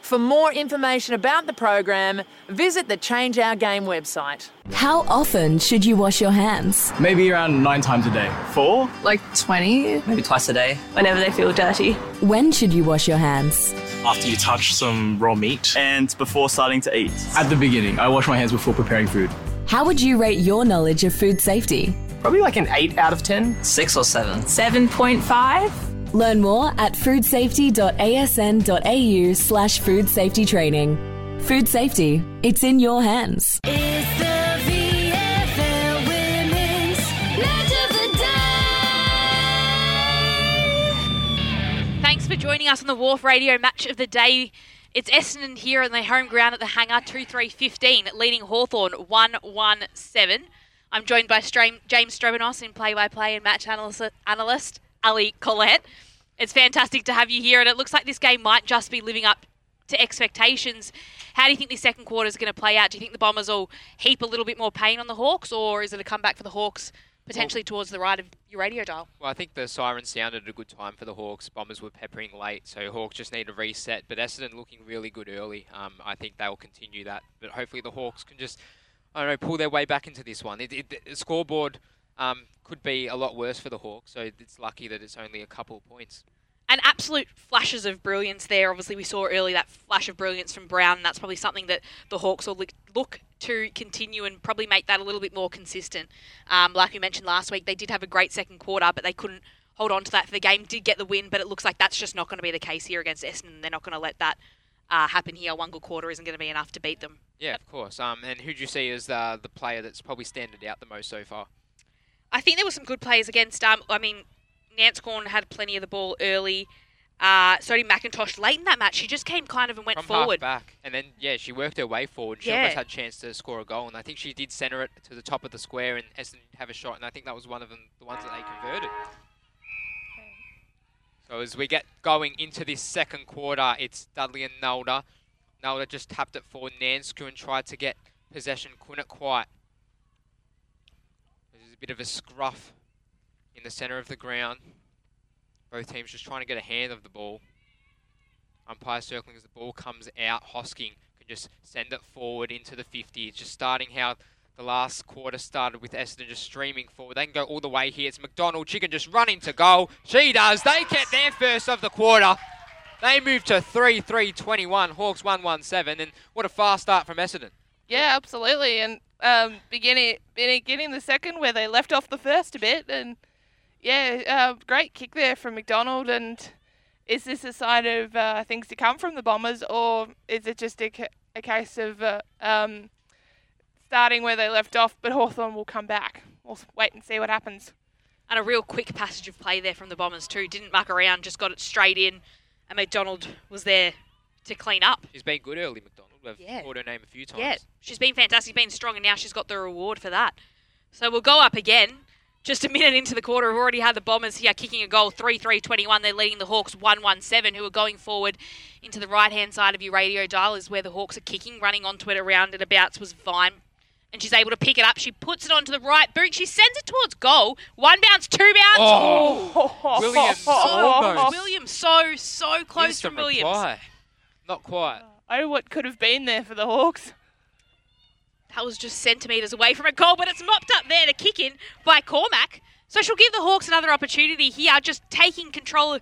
For more information about the program, visit the Change Our Game website. How often should you wash your hands? Maybe around nine times a day. Four? Like 20? Maybe twice a day. Whenever they feel dirty. When should you wash your hands? After you touch some raw meat. And before starting to eat. At the beginning, I wash my hands before preparing food. How would you rate your knowledge of food safety? Probably like an 8 out of 10. 6 or 7. 7.5? Learn more at foodsafety.asn.au slash food safety training. Food safety, it's in your hands. It's the VFL Women's Match of the Day. Thanks for joining us on the Wharf Radio Match of the Day. It's Essendon here on their home ground at the Hangar 2-3-15, leading Hawthorn 1-1-7. I'm joined by Stra- James Strobanos in play-by-play and match analyst, analyst Ali Collette. It's fantastic to have you here, and it looks like this game might just be living up to expectations. How do you think this second quarter is going to play out? Do you think the Bombers will heap a little bit more pain on the Hawks, or is it a comeback for the Hawks potentially towards the right of your radio dial? Well, I think the siren sounded at a good time for the Hawks. Bombers were peppering late, so Hawks just need a reset. But Essendon looking really good early. Um, I think they will continue that. But hopefully the Hawks can just, I don't know, pull their way back into this one. It, it, the scoreboard um, could be a lot worse for the Hawks, so it's lucky that it's only a couple of points. and absolute flashes of brilliance there. Obviously, we saw early that flash of brilliance from Brown, and that's probably something that the Hawks will look- to continue and probably make that a little bit more consistent. Um, like we mentioned last week, they did have a great second quarter, but they couldn't hold on to that for the game. Did get the win, but it looks like that's just not going to be the case here against Essendon. They're not going to let that uh, happen here. One good quarter isn't going to be enough to beat them. Yeah, of course. Um, and who do you see as the, the player that's probably standed out the most so far? I think there were some good players against. Um, I mean, Nanscawen had plenty of the ball early. Uh, so did McIntosh late in that match. She just came kind of and went From forward. back, and then yeah, she worked her way forward. She Yeah. almost had a chance to score a goal, and I think she did centre it to the top of the square, and Essendon have a shot, and I think that was one of them, the ones that they converted. So as we get going into this second quarter, it's Dudley and Nalder. Nalder just tapped it for Nanscawen and tried to get possession, couldn't quite. Bit of a scruff in the centre of the ground. Both teams just trying to get a hand of the ball. Umpire circling as the ball comes out. Hosking can just send it forward into the 50. It's just starting how the last quarter started with Essendon just streaming forward. They can go all the way here. It's McDonald. She can just run into goal. She does. They get their first of the quarter. They move to 3 3 21. Hawks 1 1 7. And what a fast start from Essendon. Yeah, absolutely. And um, beginning beginning the second where they left off the first a bit, and yeah, uh, great kick there from McDonald. And is this a sign of uh, things to come from the Bombers, or is it just a, ca- a case of uh, um, starting where they left off, but Hawthorn will come back? We'll wait and see what happens. And a real quick passage of play there from the Bombers too. Didn't muck around, just got it straight in, and McDonald was there to clean up. He's been good early, McDonald. We've Yeah. called her name a few times. Yeah, she's been fantastic, been strong, and now she's got the reward for that. So we'll go up again. Just a minute into the quarter, we've already had the Bombers here kicking a goal 3 3 21. They're leading the Hawks 1 1 7, who are going forward into the right hand side of your radio dial, is where the Hawks are kicking. Running onto it around and abouts was Vine. And she's able to pick it up. She puts it onto the right boot. She sends it towards goal. One bounce, two bounce. Oh, Williams almost. Williams so, so close from Williams. reply. Not quite. Oh, what could have been there for the Hawks? That was just centimetres away from a goal, but it's mopped up there to kick in by Cormac. So she'll give the Hawks another opportunity here, just taking control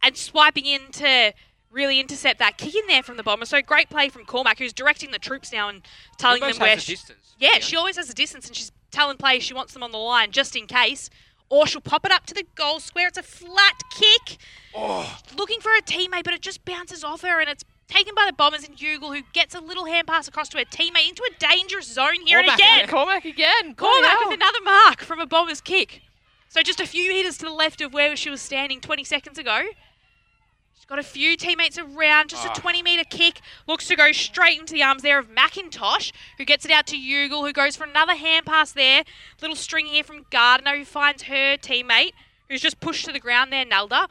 and swiping in to really intercept that kick in there from the Bombers. So great play from Cormac, who's directing the troops now and telling them where has the she- distance. Yeah, she always has a distance, and she's telling players she wants them on the line just in case. Or she'll pop it up to the goal square. It's a flat kick. Oh. Looking for a teammate, but it just bounces off her, and it's taken by the Bombers and Ugle, who gets a little hand pass across to her teammate into a dangerous zone here and Cormac again. again. Cormac again. Cormac with another mark from a Bombers kick. So just a few metres to the left of where she was standing 20 seconds ago. She's got a few teammates around, just Ah. a 20 metre kick. Looks to go straight into the arms there of McIntosh, who gets it out to Ugle, who goes for another hand pass there. Little string here from Gardner, who finds her teammate, who's just pushed to the ground there, Nalder.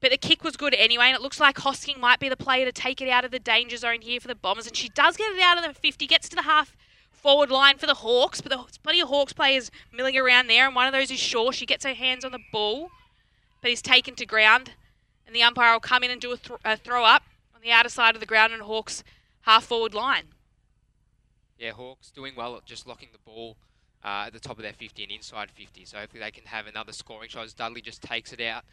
But the kick was good anyway, and it looks like Hosking might be the player to take it out of the danger zone here for the Bombers. And she does get it out of the 50, gets to the half forward line for the Hawks, but there's plenty of Hawks players milling around there, and one of those is Shaw. She gets her hands on the ball, but he's taken to ground, and the umpire will come in and do a, th- a throw up on the outer side of the ground and Hawks half forward line. Yeah, Hawks doing well at just locking the ball uh, at the top of their 50 and inside 50. So hopefully they can have another scoring shot as Dudley just takes it out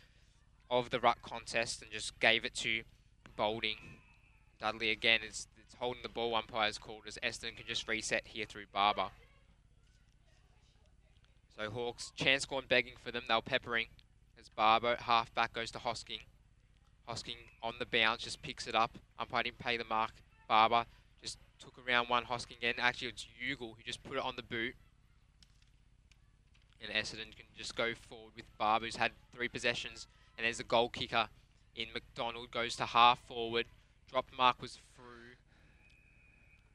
of the ruck contest and just gave it to Bolding. Dudley again is, is holding the ball, umpires called as Eston can just reset here through Barber. So Hawks, chance gone begging for them. They're peppering as Barber half back goes to Hosking. Hosking on the bounce just picks it up. Umpire didn't pay the mark. Barber just took around one Hosking again. Actually, it's Ugle who just put it on the boot. And Essendon can just go forward with Barber, who's had three possessions. And there's a goal kicker in McDonald. Goes to half forward. Drop mark was through.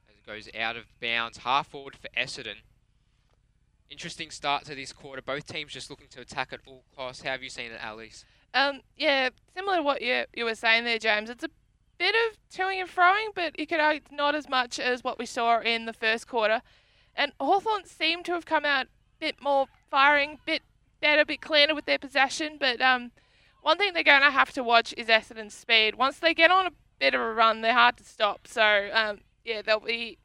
As it goes out of bounds. Half forward for Essendon. Interesting start to this quarter. Both teams just looking to attack at all costs. How have you seen it, Alice? Um, yeah, similar to what you you were saying there, James. It's a bit of toing and froing, but you could argue not as much as what we saw in the first quarter. And Hawthorn seemed to have come out a bit more firing, bit better, a bit cleaner with their possession. But um, one thing they're going to have to watch is Essendon's speed. Once they get on a bit of a run, they're hard to stop. So um, yeah, they'll be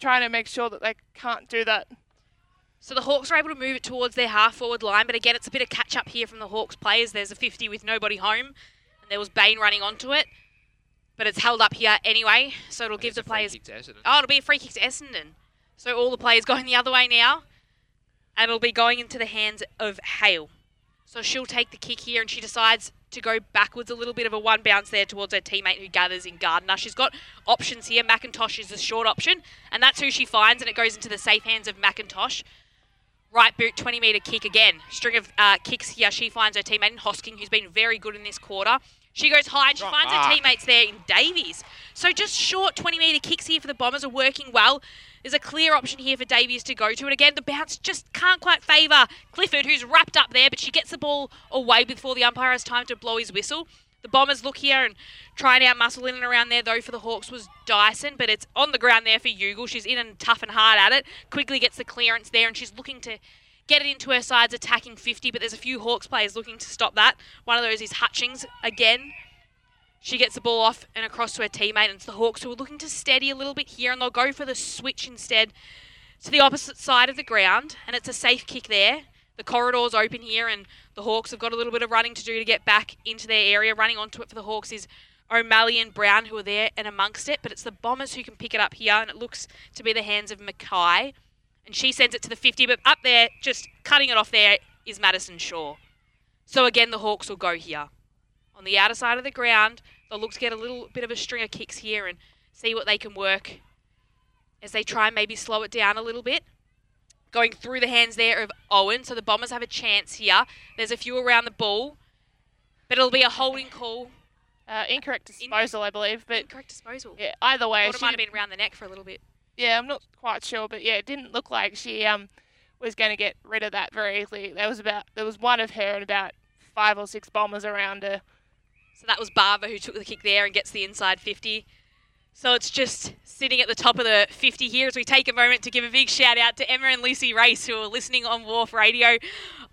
trying to make sure that they can't do that. So the Hawks are able to move it towards their half forward line, but again, it's a bit of catch up here from the Hawks players. There's a 50 with nobody home, and there was Bain running onto it, but it's held up here anyway, so it'll give the players. Kick to Oh, it'll be a free kick to Essendon. So all the players going the other way now, and it'll be going into the hands of Heil. So she'll take the kick here, and she decides to go backwards a little bit of a one bounce there towards her teammate who gathers in Gardner. She's got options here. McIntosh is a short option, and that's who she finds, and it goes into the safe hands of McIntosh. Right boot, 20 metre kick again. String of uh, kicks here. She finds her teammate in Hosking, who's been very good in this quarter. She goes high and she Drop finds her teammates there in Davies. So just short 20 metre kicks here for the Bombers are working well. There's a clear option here for Davies to go to. And again, the bounce just can't quite favour Clifford, who's wrapped up there, but she gets the ball away before the umpire has time to blow his whistle. The Bombers look here and try and out muscle in and around there, though, for the Hawks was Dyson, but it's on the ground there for Ugle. She's in and tough and hard at it. Quickly gets the clearance there, and she's looking to get it into her sides, attacking 50, but there's a few Hawks players looking to stop that. One of those is Hutchings again. She gets the ball off and across to her teammate, and it's the Hawks who are looking to steady a little bit here, and they'll go for the switch instead to the opposite side of the ground, and it's a safe kick there. The corridor's open here, and the Hawks have got a little bit of running to do to get back into their area. Running onto it for the Hawks is O'Malley and Brown, who are there and amongst it, but it's the Bombers who can pick it up here, and it looks to be the hands of Mackay. And she sends it to the 50, but up there, just cutting it off there, is Madison Shaw. So again, the Hawks will go here. On the outer side of the ground, they'll look to get a little bit of a string of kicks here and see what they can work as they try and maybe slow it down a little bit. Going through the hands there of Owen, so the Bombers have a chance here. There's a few around the ball, but it'll be a holding call. Uh, incorrect disposal, I believe. But incorrect disposal. Yeah, either way, it might have been around the neck for a little bit. Yeah, I'm not quite sure, but yeah, it didn't look like she um was going to get rid of that very easily. There was about there was one of her and about five or six bombers around her. So that was Barber who took the kick there and gets the inside 50. So it's just sitting at the top of the 50 here as we take a moment to give a big shout out to Emma and Lucy Race who are listening on Wharf Radio.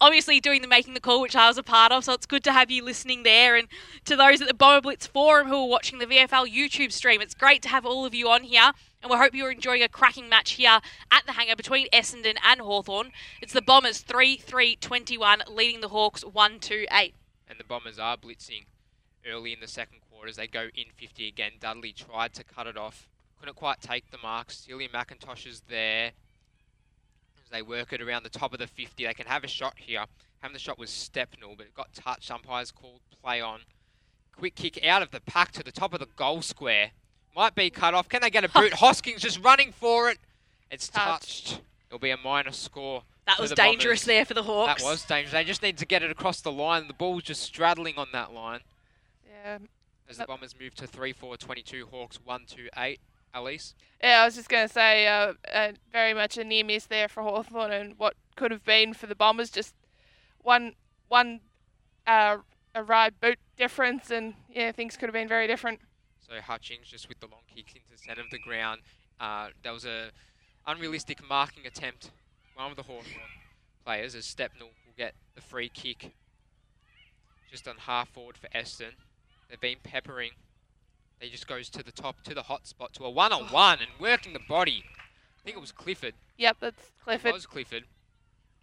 Obviously doing the making the call, which I was a part of, so it's good to have you listening there. And to those at the Bomber Blitz Forum who are watching the VFL YouTube stream, it's great to have all of you on here. And we hope you're enjoying a cracking match here at the hangar between Essendon and Hawthorn. It's the Bombers 3 3 21, leading the Hawks 1 2 8. And the Bombers are blitzing early in the second quarter as they go in 50 again. Dudley tried to cut it off, couldn't quite take the mark. Celia McIntosh is there. As they work it around the top of the 50, they can have a shot here. Having the shot was Stepnell, but it got touched. Umpires called play on. Quick kick out of the pack to the top of the goal square. Might be cut off. Can they get a boot? Hoskins just running for it. It's touched. It'll be a minor score. That was the dangerous Bombers. there for the Hawks. That was dangerous. They just need to get it across the line. The ball's just straddling on that line. Yeah. As the Bombers move to 3 4 22, Hawks 1 2 8. Elise? Yeah, I was just going to say, uh, uh, very much a near miss there for Hawthorn and what could have been for the Bombers. Just one one uh, a ride boot difference, and yeah, things could have been very different. So Hutchings just with the long kicks into the centre of the ground. Uh, there was a unrealistic marking attempt. One of the Hawthorn players, as Stepnell will get the free kick just on half forward for Eston. They've been peppering. They just goes to the top, to the hot spot, to a one-on-one and working the body. I think it was Clifford. Yep, that's Clifford. It was Clifford.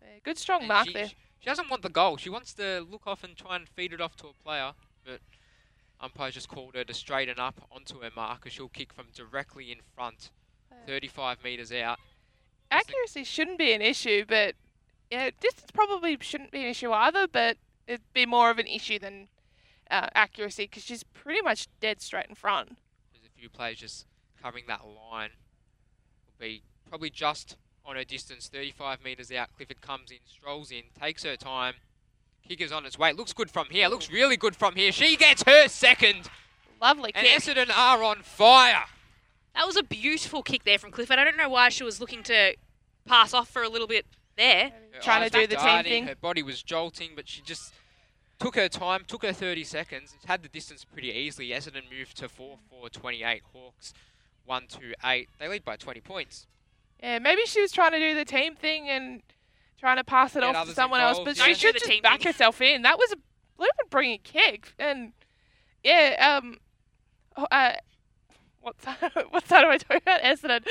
Yeah, good strong And mark she, there. She doesn't want the goal. She wants to look off and try and feed it off to a player, but umpire just called her to straighten up onto her mark marker. She'll kick from directly in front, 35 metres out. Accuracy shouldn't be an issue, but yeah, distance probably shouldn't be an issue either. But it'd be more of an issue than uh, accuracy because she's pretty much dead straight in front. There's a few players just covering that line. Will be probably just on her distance, 35 metres out. Clifford comes in, strolls in, takes her time. Kicker's on its way. Looks good from here. Looks really good from here. She gets her second. Lovely kick. And kick. Essendon are on fire. That was a beautiful kick there from Clifford. I don't know why she was looking to pass off for a little bit there. Her Trying to do were the team thing. Her body was jolting, but she just took her time, took her 30 seconds, had the distance pretty easily. Essendon moved to 4 4 28. Hawks 1 2 8. They lead by 20 points. Yeah, maybe she was trying to do the team thing and trying to pass it Get off to others someone else, but yeah. she should Do the just back thing. herself in. That was a blueprint bringing kick, and yeah, um, oh, uh, what side, what side am I talking about? Essendon.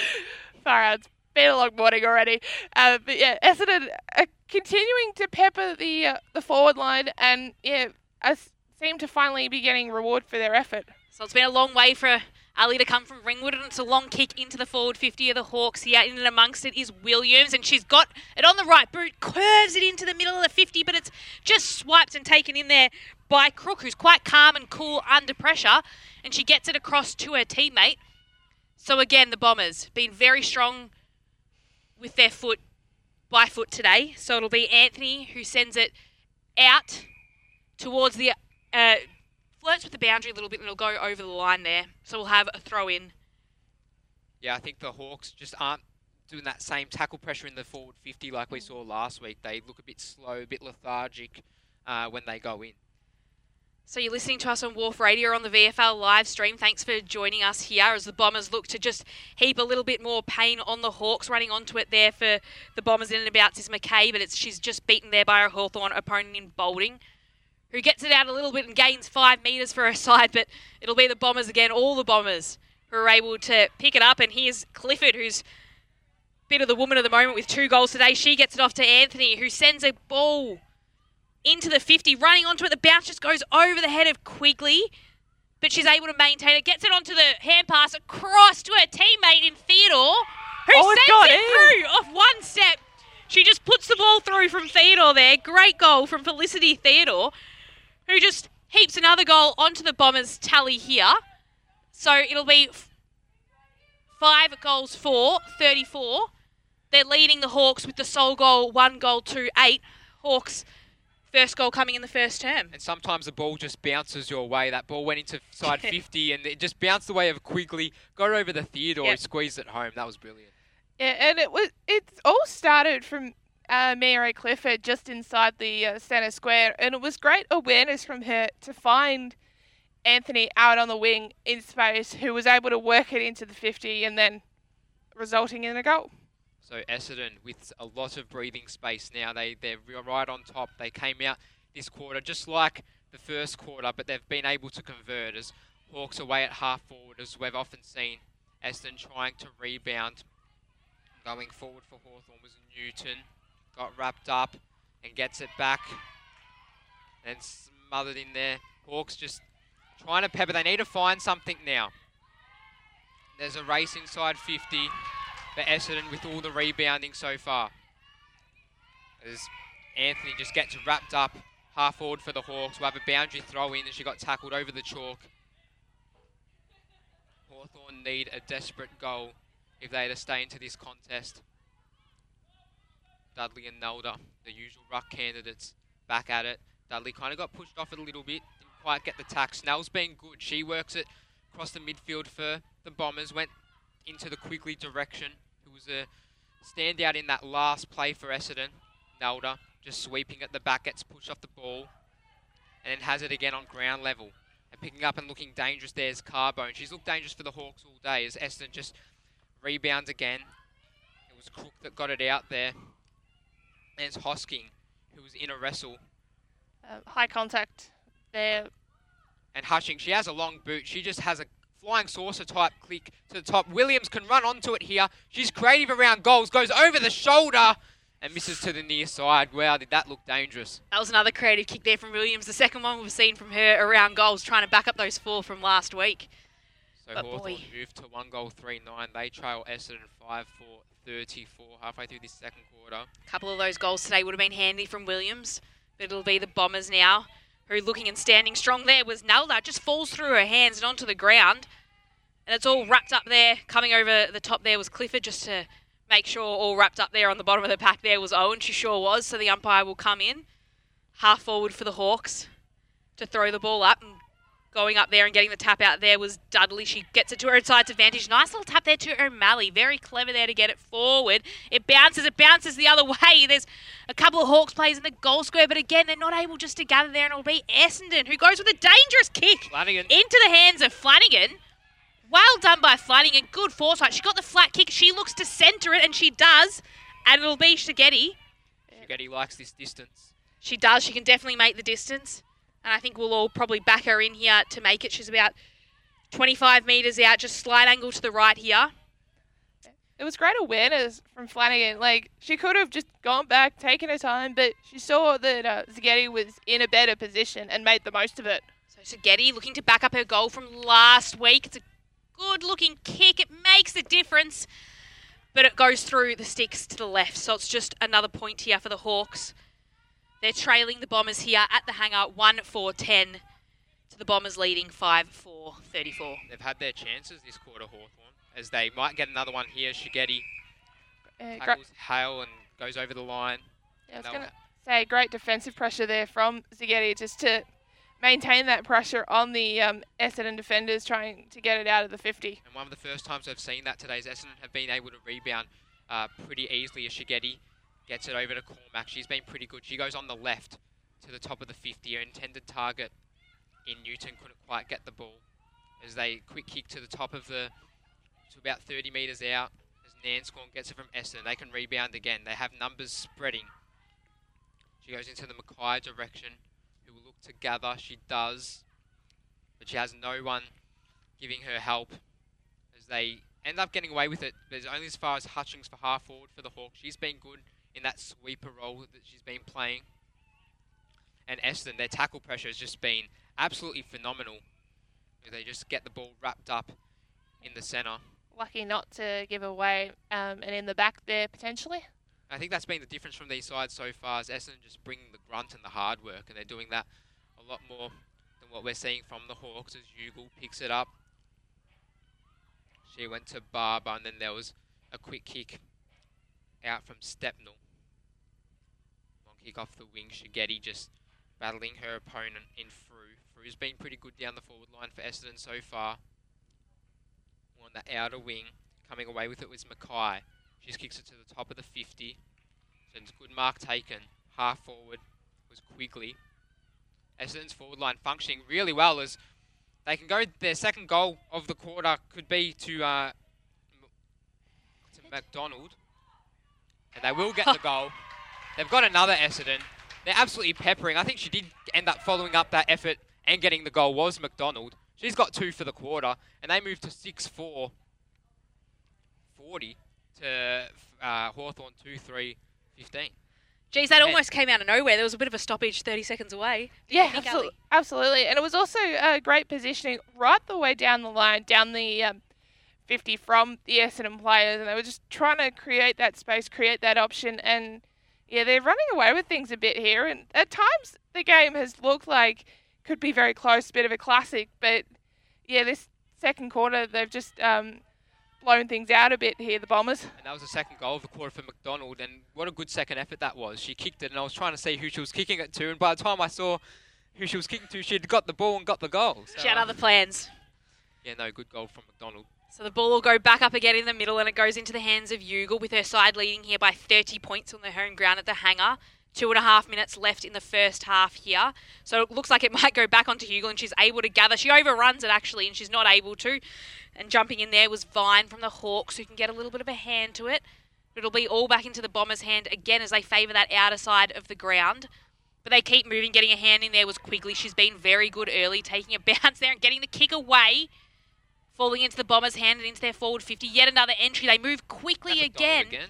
Sorry, it's been a long morning already. Uh, but yeah, Essendon are continuing to pepper the uh, the forward line, and yeah, us seem to finally be getting reward for their effort. So it's been a long way for Ali to come from Ringwood, and it's a long kick into the forward 50 of the Hawks here. In and amongst it is Williams, and she's got it on the right boot, curves it into the middle of the 50, but it's just swiped and taken in there by Crook, who's quite calm and cool under pressure, and she gets it across to her teammate. So again, the Bombers been very strong with their foot by foot today. So it'll be Anthony who sends it out towards the uh, flirts with the boundary a little bit and it'll go over the line there. So we'll have a throw in. Yeah, I think the Hawks just aren't doing that same tackle pressure in the forward 50 like we saw last week. They look a bit slow, a bit lethargic uh, when they go in. So you're listening to us on Wharf Radio on the VFL live stream. Thanks for joining us here as the Bombers look to just heap a little bit more pain on the Hawks. Running onto it there for the Bombers in and about is McKay, but it's she's just beaten there by her Hawthorn opponent in Boulding, who gets it out a little bit and gains five metres for her side, but it'll be the Bombers again, all the Bombers who are able to pick it up. And here's Clifford, who's bit of the woman of the moment with two goals today. She gets it off to Anthony, who sends a ball into the 50, running onto it. The bounce just goes over the head of Quigley, but she's able to maintain it. Gets it onto the hand pass across to her teammate in Theodore, who Oh, sends got it through off one step. She just puts the ball through from Theodore there. Great goal from Felicity Theodore, who just heaps another goal onto the Bombers' tally here. So it'll be f- five goals for 34. They're leading the Hawks with the sole goal, one goal to eight. Hawks first goal coming in the first term. And sometimes the ball just bounces your way. That ball went into side 50 and it just bounced the way of Quigley, got over the Theodore, Yep. squeezed it home. That was brilliant. Yeah, and it was it all started from uh, Mia-Rae Clifford just inside the uh, centre square, and it was great awareness from her to find Anthony out on the wing in space, who was able to work it into the 50 and then resulting in a goal. So Essendon with a lot of breathing space now. They they're right on top. They came out this quarter just like the first quarter, but they've been able to convert as Hawks away at half forward, as we've often seen. Essendon trying to rebound. Going forward for Hawthorn was Newton. Got wrapped up and gets it back. And smothered in there. Hawks just trying to pepper. They need to find something now. There's a race inside 50 for Essendon with all the rebounding so far. As Anthony just gets wrapped up half forward for the Hawks. We'll have a boundary throw in and she got tackled over the chalk. Hawthorn need a desperate goal if they are to stay into this contest. Dudley and Nalder, the usual ruck candidates, back at it. Dudley kind of got pushed off it a little bit, didn't quite get the tack. Snell's been good. She works it across the midfield for the Bombers, went into the Quigley direction, who was a standout in that last play for Essendon. Nalder just sweeping at the back, gets pushed off the ball, and then has it again on ground level. And picking up and looking dangerous there's Carbone. She's looked dangerous for the Hawks all day as Essendon just rebounds again. It was Crook that got it out there. And it's Hosking who was in a wrestle. Uh, high contact there. And Hushing, she has a long boot. She just has a flying saucer type click to the top. Williams can run onto it here. She's creative around goals, goes over the shoulder and misses to the near side. Wow, did that look dangerous? That was another creative kick there from Williams. The second one we've seen from her around goals, trying to back up those four from last week. So But Hawthorn moved to one goal, three nine. They trail Essendon five four, 34 halfway through this second quarter. A couple of those goals today would have been handy from Williams, but it'll be the Bombers now, who looking and standing strong there was Nalder. Just falls through her hands and onto the ground. And it's all wrapped up there. Coming over the top there was Clifford just to make sure all wrapped up there on the bottom of the pack there was Owen. She sure was. So the umpire will come in half forward for the Hawks to throw the ball up and going up there and getting the tap out there was Dudley. She gets it to her side's advantage. Nice little tap there to O'Malley. Very clever there to get it forward. It bounces, it bounces the other way. There's a couple of Hawks players in the goal square, but again, they're not able just to gather there, and it'll be Essendon who goes with a dangerous kick Flanagan. into the hands of Flanagan. Well done by Flanagan. Good foresight. She got the flat kick. She looks to centre it, and she does. And it'll be Shigetti. Shigetti likes this distance. She does. She can definitely make the distance. And I think we'll all probably back her in here to make it. She's about 25 metres out, just slight angle to the right here. It was great awareness from Flanagan. Like she could have just gone back, taken her time, but she saw that uh, Zaghetti was in a better position and made the most of it. So Saghetti looking to back up her goal from last week. It's a good looking kick. It makes a difference. But it goes through the sticks to the left. So it's just another point here for the Hawks. They're trailing the Bombers here at the hangar 1 4 10 to the Bombers leading 5 4 34. They've had their chances this quarter, Hawthorn, as they might get another one here. Shigetti Uh, gra- tackles Heil and goes over the line. Yeah, I was going to say great defensive pressure there from Zaghetti just to maintain that pressure on the um, Essendon defenders trying to get it out of the 50. And one of the first times I've seen that today is Essendon have been able to rebound uh, pretty easily as Shigetti gets it over to Cormac. She's been pretty good. She goes on the left to the top of the 50. Her intended target in Newton couldn't quite get the ball as they quick kick to the top of the to about 30 metres out as Nanscawen gets it from Essendon. They can rebound again. They have numbers spreading. She goes into the Mackay direction, who will look to gather. She does, but she has no one giving her help as they end up getting away with it. There's only as far as Hutchings for half forward for the Hawks. She's been good in that sweeper role that she's been playing. And Eston, their tackle pressure has just been absolutely phenomenal. They just get the ball wrapped up in the centre. Lucky not to give away um, and in the back there potentially. I think that's been the difference from these sides so far. Is Essendon just bringing the grunt and the hard work, and they're doing that a lot more than what we're seeing from the Hawks. As Ugle picks it up, she went to Barber, and then there was a quick kick out from Stepnell. Kick off the wing. Shigetti just battling her opponent in through. Fru's been pretty good down the forward line for Essendon so far. On the outer wing, coming away with it was Mackay. She just kicks it to the top of the 50. So it's good mark taken. Half forward was Quigley. Essendon's forward line functioning really well as they can go. Their second goal of the quarter could be to uh, to McDonald, and they will get the goal. They've got another Essendon. They're absolutely peppering. I think she did end up following up that effort and getting the goal. Was McDonald? She's got two for the quarter, and they move to 6-4, 40 to uh, Hawthorn 2-3, 15. Geez, that And- almost came out of nowhere. There was a bit of a stoppage 30 seconds away. Didn't Yeah, think, absolutely, Ali? absolutely. And it was also uh, great positioning right the way down the line, down the um, 50 from the Essendon players. And they were just trying to create that space, create that option. And yeah, they're running away with things a bit here. And at times the game has looked like could be very close, bit of a classic. But yeah, this second quarter, they've just um, blown things out a bit here, the Bombers. And that was the second goal of the quarter for McDonald, and what a good second effort that was. She kicked it, and I was trying to see who she was kicking it to, and by the time I saw who she was kicking to, she'd got the ball and got the goal. So, She had other plans. yeah, no, good goal from McDonald. So the ball will go back up again in the middle and it goes into the hands of Ugle with her side leading here by 30 points on the home ground at the hangar. Two and a half minutes left in the first half here. So it looks like it might go back onto Ugle and she's able to gather. She overruns it actually and she's not able to. And jumping in there was Vine from the Hawks who can get a little bit of a hand to it. It'll be all back into the Bombers' hand again as they favour that outer side of the ground. But they keep moving. Getting a hand in there was Quigley. She's been very good early, taking a bounce there and getting the kick away falling into the Bombers' hand and into their forward 50. Yet another entry. They move quickly again, again.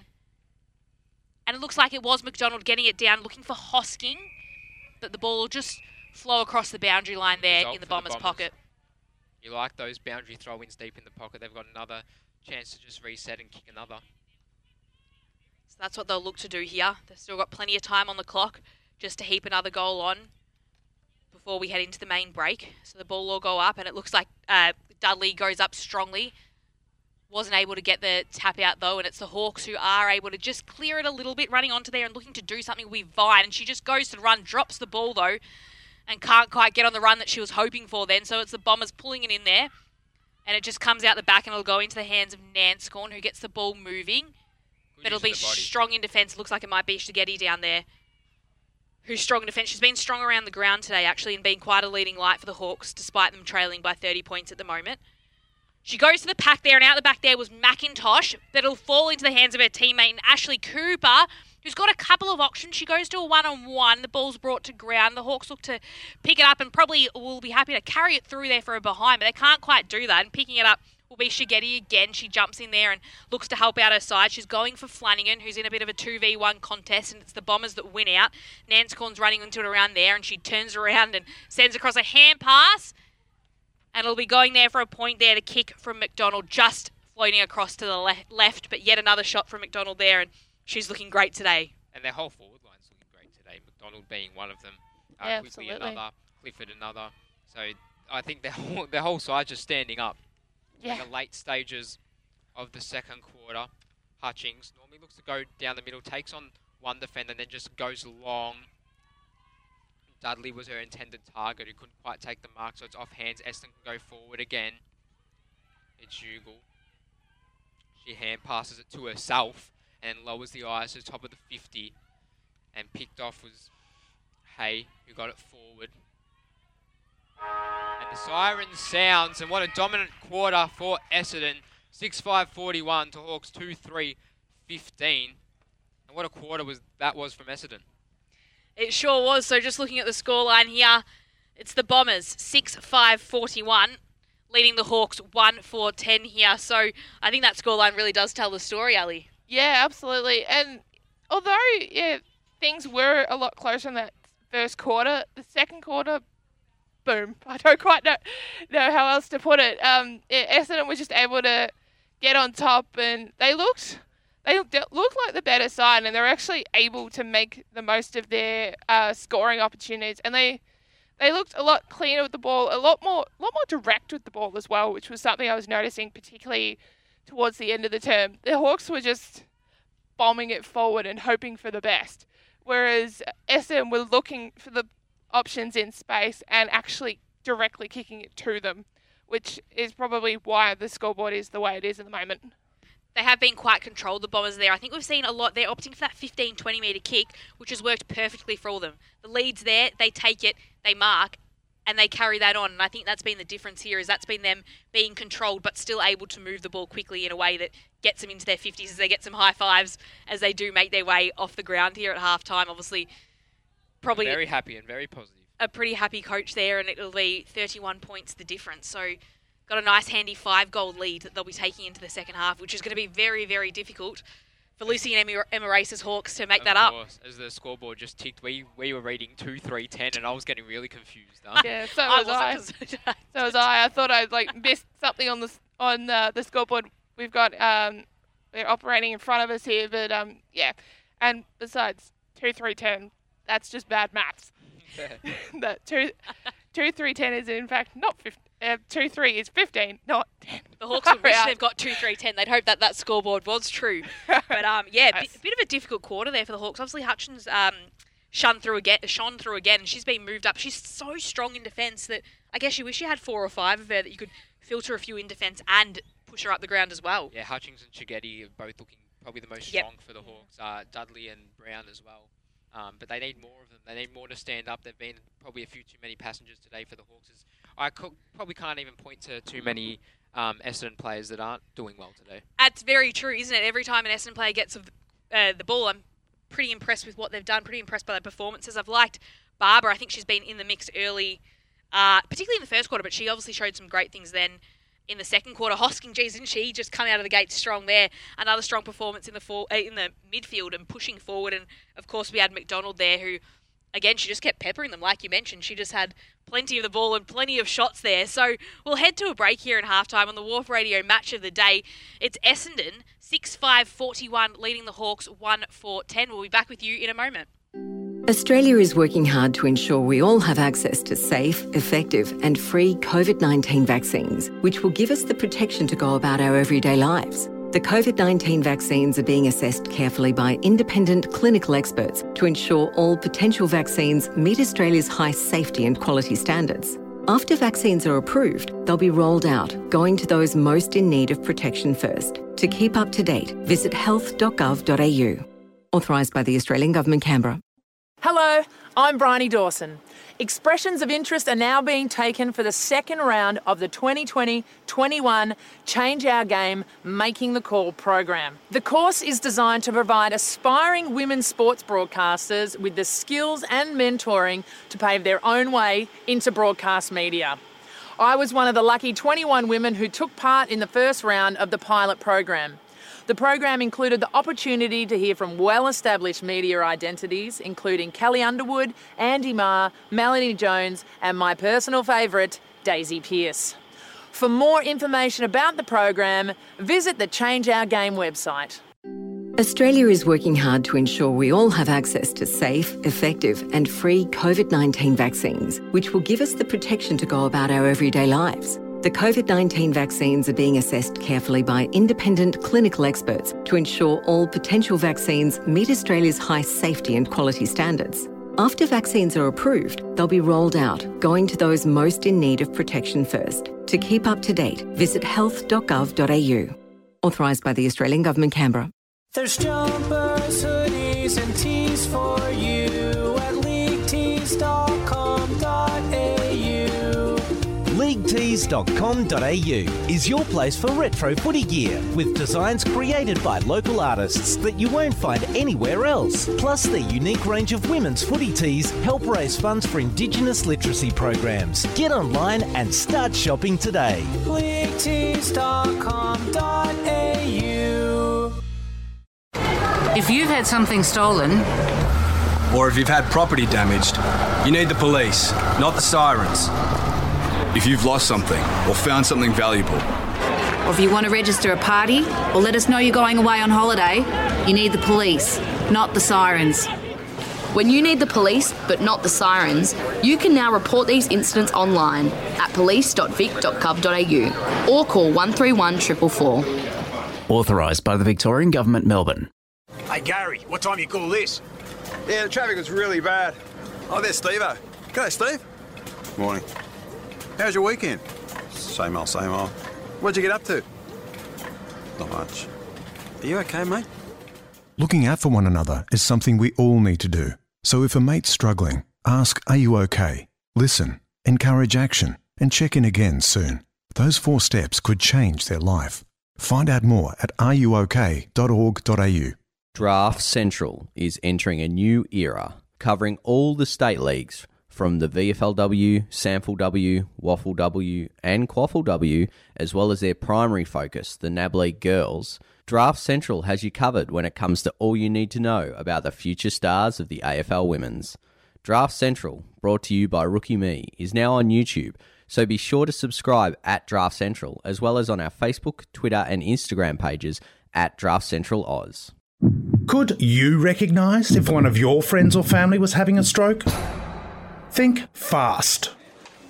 And it looks like it was McDonald getting it down, looking for Hosking. But the ball will just flow across the boundary line there Result in the for the Bombers' Bombers. pocket. You like those boundary throw-ins deep in the pocket. They've got another chance to just reset and kick another. So that's what they'll look to do here. They've still got plenty of time on the clock just to heap another goal on before we head into the main break. So the ball will go up, and it looks like uh, Dudley goes up strongly. Wasn't able to get the tap out though, and it's the Hawks who are able to just clear it a little bit, running onto there and looking to do something with Vine. And she just goes to run, drops the ball though, and can't quite get on the run that she was hoping for then. So it's the Bombers pulling it in there, and it just comes out the back and it'll go into the hands of Nanscawen, who gets the ball moving. but it'll be use of the body. strong in defence. Looks like it might be Shigeti down there, who's strong in defence. She's been strong around the ground today, actually, and been quite a leading light for the Hawks, despite them trailing by 30 points at the moment. She goes to the pack there, and out the back there was McIntosh. That'll fall into the hands of her teammate, and Ashley Cooper, who's got a couple of options. She goes to a one on one. The ball's brought to ground. The Hawks look to pick it up and probably will be happy to carry it through there for a behind, but they can't quite do that. And picking it up will be Shigeti again. She jumps in there and looks to help out her side. She's going for Flanagan, who's in a bit of a 2v1 contest, and it's the Bombers that win out. Nanscawen's running into it around there, and she turns around and sends across a hand pass. And it'll be going there for a point there The kick from McDonald, just floating across to the le- left, but yet another shot from McDonald there, and she's looking great today. And their whole forward line's looking great today. McDonald being one of them. Uh, Yeah, Quickly absolutely. another. Clifford another. So I think their whole, their whole side just standing up. Yeah. In the late stages of the second quarter, Hutchings normally looks to go down the middle, takes on one defender, and then just goes long. Dudley was her intended target, who couldn't quite take the mark, so it's off hands. Eston can go forward again. It's Ugle. She hand passes it to herself and lowers the eyes to the top of the 50. And picked off was Hay, who got it forward. And the siren sounds, and what a dominant quarter for Essendon. 6-5 41 to Hawks 2-3 15. And what a quarter was that was from Essendon. It sure was. So just looking at the scoreline here, it's the Bombers 6 5 41, leading the Hawks 1 4 10 here. So I think that scoreline really does tell the story, Ali. Yeah, absolutely. And although yeah, things were a lot closer in that first quarter, the second quarter, boom. I don't quite know know how else to put it. Um, yeah, Essendon was just able to get on top, and they looked they looked like the better side, and they're actually able to make the most of their uh, scoring opportunities, and they. They looked a lot cleaner with the ball, a lot more, a lot more direct with the ball as well, which was something I was noticing, particularly towards the end of the term. The Hawks were just bombing it forward and hoping for the best. Whereas SM were looking for the options in space and actually directly kicking it to them, which is probably why the scoreboard is the way it is at the moment. They have been quite controlled, the Bombers there. I think we've seen a lot. They're opting for that 15 20 metre kick, which has worked perfectly for all them. The lead's there, they take it, they mark, and they carry that on. And I think that's been the difference here, is that's been them being controlled but still able to move the ball quickly in a way that gets them into their 50s as they get some high fives as they do make their way off the ground here at half time. Obviously, probably Very happy and very positive. a pretty happy coach there, and it'll be 31 points the difference. So, got a nice, handy five goal lead that they'll be taking into the second half, which is going to be very, very difficult for Lucy and Emma, Emma Race's Hawks to make Of that up. As the scoreboard just ticked, we we were reading 2 3 10, and I was getting really confused. Huh? Yeah, so I was I. So was I. I thought I'd like missed something on the on uh, the scoreboard. We've got um, they're operating in front of us here, but um, yeah. And besides, two three ten, that's just bad maths. that two two three ten is in fact not 50, uh, 2 3 is 15, not 10. The Hawks would wish they've got 2 3 10. They'd hope that that scoreboard was true. But um, yeah, a bit, bit of a difficult quarter there for the Hawks. Obviously, Hutchings um, shone through again, shone through again, she's been moved up. She's so strong in defence that I guess you wish you had four or five of her that you could filter a few in defence and push her up the ground as well. Yeah, Hutchings and Chigetti are both looking probably the most Yep. strong for the Hawks. Uh, Dudley and Brown as well. Um, but they need more of them. They need more to stand up. There've been probably a few too many passengers today for the Hawks. I probably can't even point to too many um, Essendon players that aren't doing well today. That's very true, isn't it? Every time an Essendon player gets uh, the ball, I'm pretty impressed with what they've done. Pretty impressed by their performances. I've liked Barbara. I think she's been in the mix early, uh, particularly in the first quarter, but she obviously showed some great things then. In the second quarter, Hosking, geez, didn't she just come out of the gate strong there? Another strong performance in the for, uh, in the midfield and pushing forward. And of course, we had McDonald there, who again, she just kept peppering them, like you mentioned. She just had plenty of the ball and plenty of shots there. So we'll head to a break here in halftime on the Wharf Radio match of the day. It's Essendon, 6 5 41, leading the Hawks 1 4 10. We'll be back with you in a moment. Australia is working hard to ensure we all have access to safe, effective, and free COVID 19 vaccines, which will give us the protection to go about our everyday lives. The COVID 19 vaccines are being assessed carefully by independent clinical experts to ensure all potential vaccines meet Australia's high safety and quality standards. After vaccines are approved, they'll be rolled out, going to those most in need of protection first. To keep up to date, visit health.gov.au. Authorised by the Australian Government, Canberra. Hello, I'm Bryony Dawson. Expressions of interest are now being taken for the second round of the 2020 21 Change Our Game Making the Call program. The course is designed to provide aspiring women sports broadcasters with the skills and mentoring to pave their own way into broadcast media. I was one of the lucky 21 women who took part in the first round of the pilot program. The program included the opportunity to hear from well established media identities, including Kelly Underwood, Andy Maher, Melanie Jones, and my personal favourite, Daisy Pearce. For more information about the program, visit the Change Our Game website. Australia is working hard to ensure we all have access to safe, effective, and free COVID 19 vaccines, which will give us the protection to go about our everyday lives. The COVID 19 vaccines are being assessed carefully by independent clinical experts to ensure all potential vaccines meet Australia's high safety and quality standards. After vaccines are approved, they'll be rolled out, going to those most in need of protection first. To keep up to date, visit health.gov.au. Authorised by the Australian Government, Canberra. There's jumpers, LeagueTees.com.au is your place for retro footy gear with designs created by local artists that you won't find anywhere else. Plus, their unique range of women's footy tees help raise funds for Indigenous literacy programs. Get online and start shopping today. leaguetees.com.au. If you've had something stolen, Or if you've had property damaged, you need the police, not the sirens. If you've lost something or found something valuable, or if you want to register a party, or let us know you're going away on holiday, you need the police, not the sirens. When you need the police, but not the sirens, you can now report these incidents online at police.vic.gov.au or call 131 444. Authorised by the Victorian Government, Melbourne. Hey Gary, what time you call this? Yeah, the traffic was really bad. Oh, there's Steve-O. G'day, Steve. Morning. How's your weekend? Same old, same old. What'd you get up to? Not much. Are you okay, mate? Looking out for one another is something we all need to do. So if a mate's struggling, ask, Are you okay? Listen, encourage action, and check in again soon. Those four steps could change their life. Find out more at ruok.org.au. Draft Central is entering a new era, covering all the state leagues from the VFLW, SANFLW, Waffle W, and QAFLW, as well as their primary focus, the NAB League Girls. Draft Central has you covered when it comes to all you need to know about the future stars of the AFL Women's. Draft Central, brought to you by Rookie Me, is now on YouTube, so be sure to subscribe at Draft Central, as well as on our Facebook, Twitter, and Instagram pages at Draft Central Oz. Could you recognise if one of your friends or family was having a stroke? Think fast.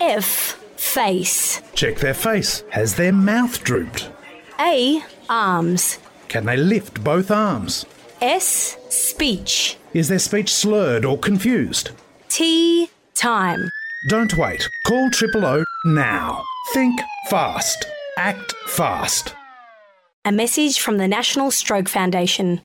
F Face. Check their face. Has their mouth drooped? A. Arms. Can they lift both arms? S. Speech. Is their speech slurred or confused? T. Time. Don't wait. Call Triple O now. Think fast. Act fast. A message from the National Stroke Foundation.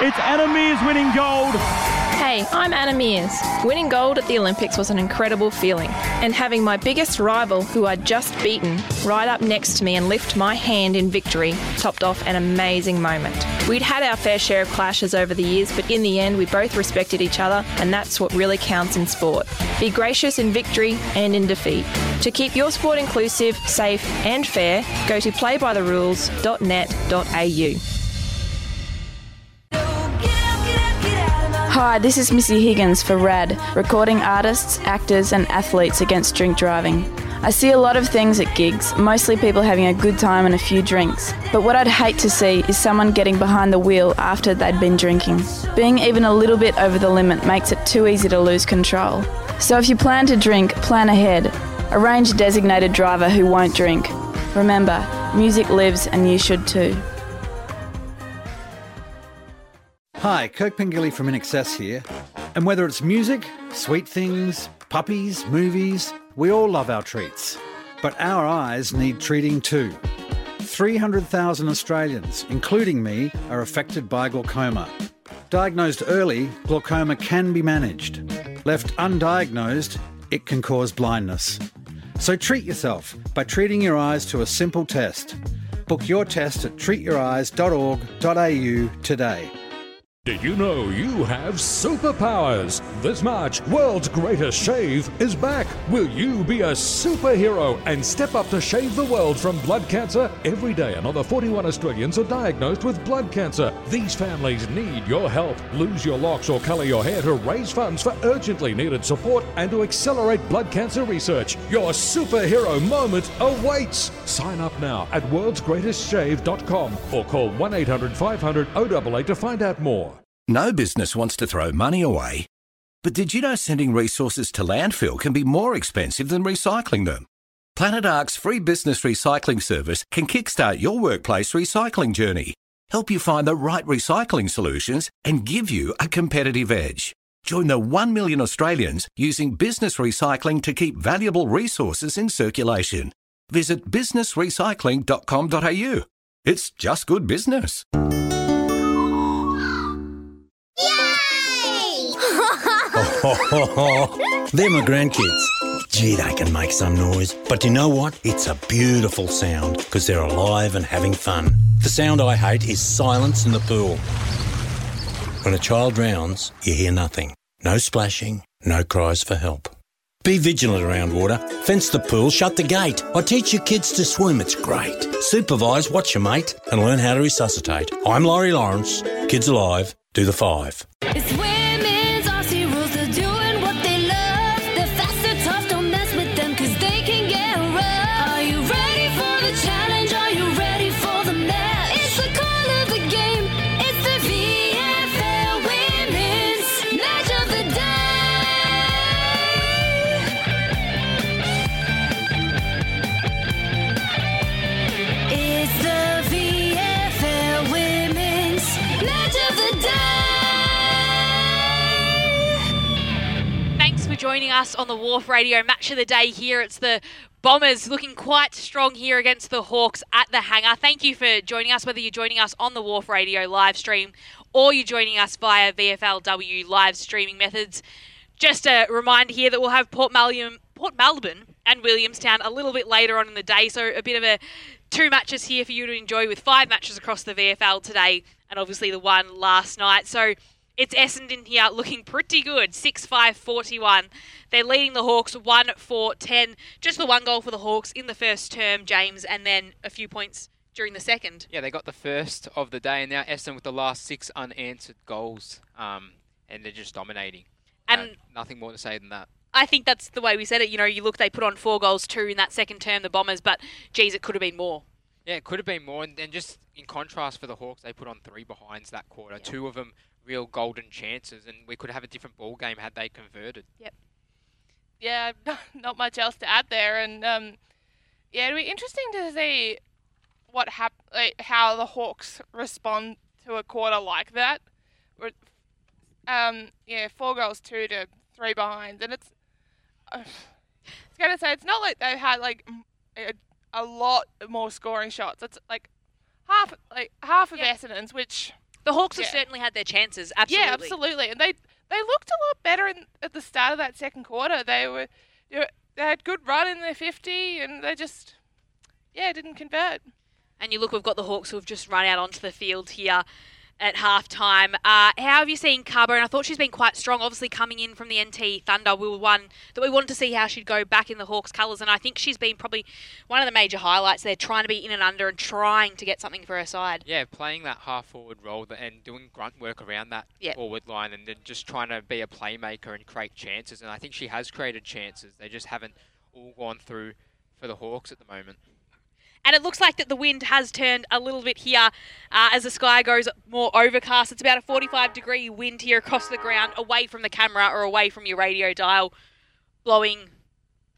It's Anna Meares winning gold. Hey, I'm Anna Meares. Winning gold at the Olympics was an incredible feeling, and having my biggest rival, who I'd just beaten, ride up next to me and lift my hand in victory topped off an amazing moment. We'd had our fair share of clashes over the years, but in the end, we both respected each other, and that's what really counts in sport. Be gracious in victory and in defeat. To keep your sport inclusive, safe, and fair, go to playbytherules.net.au. Hi, this is Missy Higgins for RAD, recording artists, actors, and athletes against drink driving. I see a lot of things at gigs, mostly people having a good time and a few drinks. But what I'd hate to see is someone getting behind the wheel after they'd been drinking. Being even a little bit over the limit makes it too easy to lose control. So if you plan to drink, plan ahead. Arrange a designated driver who won't drink. Remember, music lives and you should too. Hi, Kirk Pengilly from INXS here. And whether it's music, sweet things, puppies, movies, we all love our treats. But our eyes need treating too. 300,000 Australians, including me, are affected by glaucoma. Diagnosed early, glaucoma can be managed. Left undiagnosed, it can cause blindness. So treat yourself by treating your eyes to a simple test. Book your test at treatyoureyes.org.au today. Did you know you have superpowers? This March, World's Greatest Shave is back. Will you be a superhero and step up to shave the world from blood cancer? Every day, another 41 Australians are diagnosed with blood cancer. These families need your help. Lose your locks or colour your hair to raise funds for urgently needed support and to accelerate blood cancer research. Your superhero moment awaits. Sign up now at worldsgreatestshave.com or call 1 800 500 088 to find out more. No business wants to throw money away. But did you know sending resources to landfill can be more expensive than recycling them? Planet Ark's free business recycling service can kickstart your workplace recycling journey, help you find the right recycling solutions, and give you a competitive edge. Join the 1 million Australians using business recycling to keep valuable resources in circulation. Visit businessrecycling.com.au. It's just good business. They're my grandkids. Gee, they can make some noise. But you know what? It's a beautiful sound because they're alive and having fun. The sound I hate is silence in the pool. When a child drowns, you hear nothing. No splashing, no cries for help. Be vigilant around water. Fence the pool, shut the gate. I teach your kids to swim, it's great. Supervise, watch your mate, and learn how to resuscitate. I'm Laurie Lawrence. Kids Alive, do the five. Joining us on the Wharf Radio Match of the Day here. It's the Bombers looking quite strong here against the Hawks at the hangar. Thank you for joining us, whether you're joining us on the Wharf Radio live stream or you're joining us via VFLW live streaming methods. Just a reminder here that we'll have Port Melbourne, Port Melbourne and Williamstown a little bit later on in the day, so a bit of a two matches here for you to enjoy with five matches across the VFL today and obviously the one last night. So it's Essendon here looking pretty good. 6 5 41. They're leading the Hawks 1 4 10. Just the one goal for the Hawks in the first term, James, and then a few points during the second. Yeah, they got the first of the day, and now Essendon with the last six unanswered goals, um, and they're just dominating. And Uh, nothing more to say than that. I think that's the way we said it. You know, you look, they put on four goals, two in that second term, the Bombers, but geez, it could have been more. Yeah, it could have been more, and then just in contrast for the Hawks, they put on three behinds that quarter. Two of them real golden chances, and we could have a different ball game had they converted. Yep. yeah, not much else to add there. And um, yeah, it'll be interesting to see what hap- like, how the Hawks respond to a quarter like that. Um, yeah, four goals, two to three behind, and it's. Uh, it's gonna say it's not like they've had like a lot more scoring shots. It's like half like half of Essendon's, which The Hawks have Yeah. certainly had their chances. Absolutely. yeah, absolutely. And they they looked a lot better in, at the start of that second quarter. They were they, were, they had good run in their 50 and they just yeah, didn't convert. And you look, we've got the Hawks who have just run out onto the field here at half time. Uh, how have you seen Carbone? I thought she's been quite strong, obviously coming in from the NT Thunder. We were one that we wanted to see how she'd go back in the Hawks colours, and I think she's been probably one of the major highlights there, trying to be in and under and trying to get something for her side. Yeah, playing that half forward role and doing grunt work around that Yep. forward line and then just trying to be a playmaker and create chances. And I think she has created chances. They just haven't all gone through for the Hawks at the moment. And it looks like that the wind has turned a little bit here uh, as the sky goes more overcast. It's about a 45 degree wind here across the ground, away from the camera or away from your radio dial, blowing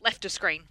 left of screen.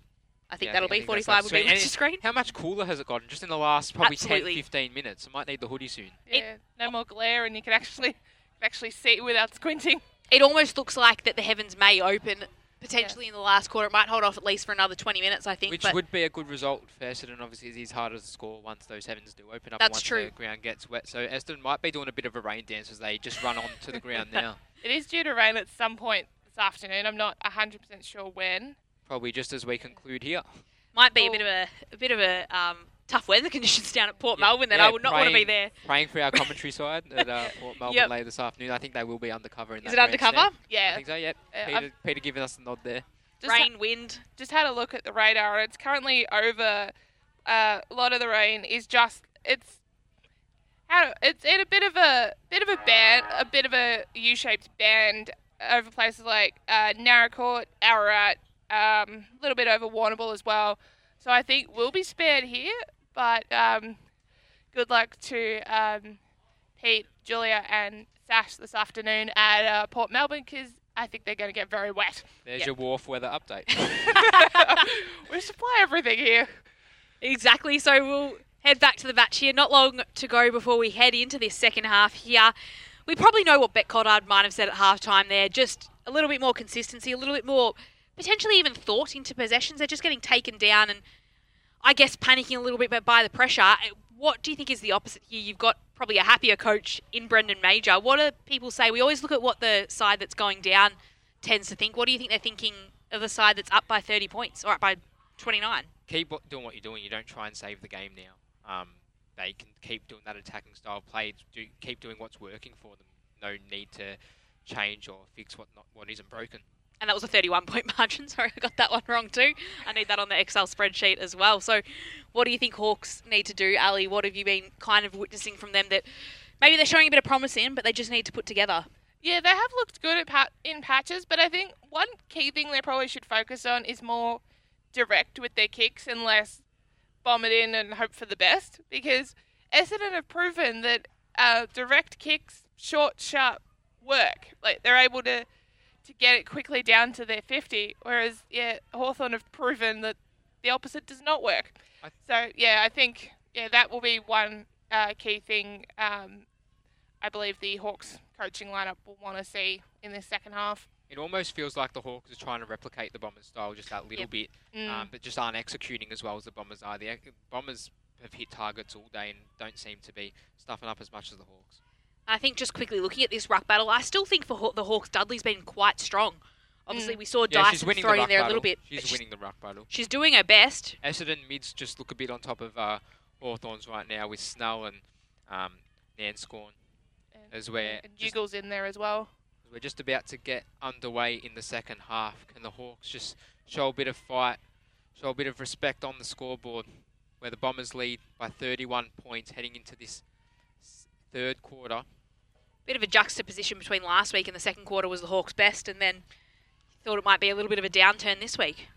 I think Yeah, that'll I be think that's 45 will be left of screen. How much cooler has it gotten just in the last probably Absolutely. 10, 15 minutes? I might need the hoodie soon. Yeah, no more glare and you can actually can actually see without squinting. It almost looks like that the heavens may open potentially in the last quarter. It might hold off at least for another 20 minutes, I think. Which but would be a good result for Essendon. Obviously, it is harder to score once those heavens do open up. That's once true. the ground gets wet. So Essendon might be doing a bit of a rain dance as they just run onto the ground now. It is due to rain at some point this afternoon. I'm not 100% sure when. Probably just as we conclude here. might be a bit of a, a bit of a um, tough weather conditions down at Port Melbourne that I would not want to be there. Praying for our commentary side at uh, Port Melbourne Yep. later this afternoon. I think they will be undercover in Is that it undercover? grandstand. Yeah. I think so, yep. Uh, Peter, I've- Peter giving us a nod there. Just Rain, wind. Just had a look at the radar. It's currently over. Uh, a lot of the rain is just it's. How, it's in a bit of a bit of a band, a bit of a U-shaped band over places like uh, Naracoorte, Ararat, um, a little bit over Warrnambool as well. So I think we'll be spared here, but um, good luck to um, Pete, Julia, and Sash this afternoon at uh, Port Melbourne because I think they're going to get very wet. There's Yep. your wharf weather update. we supply everything here. Exactly. So we'll head back to the batch here. Not long to go before we head into this second half here. We probably know what Bec Goddard might have said at halftime there. Just a little bit more consistency, a little bit more potentially even thought into possessions. They're just getting taken down and I guess panicking a little bit but by the pressure. Uh, What do you think is the opposite here? You've got probably a happier coach in Brendan Major. What do people say? We always look at what the side that's going down tends to think. What do you think they're thinking of the side that's up by 30 points or up by 29? keep doing what you're doing. You don't try and save the game now. Um, they can keep doing that attacking style play. Do, keep doing what's working for them. No need to change or fix what not what isn't broken. And that was a 31 point margin. Sorry, I got that one wrong too. I need that on the Excel spreadsheet as well. So, what do you think Hawks need to do, Ali? What have you been kind of witnessing from them that maybe they're showing a bit of promise in, but they just need to put together? Yeah, they have looked good in patches, but I think one key thing they probably should focus on is more direct with their kicks and less bomb it in and hope for the best. Because Essendon have proven that uh, direct kicks, short, sharp, work. Like they're able to to get it quickly down to their 50, whereas yeah, Hawthorn have proven that the opposite does not work. So yeah, I think yeah that will be one uh, key thing. Um, I believe the Hawks coaching lineup will want to see in the second half. It almost feels like the Hawks are trying to replicate the Bombers' style just that little Yep. bit, Mm. um, but just aren't executing as well as the Bombers are. The Bombers have hit targets all day and don't seem to be stuffing up as much as the Hawks. I think just quickly looking at this ruck battle, I still think for Haw- the Hawks, Dudley's been quite strong. Obviously, we saw Yeah, she's Dyson winning throw the in ruck there a battle. little bit. She's but winning the ruck battle. She's doing her best. Essendon mids just look a bit on top of uh, Hawthorns right now with Snell and um, Nanscawen as we're And just, Bugle's in there as well. we're just about to get underway in the second half. Can the Hawks just show a bit of fight, show a bit of respect on the scoreboard, where the Bombers lead by 31 points heading into this s- third quarter. Bit of a juxtaposition between last week and the second quarter was the Hawks' best, and then thought it might be a little bit of a downturn this week.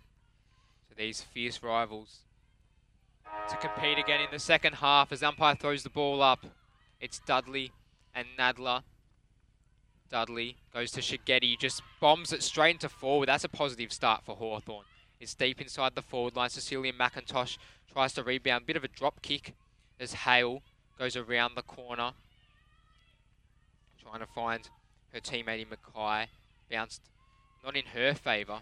So these fierce rivals to compete again in the second half as umpire throws the ball up. It's Dudley and Nalder Dudley goes to Shigetti, just bombs it straight into forward. That's a positive start for Hawthorn. It's deep inside the forward line. Cecilia McIntosh tries to rebound. Bit of a drop kick as Heil goes around the corner. Trying to find her teammate in Mackay. Bounced not in her favour.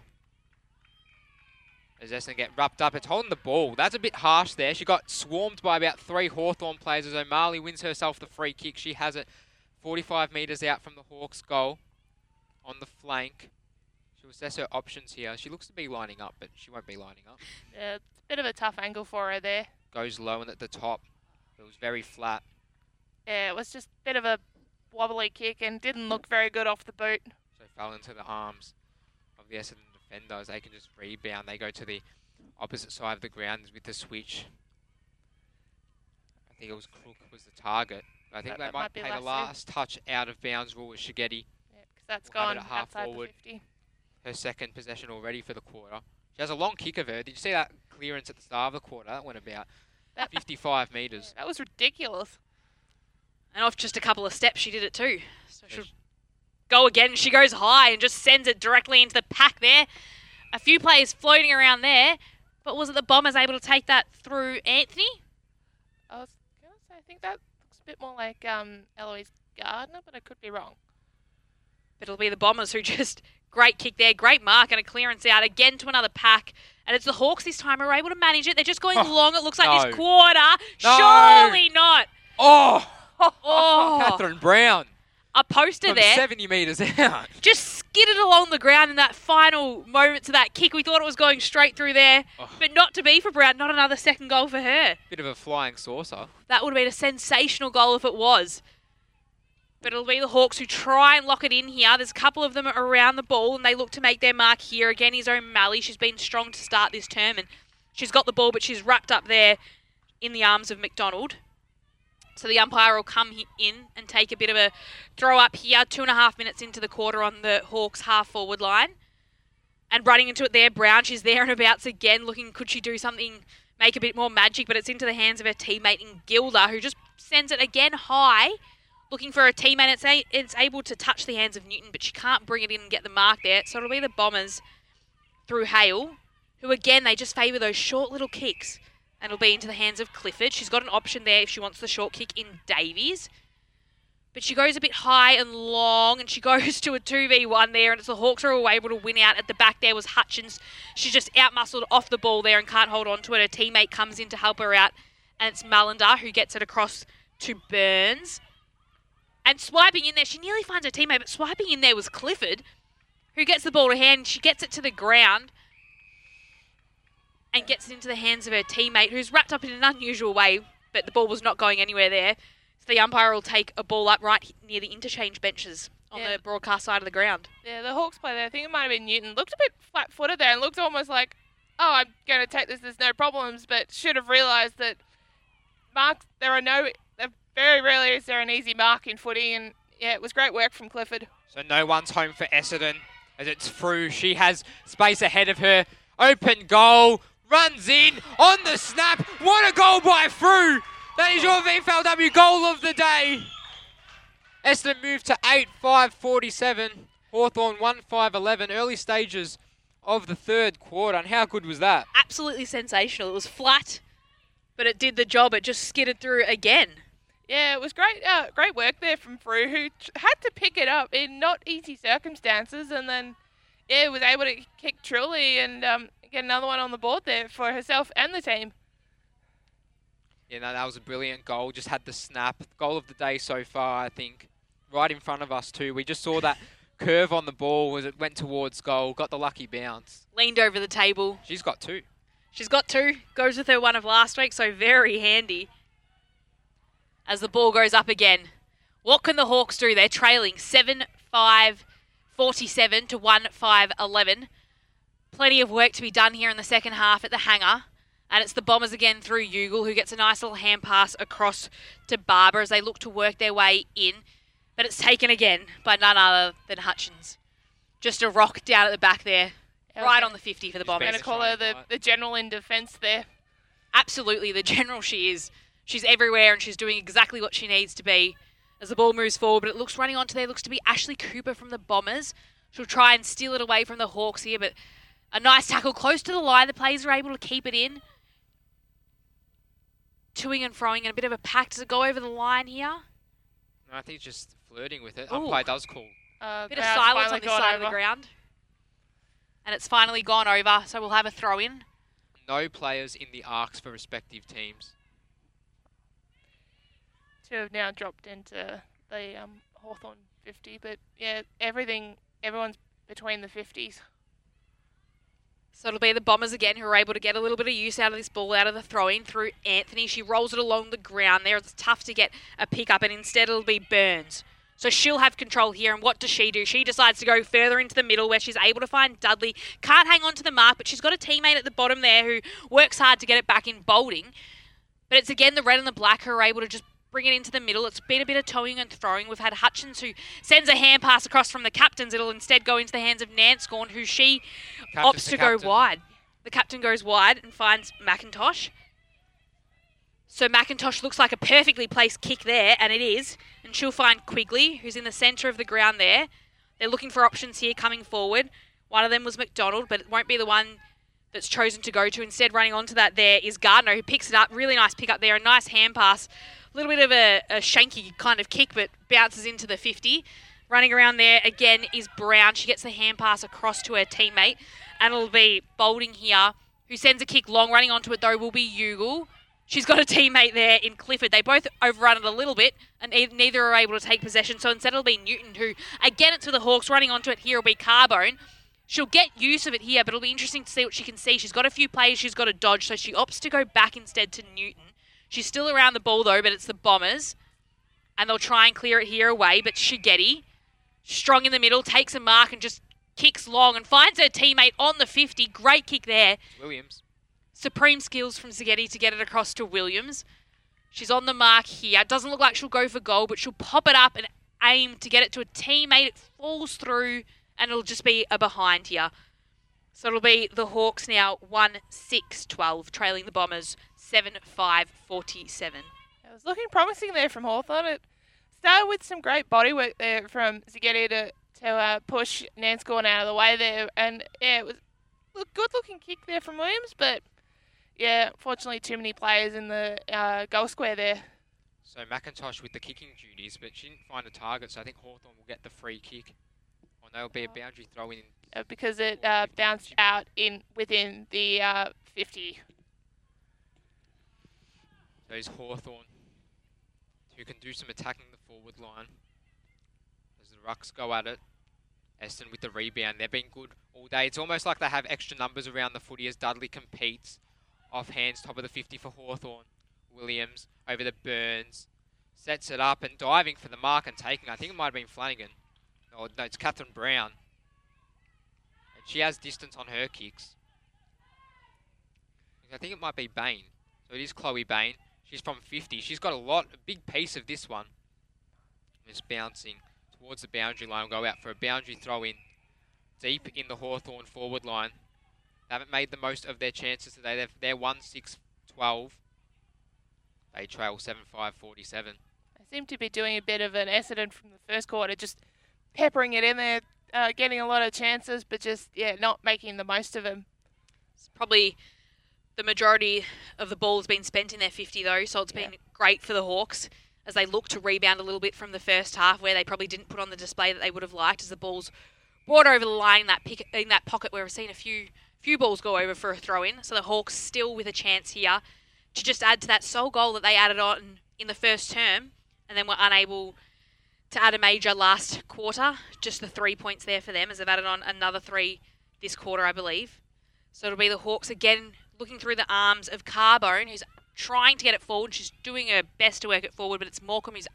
As Essendon get wrapped up, it's holding the ball. That's a bit harsh there. She got swarmed by about three Hawthorn players as O'Malley wins herself the free kick. She has it 45 metres out from the Hawks' goal on the flank. She'll assess her options here. She looks to be lining up, but she won't be lining up. Yeah, it's a bit of a tough angle for her there. Goes low and at the top. It was very flat. Yeah, it was just a bit of a wobbly kick and didn't look very good off the boot. So fell into the arms of the Essendon defenders. They can just rebound. They go to the opposite side of the ground with the switch. I think it was Crook was the target. I think That- they that might, might pay the last touch out of bounds rule with Shigetti. Because that's We'll gone half outside forward. the 50. Her second possession already for the quarter. She has a long kick of her. Did you see that clearance at the start of the quarter? That went about 55 metres. That was ridiculous. And off just a couple of steps, she did it too. So she'll go again. She goes high and just sends it directly into the pack there. A few players floating around there. But was it the Bombers able to take that through Anthony? I was gonna say I think that looks a bit more like um, Eloise Gardner, but I could be wrong. But it'll be the Bombers who just great kick there, great mark and a clearance out again to another pack. And it's the Hawks this time who are able to manage it. They're just going long. It looks like no. this quarter. No. Surely not. Oh! Oh, Catherine Brown. a poster From there. 70 metres out. just skidded along the ground in that final moments of that kick. We thought it was going straight through there, Oh. but not to be for Brown. Not another second goal for her. Bit of a flying saucer. That would have been a sensational goal if it was. But it'll be the Hawks who try and lock it in here. There's a couple of them around the ball, and they look to make their mark here. Again, his own Mally. She's been strong to start this term, and she's got the ball, but she's wrapped up there in the arms of McDonald. So the umpire will come in and take a bit of a throw up here. Two and a half minutes into the quarter on the Hawks half forward line. And running into it there, Brown. She's there and abouts again, looking could she do something, make a bit more magic, but it's into the hands of her teammate in Gilda, who just sends it again high, looking for a teammate. It's, a, it's able to touch the hands of Newton, but she can't bring it in and get the mark there. So it'll be the Bombers through Heil, who again, they just favour those short little kicks. And it'll be into the hands of Clifford. She's got an option there if she wants the short kick in Davies. But she goes a bit high and long, and she goes to a 2v1 there, and it's the Hawks who are able to win out. At the back there was Hutchings. She's just outmuscled off the ball there and can't hold on to it. Her teammate comes in to help her out, and it's Malander who gets it across to Burns. And swiping in there, she nearly finds her teammate, but swiping in there was Clifford, who gets the ball to hand. She gets it to the ground and gets it into the hands of her teammate, who's wrapped up in an unusual way, but the ball was not going anywhere there. So the umpire will take a ball up right near the interchange benches on Yeah. the broadcast side of the ground. Yeah, the Hawks player there, I think it might have been Newton, looked a bit flat footed there and looked almost like, oh, I'm going to take this, there's no problems, but should have realised that marks, there are no, very rarely is there an easy mark in footy, and yeah, it was great work from Clifford. So no one's home for Essendon as it's through. She has space ahead of her. Open goal. Runs in on the snap. What a goal by Frew. That is your VFLW goal of the day. Essendon moved to 8-5-47. Hawthorn 1-5-11. Early stages of the third quarter. And how good was that? Absolutely sensational. It was flat, but it did the job. It just skidded through again. Yeah, it was great, uh, great work there from Frew, who t- had to pick it up in not easy circumstances, and then yeah, was able to kick truly and um, get another one on the board there for herself and the team. Yeah, no, that was a brilliant goal. Just had the snap. Goal of the day so far, I think. Right in front of us, too. We just saw that curve on the ball as it went towards goal. Got the lucky bounce. Leaned over the table. She's got two. She's got two. Goes with her one of last week, so very handy. As the ball goes up again. What can the Hawks do? They're trailing 7 5 47 to 1 5 11. Plenty of work to be done here in the second half at the hangar. And it's the Bombers again through Ugle, who gets a nice little hand pass across to Barber as they look to work their way in. But it's taken again by none other than Hutchings. Just a rock down at the back there. Right on the 50 for the Bombers. I'm going to call her the, the general in defence there. Absolutely, the general she is. She's everywhere and she's doing exactly what she needs to be. as the ball moves forward, but it looks running onto there looks to be Ashley Cooper from the Bombers. She'll try and steal it away from the Hawks here, but a nice tackle close to the line. The players are able to keep it in. Toing and throwing and a bit of a pack. Does it go over the line here? No, I think it's just flirting with it. Ooh. Umpire does call. Uh, bit of silence on this gone side of the ground. And it's finally gone over, so we'll have a throw in. No players in the arcs for respective teams. Two have now dropped into the um, Hawthorn 50, but yeah, everything, everyone's between the 50s. So it'll be the Bombers again who are able to get a little bit of use out of this ball out of the throwing through Anthony. She rolls it along the ground there. It's tough to get a pick up, and instead it'll be Burns. So she'll have control here, and what does she do? She decides to go further into the middle where she's able to find Dudley. Can't hang on to the mark, but she's got a teammate at the bottom there who works hard to get it back in Bolding. But it's again the red and the black who are able to just bring it into the middle. It's been a bit of towing and throwing. We've had Hutchings who sends a hand pass across from the captains. It'll instead go into the hands of Nance Nanscawen, who she Captain's opts the to go captain. wide. The captain goes wide and finds McIntosh. So McIntosh looks like a perfectly placed kick there, and it is. And she'll find Quigley, who's in the centre of the ground there. They're looking for options here coming forward. One of them was McDonald, but it won't be the one that's chosen to go to. Instead, running onto that there is Gardner, who picks it up. Really nice pick up there. A nice hand pass. Little bit of a, a shanky kind of kick, but bounces into the 50. Running around there again is Brown. She gets the hand pass across to her teammate. And it'll be Bolding here, who sends a kick long. Running onto it, though, will be Ugle. She's got a teammate there in Clifford. They both overrun it a little bit, and ne- neither are able to take possession. So instead, it'll be Newton, who, again, it's for the Hawks. Running onto it here will be Carbone. She'll get use of it here, but it'll be interesting to see what she can see. She's got a few players she's got to dodge, so she opts to go back instead to Newton. She's still around the ball, though, but it's the Bombers. And they'll try and clear it here away, but Shigetti, strong in the middle, takes a mark and just kicks long and finds her teammate on the 50. Great kick there. Williams. Supreme skills from Zagetti to get it across to Williams. She's on the mark here. It Doesn't look like she'll go for goal, but she'll pop it up and aim to get it to a teammate. It falls through, and it'll just be a behind here. So it'll be the Hawks now 1 6 12, trailing the Bombers seven five forty seven. It was looking promising there from Hawthorn. It started with some great body work there from Zagetti to, to uh, push Nanscawen out of the way there. And yeah, it was a good looking kick there from Williams, but yeah, fortunately, too many players in the uh, goal square there. So McIntosh with the kicking duties, but she didn't find a target, so I think Hawthorn will get the free kick. Or there'll be a oh. boundary throw in. Uh, because it uh, bounced out in within the uh, 50. There's Hawthorn, who can do some attacking the forward line. As the Rucks go at it, Eston with the rebound. They've been good all day. It's almost like they have extra numbers around the footy as Dudley competes. Off hands, top of the 50 for Hawthorn. Williams over the Burns. Sets it up and diving for the mark and taking. I think it might have been Flanagan. Oh, no, it's Catherine Brown. And she has distance on her kicks. I think it might be Bain. So it is Chloe Bain. She's from 50. She's got a lot, a big piece of this one. Just bouncing towards the boundary line. We'll go out for a boundary throw in. Deep in the Hawthorn forward line. They haven't made the most of their chances today. They've, they're 1 6 12. They trail 7 5 47. They seem to be doing a bit of an Essendon from the first quarter, just peppering it in there, uh, getting a lot of chances, but just yeah, not making the most of them. It's probably the majority of the ball has been spent in their 50 though, so it's been great for the Hawks as they look to rebound a little bit from the first half where they probably didn't put on the display that they would have liked as the balls brought over the line in that pick, in that pocket where we've seen a few few balls go over for a throw in. So the Hawks still with a chance here to just add to that sole goal that they added on in the first term and then were unable to add a major last quarter. Just the three points there for them as they've added on another three this quarter, I believe. So it'll be the Hawks again looking through the arms of Carbone, who's trying to get it forward. She's doing her best to work it forward, but it's Morecambe who's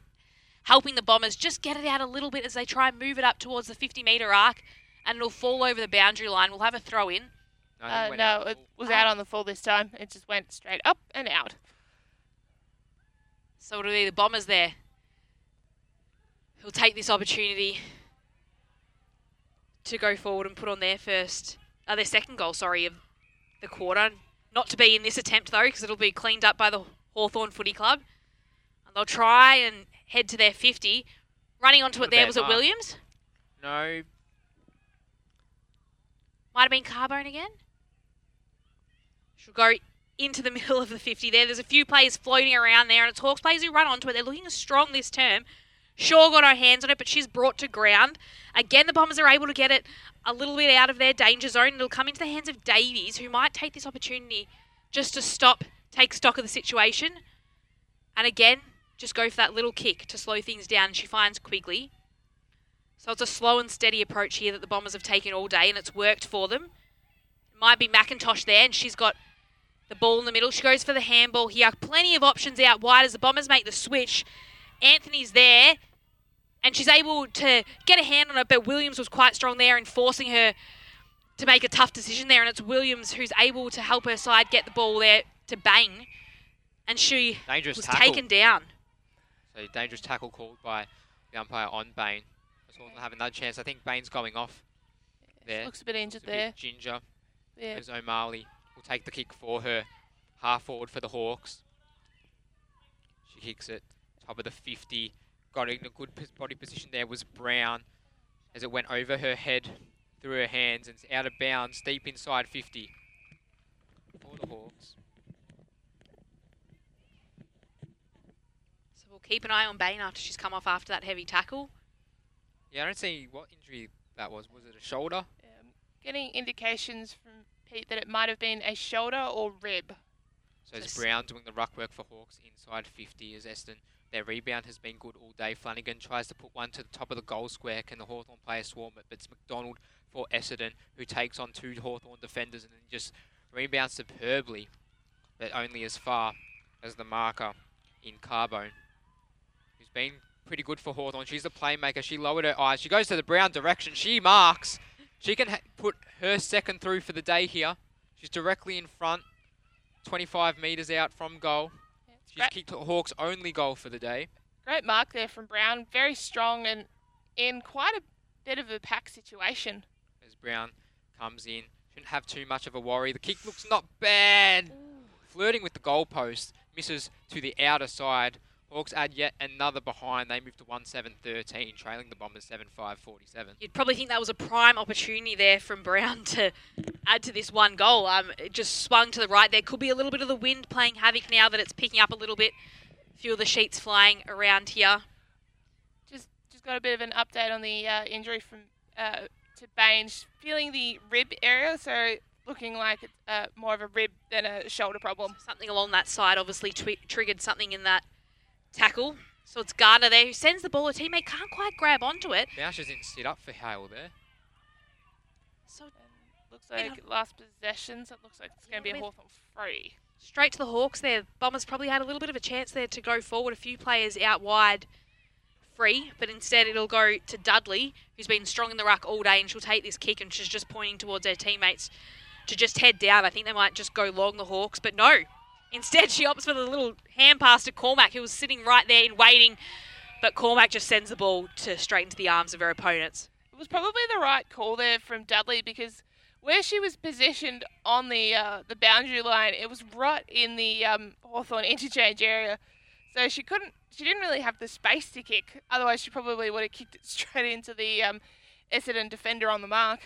helping the Bombers just get it out a little bit as they try and move it up towards the 50 metre arc, and it'll fall over the boundary line. We'll have a throw in. Uh, no, it was out on the full this time. It just went straight up and out. So it'll be the Bombers there who'll take this opportunity to go forward and put on their first, uh, their second goal, sorry, of the quarter. Not to be in this attempt though, because it'll be cleaned up by the Hawthorn Footy Club. And they'll try and head to their 50. Running onto Not it there was it. Williams? No, Might have been Carbone again. She'll go into the middle of the 50 there. There's a few players floating around there, and it's Hawks players who run onto it. They're looking strong this term. Shaw got her hands on it, but she's brought to ground. Again, the Bombers are able to get it a little bit out of their danger zone. It'll come into the hands of Davies, who might take this opportunity just to stop, take stock of the situation. And again, just go for that little kick to slow things down. She finds Quigley. So it's a slow and steady approach here that the Bombers have taken all day, and it's worked for them. It might be McIntosh there, and she's got the ball in the middle. She goes for the handball here. Plenty of options out wide as the Bombers make the switch. Anthony's there, and she's able to get a hand on it, but Williams was quite strong there in forcing her to make a tough decision there, and it's Williams who's able to help her side get the ball there to bang, and she Dangerous was tackle. taken down. So dangerous tackle called by the umpire on Bain. As well have another chance. I think Bain's going off there. Looks a bit injured a there. Bit ginger. Yeah. As O'Malley will take the kick for her. Half forward for the Hawks. She kicks it. Top of the 50. Got in a good pos- body position there was Brown as it went over her head through her hands and it's out of bounds deep inside 50 for the Hawks. So we'll keep an eye on Bain after she's come off after that heavy tackle. Yeah, I don't see what injury that was. Was it a shoulder? Um, getting indications from Pete that it might have been a shoulder or rib. So it's Brown doing the ruck work for Hawks inside 50 as Eston. Their rebound has been good all day. Flanagan tries to put one to the top of the goal square. Can the Hawthorn player swarm it? But it's McDonald for Essendon who takes on two Hawthorn defenders and then just rebounds superbly, but only as far as the marker in Carbone, who's been pretty good for Hawthorn. She's the playmaker. She lowered her eyes. She goes to the Brown direction. She marks. She can put her second through for the day here. She's directly in front, 25 metres out from goal. She's great. kicked the Hawks' only goal for the day. Great mark there from Brown. Very strong and in quite a bit of a pack situation. As Brown comes in, shouldn't have too much of a worry. The kick looks not bad. Flirting with the goalpost, misses to the outer side. Hawks add yet another behind. They move to 1-7-13, trailing the Bombers 7-5-47. You'd probably think that was a prime opportunity there from Brown to add to this one goal. Um, it just swung to the right. There could be a little bit of the wind playing havoc now that it's picking up a little bit. A few of the sheets flying around here. Just just got a bit of an update on the uh, injury from uh, to Bain. She's feeling the rib area, so looking like it's uh, more of a rib than a shoulder problem. Something along that side obviously twi- triggered something in that tackle. So it's Gardner there who sends the ball. A teammate can't quite grab onto it. Bouchers didn't sit up for Heil there. So Looks like last possessions. It looks like it's going to be a with- Hawthorn free. straight to the Hawks there. Bombers probably had a little bit of a chance there to go forward. A few players out wide free, but instead it'll go to Dudley, who's been strong in the ruck all day, and she'll take this kick and she's just pointing towards her teammates to just head down. I think they might just go long the Hawks, but no. Instead, she opts for the little hand pass to Cormac, who was sitting right there and waiting, but Cormac just sends the ball to straight into the arms of her opponents. It was probably the right call there from Dudley because where she was positioned on the uh, the boundary line, it was right in the um, Hawthorn interchange area. So she couldn't, she didn't really have the space to kick. Otherwise, she probably would have kicked it straight into the um, Essendon defender on the mark.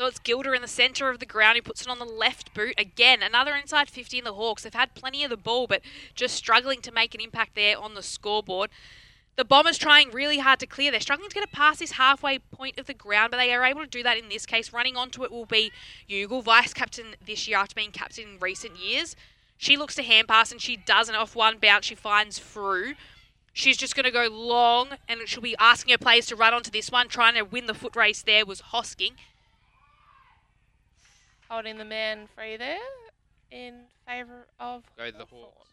So it's Gilder in the centre of the ground who puts it on the left boot. Again, another inside 50 in the Hawks. They've had plenty of the ball, but just struggling to make an impact there on the scoreboard. The Bombers trying really hard to clear. They're struggling to get it past this halfway point of the ground, but they are able to do that in this case. Running onto it will be Ugle, vice captain this year after being captain in recent years. She looks to hand pass and she does, and off one bounce she finds through. She's just going to go long, and she'll be asking her players to run onto this one. Trying to win the foot race there was Hosking. Holding the man free there in favour of. Go to the Hawks.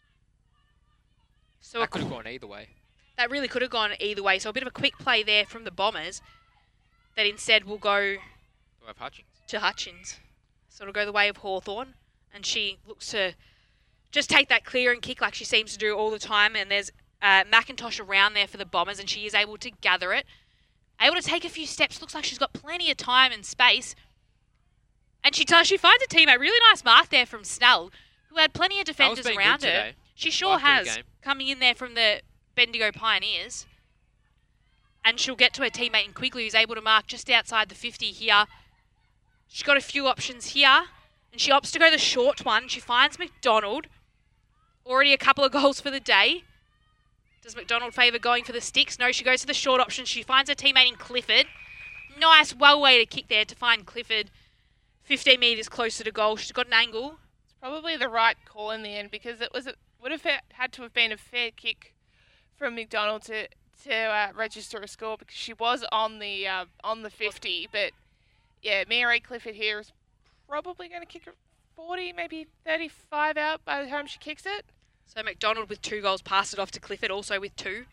So that could have gone either way. That really could have gone either way. So a bit of a quick play there from the Bombers that instead will go We'll have Hutchings. to Hutchings. So it'll go the way of Hawthorn, and she looks to just take that clear and kick like she seems to do all the time. And there's uh, McIntosh around there for the Bombers, and she is able to gather it. Able to take a few steps. Looks like she's got plenty of time and space. And she does. She finds a teammate. Really nice mark there from Snell, who had plenty of defenders around her. She sure has coming in there from the Bendigo Pioneers. And she'll get to her teammate in Quigley, who's able to mark just outside the 50 here. She's got a few options here, and she opts to go the short one. She finds McDonald. Already a couple of goals for the day. Does McDonald favour going for the sticks? No, she goes to the short option. She finds her teammate in Clifford. Nice, well way to kick there to find Clifford 15 metres closer to goal. She's got an angle. It's probably the right call in the end because it was a, would have had- to have been a fair kick from McDonald to to uh, register a score because she was on the uh, on the 50. But yeah, Mia-Rae Clifford here is probably going to kick it 40, maybe 35 out by the time she kicks it. So McDonald with two goals passed it off to Clifford, also with two.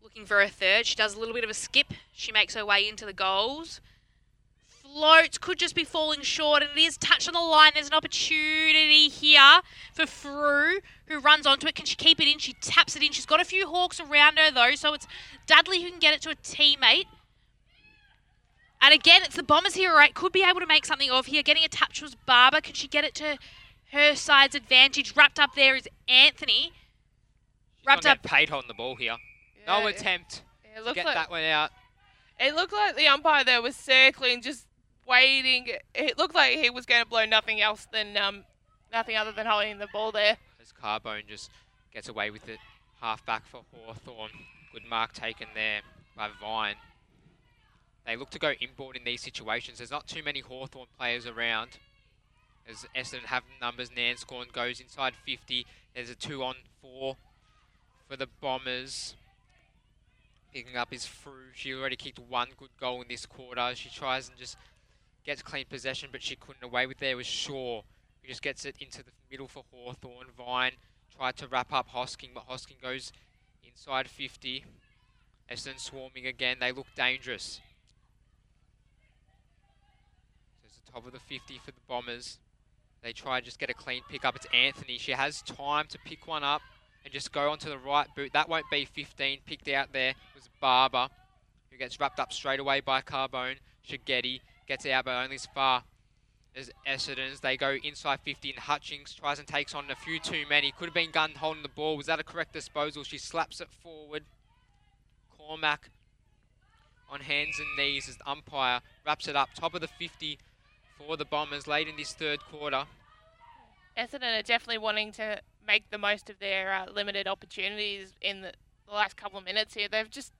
Looking for a third. She does a little bit of a skip. She makes her way into the goals. Floats could just be falling short, and it is touched on the line. There's an opportunity here for Frew, who runs onto it. Can she keep it in? She taps it in. She's got a few hawks around her, though, so it's Dudley who can get it to a teammate. And again, it's the Bombers here, right? Could be able to make something of here. Getting a touch was Barber. Can she get it to her side's advantage? Wrapped up there is Anthony. Wrapped up. get paid holding the ball here. no attempt It to looked get like that one out. it looked like the umpire there was circling, just waiting. It looked like he was going to blow nothing else than um, nothing other than holding the ball there. As Carbone just gets away with it. Half back for Hawthorn. Good mark taken there by Vine. They look to go inboard in these situations. There's not too many Hawthorn players around. As Essendon have numbers, Nanscawen goes inside 50. There's a two on four for the Bombers. Picking up his Frew. She already kicked one good goal in this quarter. She tries and just gets clean possession, but she couldn't away with there was Shaw, who just gets it into the middle for Hawthorn. Vine tried to wrap up Hosking, but Hosking goes inside 50. Essendon swarming again. They look dangerous. There's the top of the 50 for the Bombers. They try and just get a clean pick up. It's Anthony. She has time to pick one up and just go onto the right boot. That won't be 15. Picked out there was Barber, who gets wrapped up straight away by Carbone. Shigetti gets it out, but only as far as Essendon's. They go inside 50 and Hutchings tries and takes on a few too many. Could have been Gunn holding the ball. Was that a correct disposal? She slaps it forward. Cormac on hands and knees as the umpire wraps it up. Top of the 50 for the Bombers late in this third quarter. Essendon are definitely wanting to make the most of their uh, limited opportunities in the, the last couple of minutes here. They've just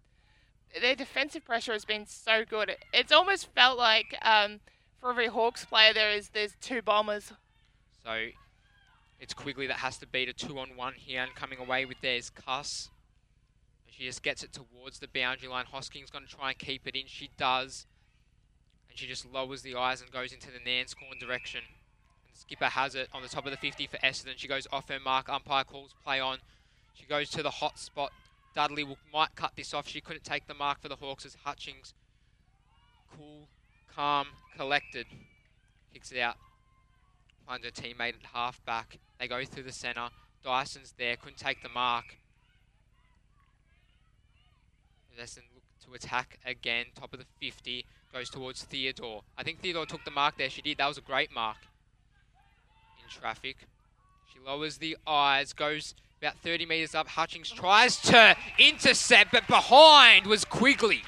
their defensive pressure has been so good. It's almost felt like um, for every Hawks player there is there's two bombers. So it's Quigley that has to beat a two on one here and coming away with theirs Cuss. She just gets it towards the boundary line. Hosking's going to try and keep it in. She does. And she just lowers the eyes and goes into the Nanscawen direction. And Skipper has it on the top of the 50 for Essendon. She goes off her mark. Umpire calls play on. She goes to the hot spot. Dudley will, might cut this off. She couldn't take the mark for the Hawks as Hutchings, cool, calm, collected, kicks it out. Finds her teammate at half back. They go through the centre. Dyson's there, couldn't take the mark. Essendon look to attack again. Top of the 50 goes towards Theodore. I think Theodore took the mark there. She did. That was a great mark in traffic. She lowers the eyes, goes about 30 metres up. Hutchings tries to intercept, but behind was Quigley.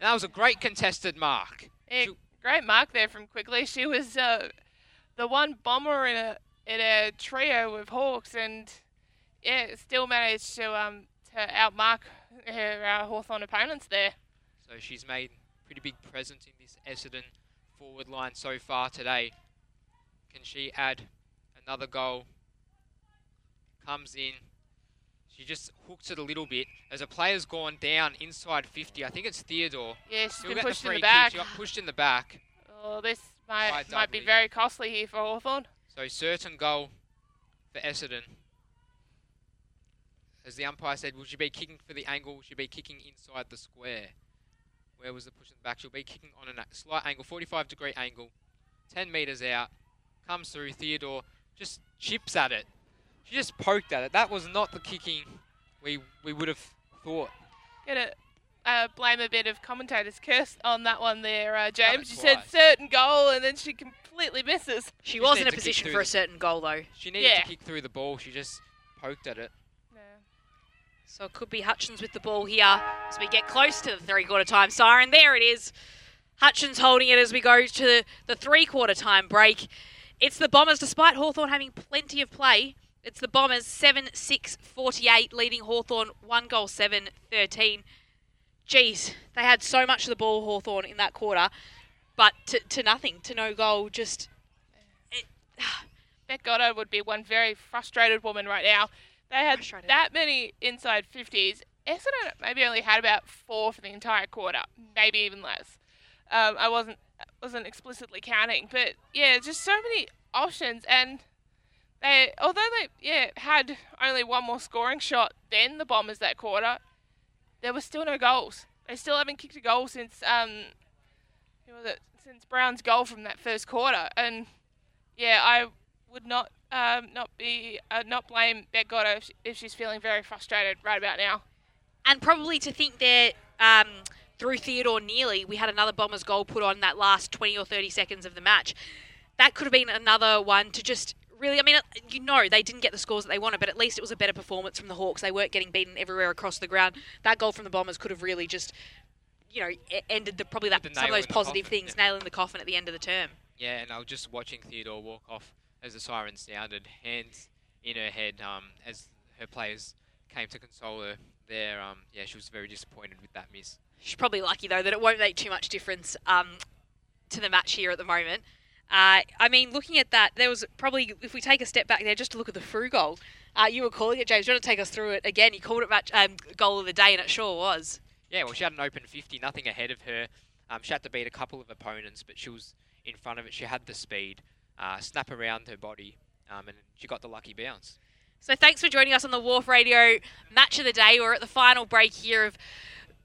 That was a great contested mark. Yeah, great mark there from Quigley. She was uh, the one bomber in a in a trio with Hawks, and yeah, still managed to um to outmark her uh, Hawthorn opponents there. So she's made pretty big presence in this Essendon forward line so far today. Can she add another goal? Comes in. She just hooks it a little bit. As a player's gone down inside 50, I think it's Theodore. Yeah, she's been pushed in the free kick. back. She got pushed in the back. Oh, this might might be very costly here for Hawthorn. So certain goal for Essendon. As the umpire said, will she be kicking for the angle? Will she be kicking inside the square? Where was the push in the back? She'll be kicking on a slight angle, 45 degree angle, 10 metres out, comes through. Theodore just chips at it. She just poked at it. That was not the kicking we we would have thought. Gonna uh, blame a bit of commentators' curse on that one there, uh, James. it You said certain goal, and then she completely misses. She Just was in a position for a certain goal, though. She needed Yeah. to kick through the ball. She just poked at it. So it could be Hutchings with the ball here as we get close to the three quarter time siren. There it is. Hutchings holding it as we go to the three quarter time break. It's the Bombers, despite Hawthorn having plenty of play. It's the Bombers 7 6 48, leading Hawthorn 1 goal 7 13. Geez, they had so much of the ball, Hawthorn, in that quarter, but to, to nothing, to no goal. Just Bec Goddard would be one very frustrated woman right now. They had that many inside 50s. Essendon maybe only had about four for the entire quarter, maybe even less. Um, I wasn't wasn't explicitly counting, but yeah, just so many options, and they although they yeah had only one more scoring shot than the Bombers that quarter, there were still no goals. They still haven't kicked a goal since um who was it since Brown's goal from that first quarter, and yeah, I would not um, not be uh, not blame Bec Goddard if, she, if she's feeling very frustrated right about now. and probably to think that um, through Theodore Neely, we had another Bombers goal put on that last 20 or 30 seconds of the match. That could have been another one to just really, I mean, you know, they didn't get the scores that they wanted, but at least it was a better performance from the Hawks. They weren't getting beaten everywhere across the ground. That goal from the Bombers could have really just, you know, ended the, probably that, some of those positive coffin, things, nailing the coffin at the end of the term. Yeah, and I was just watching Theodore walk off as the siren sounded, hands in her head, um, as her players came to console her there. Um, yeah, she was very disappointed with that miss. She's probably lucky though that it won't make too much difference um, to the match here at the moment. Uh, I mean, looking at that, there was probably if we take a step back there just to look at the Frew goal. Uh, you were calling it, James. Do you want to take us through it again? You called it match um, goal of the day, and it sure was. Yeah, well, she had an open 50, nothing ahead of her. Um, she had to beat a couple of opponents, but she was in front of it. She had the speed, uh, snap around her body, um, and she got the lucky bounce. So thanks for joining us on the Wharf Radio match of the day. We're at the final break here of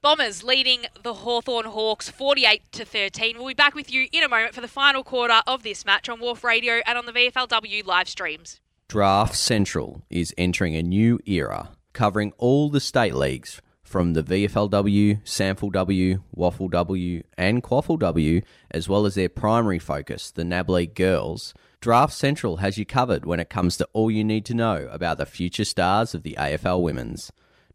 Bombers leading the Hawthorn Hawks 48 to 13. We'll be back with you in a moment for the final quarter of this match on Wharf Radio and on the VFLW live streams. Draft Central is entering a new era, covering all the state leagues from the VFLW, SANFLW, Waffle W, and QAFLW, as well as their primary focus, the NAB League Girls. Draft Central has you covered when it comes to all you need to know about the future stars of the AFL Women's.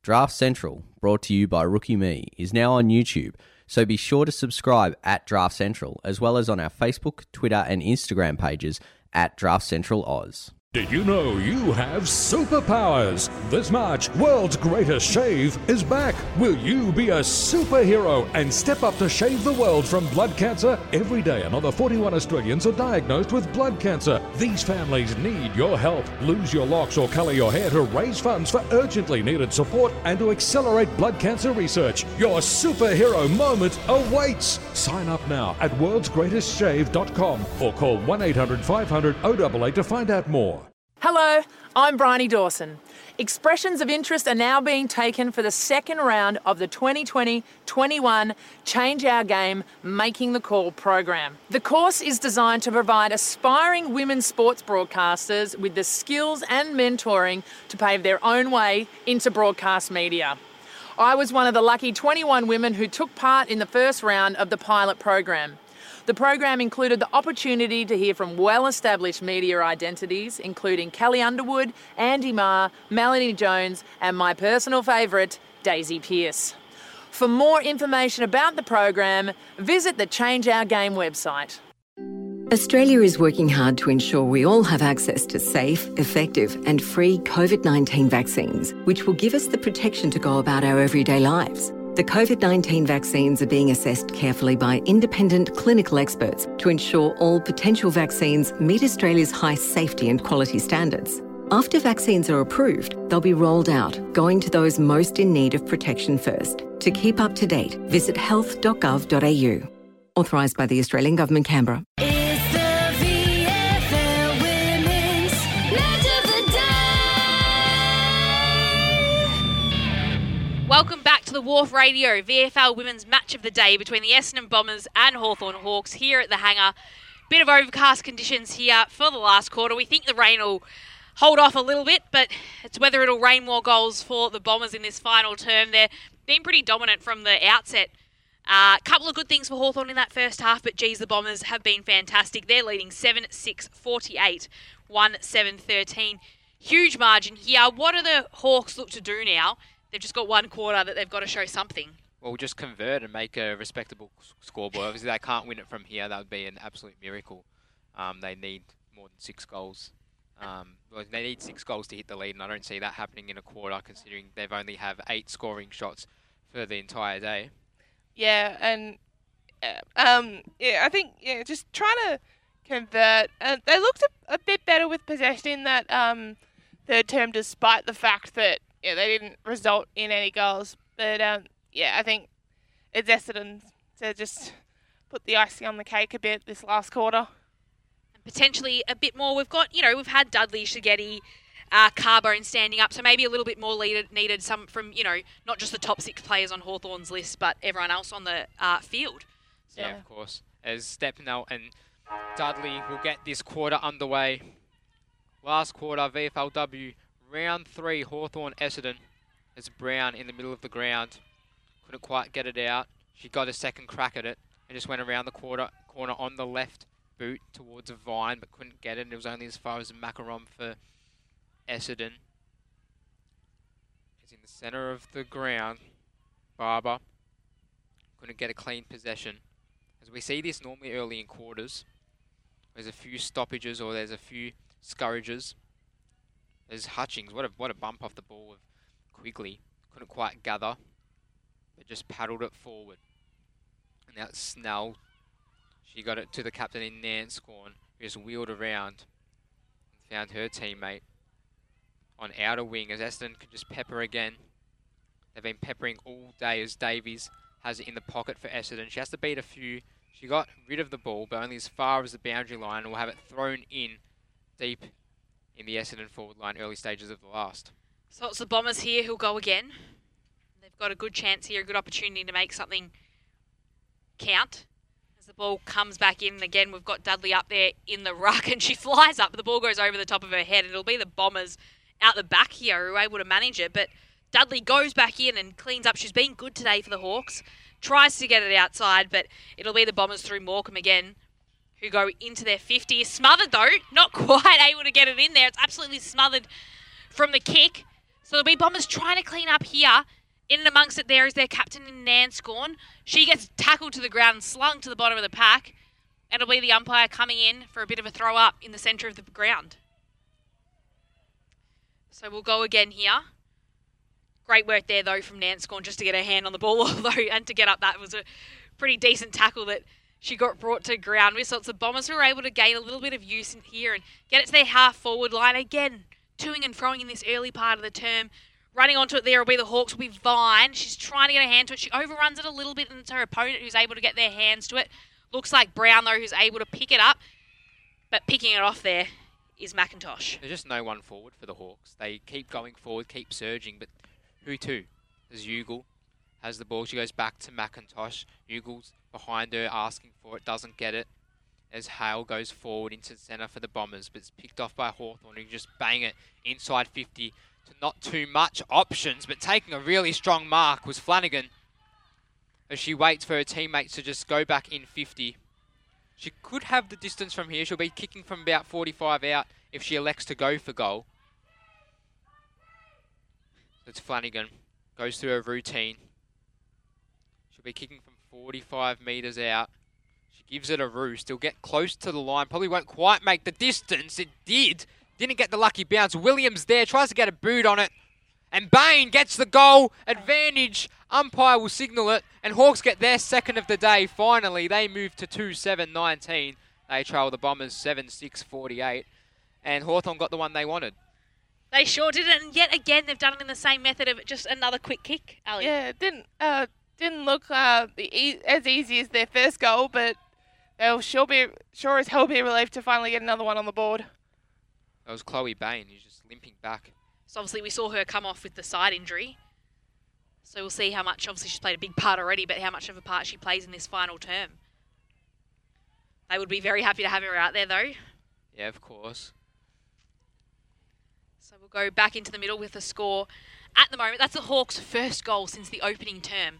Draft Central, brought to you by Rookie Me, is now on YouTube, so be sure to subscribe at Draft Central, as well as on our Facebook, Twitter, and Instagram pages at Draft Central Oz. Did you know you have superpowers? This March, World's Greatest Shave is back. Will you be a superhero and step up to shave the world from blood cancer? Every day, another 41 Australians are diagnosed with blood cancer. These families need your help. Lose your locks or colour your hair to raise funds for urgently needed support and to accelerate blood cancer research. Your superhero moment awaits. Sign up now at worldsgreatestshave.com or call 1 800 500 088 to find out more. Hello, I'm Bryony Dawson. Expressions of interest are now being taken for the second round of the 2020 21 Change Our Game Making the Call program. The course is designed to provide aspiring women sports broadcasters with the skills and mentoring to pave their own way into broadcast media. I was one of the lucky 21 women who took part in the first round of the pilot program. The program included the opportunity to hear from well established media identities, including Kelly Underwood, Andy Maher, Melanie Jones, and my personal favourite, Daisy Pearce. For more information about the program, visit the Change Our Game website. Australia is working hard to ensure we all have access to safe, effective, and free COVID 19 vaccines, which will give us the protection to go about our everyday lives. The COVID 19 vaccines are being assessed carefully by independent clinical experts to ensure all potential vaccines meet Australia's high safety and quality standards. After vaccines are approved, they'll be rolled out, going to those most in need of protection first. To keep up to date, visit health.gov.au. Authorised by the Australian Government, Canberra. To the Wharf Radio VFL Women's Match of the Day between the Essendon Bombers and Hawthorn Hawks here at the hangar. Bit of overcast conditions here for the last quarter. We think the rain will hold off a little bit, but it's whether it'll rain more goals for the Bombers in this final term. They're been pretty dominant from the outset. A uh, couple of good things for Hawthorn in that first half, but geez, the Bombers have been fantastic. They're leading 7 6 48, 1 7 13. Huge margin here. What do the Hawks look to do now they've just got one quarter that they've got to show something. Well, just convert and make a respectable s- scoreboard. Obviously, they can't win it from here. That would be an absolute miracle. Um, they need more than six goals. Um, well, they need six goals to hit the lead, and I don't see that happening in a quarter, considering they've only have eight scoring shots for the entire day. Yeah, and uh, um, yeah, I think yeah, just trying to convert. Uh, they looked a, a bit better with possession in that um, third term, despite the fact that yeah, they didn't result in any goals. But um, yeah, I think it's Essendon to just put the icing on the cake a bit this last quarter. And potentially a bit more. We've got, you know, we've had Dudley, Shigetti, uh, Carbone standing up, so maybe a little bit more needed, needed some from, you know, not just the top six players on Hawthorn's list, but everyone else on the uh, field. So, Yeah, of course. As Stepnell and Dudley will get this quarter underway. Last quarter, VFLW, round three, Hawthorn Essendon. As Brown in the middle of the ground. Couldn't quite get it out. She got a second crack at it and just went around the quarter corner on the left boot towards a vine, but couldn't get it. And it was only as far as Macaron for Essendon. It's in the centre of the ground. Barber couldn't get a clean possession. As we see this normally early in quarters, there's a few stoppages or there's a few scurrages. There's Hutchings. What a what a bump off the ball of Quigley. Couldn't quite gather, but just paddled it forward. And now Snell. She got it to the captain in Nanscawen, who just wheeled around and found her teammate on outer wing as Essendon could just pepper again. They've been peppering all day as Davies has it in the pocket for Essendon. She has to beat a few. She got rid of the ball, but only as far as the boundary line, and will have it thrown in deep in the Essendon forward line, early stages of the last. so it's the Bombers here who'll go again. They've got a good chance here, a good opportunity to make something count. As the ball comes back in, again, we've got Dudley up there in the ruck, and she flies up, the ball goes over the top of her head. It'll be the Bombers out the back here who are able to manage it, but Dudley goes back in and cleans up. She's been good today for the Hawks. Tries to get it outside, but it'll be the Bombers through Morecambe again, who go into their 50. Smothered though, not quite able to get it in there. It's absolutely smothered from the kick. So there'll be Bombers trying to clean up here. In and amongst it, there is their captain in Nanscawen. She gets tackled to the ground and slung to the bottom of the pack. And it'll be the umpire coming in for a bit of a throw up in the centre of the ground. So we'll go again here. Great work there, though, from Nanscawen just to get her hand on the ball, although, and to get up. That was a pretty decent tackle that she got brought to ground with. So the Bombers who were able to gain a little bit of use in here and get it to their half forward line again. Toing and froing in this early part of the term. Running onto it there will be the Hawks, will be Vine. She's trying to get her hand to it. She overruns it a little bit, and it's her opponent who's able to get their hands to it. Looks like Brown, though, who's able to pick it up. But picking it off there is McIntosh. There's just no one forward for the Hawks. They keep going forward, keep surging, but who to? There's Ugle, has the ball. She goes back to McIntosh. Ugle's behind her, asking for it, doesn't get it. As Heil goes forward into the centre for the Bombers, but it's picked off by Hawthorn, who just bang it inside 50 to not too much options, but taking a really strong mark was Flanagan. As she waits for her teammates to just go back in 50. She could have the distance from here. She'll be kicking from about 45 out if she elects to go for goal. It's Flanagan. Goes through her routine. She'll be kicking 45 metres out. She gives it a roost. He'll get close to the line. Probably won't quite make the distance. It did. Didn't get the lucky bounce. Williams there. Tries to get a boot on it. And Bain gets the goal. Advantage. Umpire will signal it. And Hawks get their second of the day. Finally, they move to 2 7 19. They trail the Bombers 7 6 48. And Hawthorn got the one they wanted. They sure did it, and yet again they've done it in the same method of just another quick kick. Ali. Yeah, it didn't uh, didn't look uh, e- as easy as their first goal, but they'll sure be sure as hell be relieved to finally get another one on the board. That was Chloe Bain who's just limping back. So obviously we saw her come off with the side injury. So we'll see how much. Obviously she's played a big part already, but how much of a part she plays in this final term. They would be very happy to have her out there, though. Yeah, of course. So we'll go back into the middle with a score. At the moment, that's the Hawks' first goal since the opening term.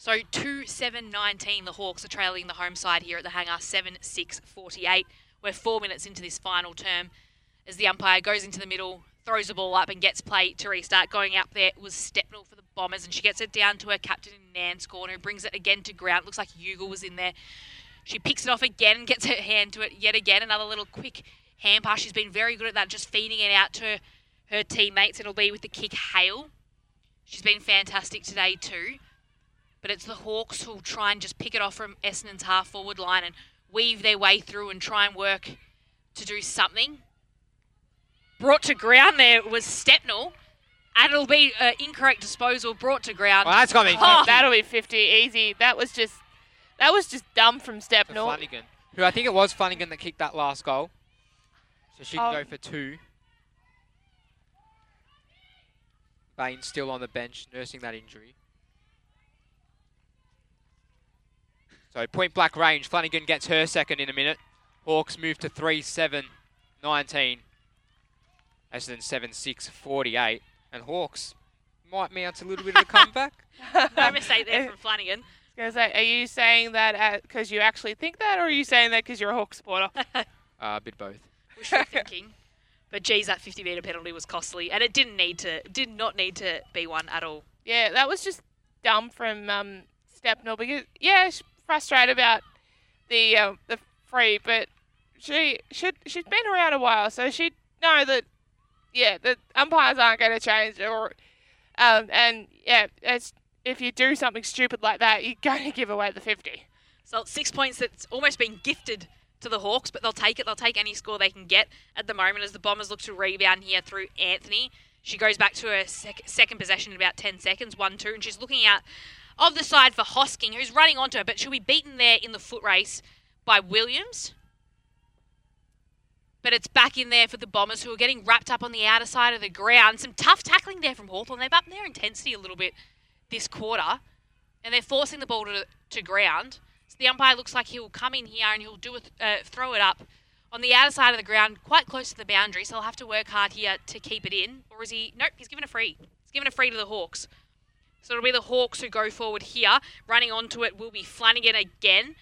So 2 7 19, the Hawks are trailing the home side here at the hangar 7 6 48. We're four minutes into this final term as the umpire goes into the middle, throws the ball up and gets play to restart. Going up there was Stepnell for the Bombers, and she gets it down to her captain in Nanscawen, who brings it again to ground. Looks like Ugle was in there. She picks it off again and gets her hand to it yet again. Another little quick hand pass. She's been very good at that, just feeding it out to her teammates. It'll be with the kick Heil. She's been fantastic today too. But it's the Hawks who'll try and just pick it off from Essendon's half forward line and weave their way through and try and work to do something. Brought to ground there was Stepnell. And it'll be uh, incorrect disposal brought to ground. Well, that's got to be Oh, That'll be 50 easy. That was just that was just dumb from Stepnell. Flanagan. Who I think it was Flanagan that kicked that last goal. So she can Oh. go for two. Bain still on the bench, nursing that injury. So point blank range. Flanagan gets her second in a minute. Hawks move to 3 7 19. Essendon 7 6 48. And Hawks might mount a little bit of a comeback. no mistake there from Flanagan. Gonna say, are you saying that because you actually think that, or are you saying that because you're a Hawk supporter? Uh, a bit both. Wishful thinking. But geez, that 50 metre penalty was costly, and it didn't need to, did not need to be one at all. Yeah, that was just dumb from um, Stepnell because yeah, she's frustrated about the um, the free, but she should she's been around a while, so she'd know that yeah, the umpires aren't going to change or um, and yeah, it's if you do something stupid like that, you're going to give away the fifty. So six points that's almost been gifted to the Hawks, but they'll take it. They'll take any score they can get at the moment as the Bombers look to rebound here through Anthony. She goes back to her sec- second possession in about 10 seconds, 1 2, and she's looking out of the side for Hosking, who's running onto her, but she'll be beaten there in the foot race by Williams. But it's back in there for the Bombers, who are getting wrapped up on the outer side of the ground. Some tough tackling there from Hawthorn. They've upped their intensity a little bit this quarter, and they're forcing the ball to, to ground. So the umpire looks like he'll come in here and he'll do a th- uh, throw it up on the outer side of the ground, quite close to the boundary. So they'll have to work hard here to keep it in. Or is he? Nope, he's given a free. He's given a free to the Hawks. So it'll be the Hawks who go forward here. Running onto it will be Flanagan again.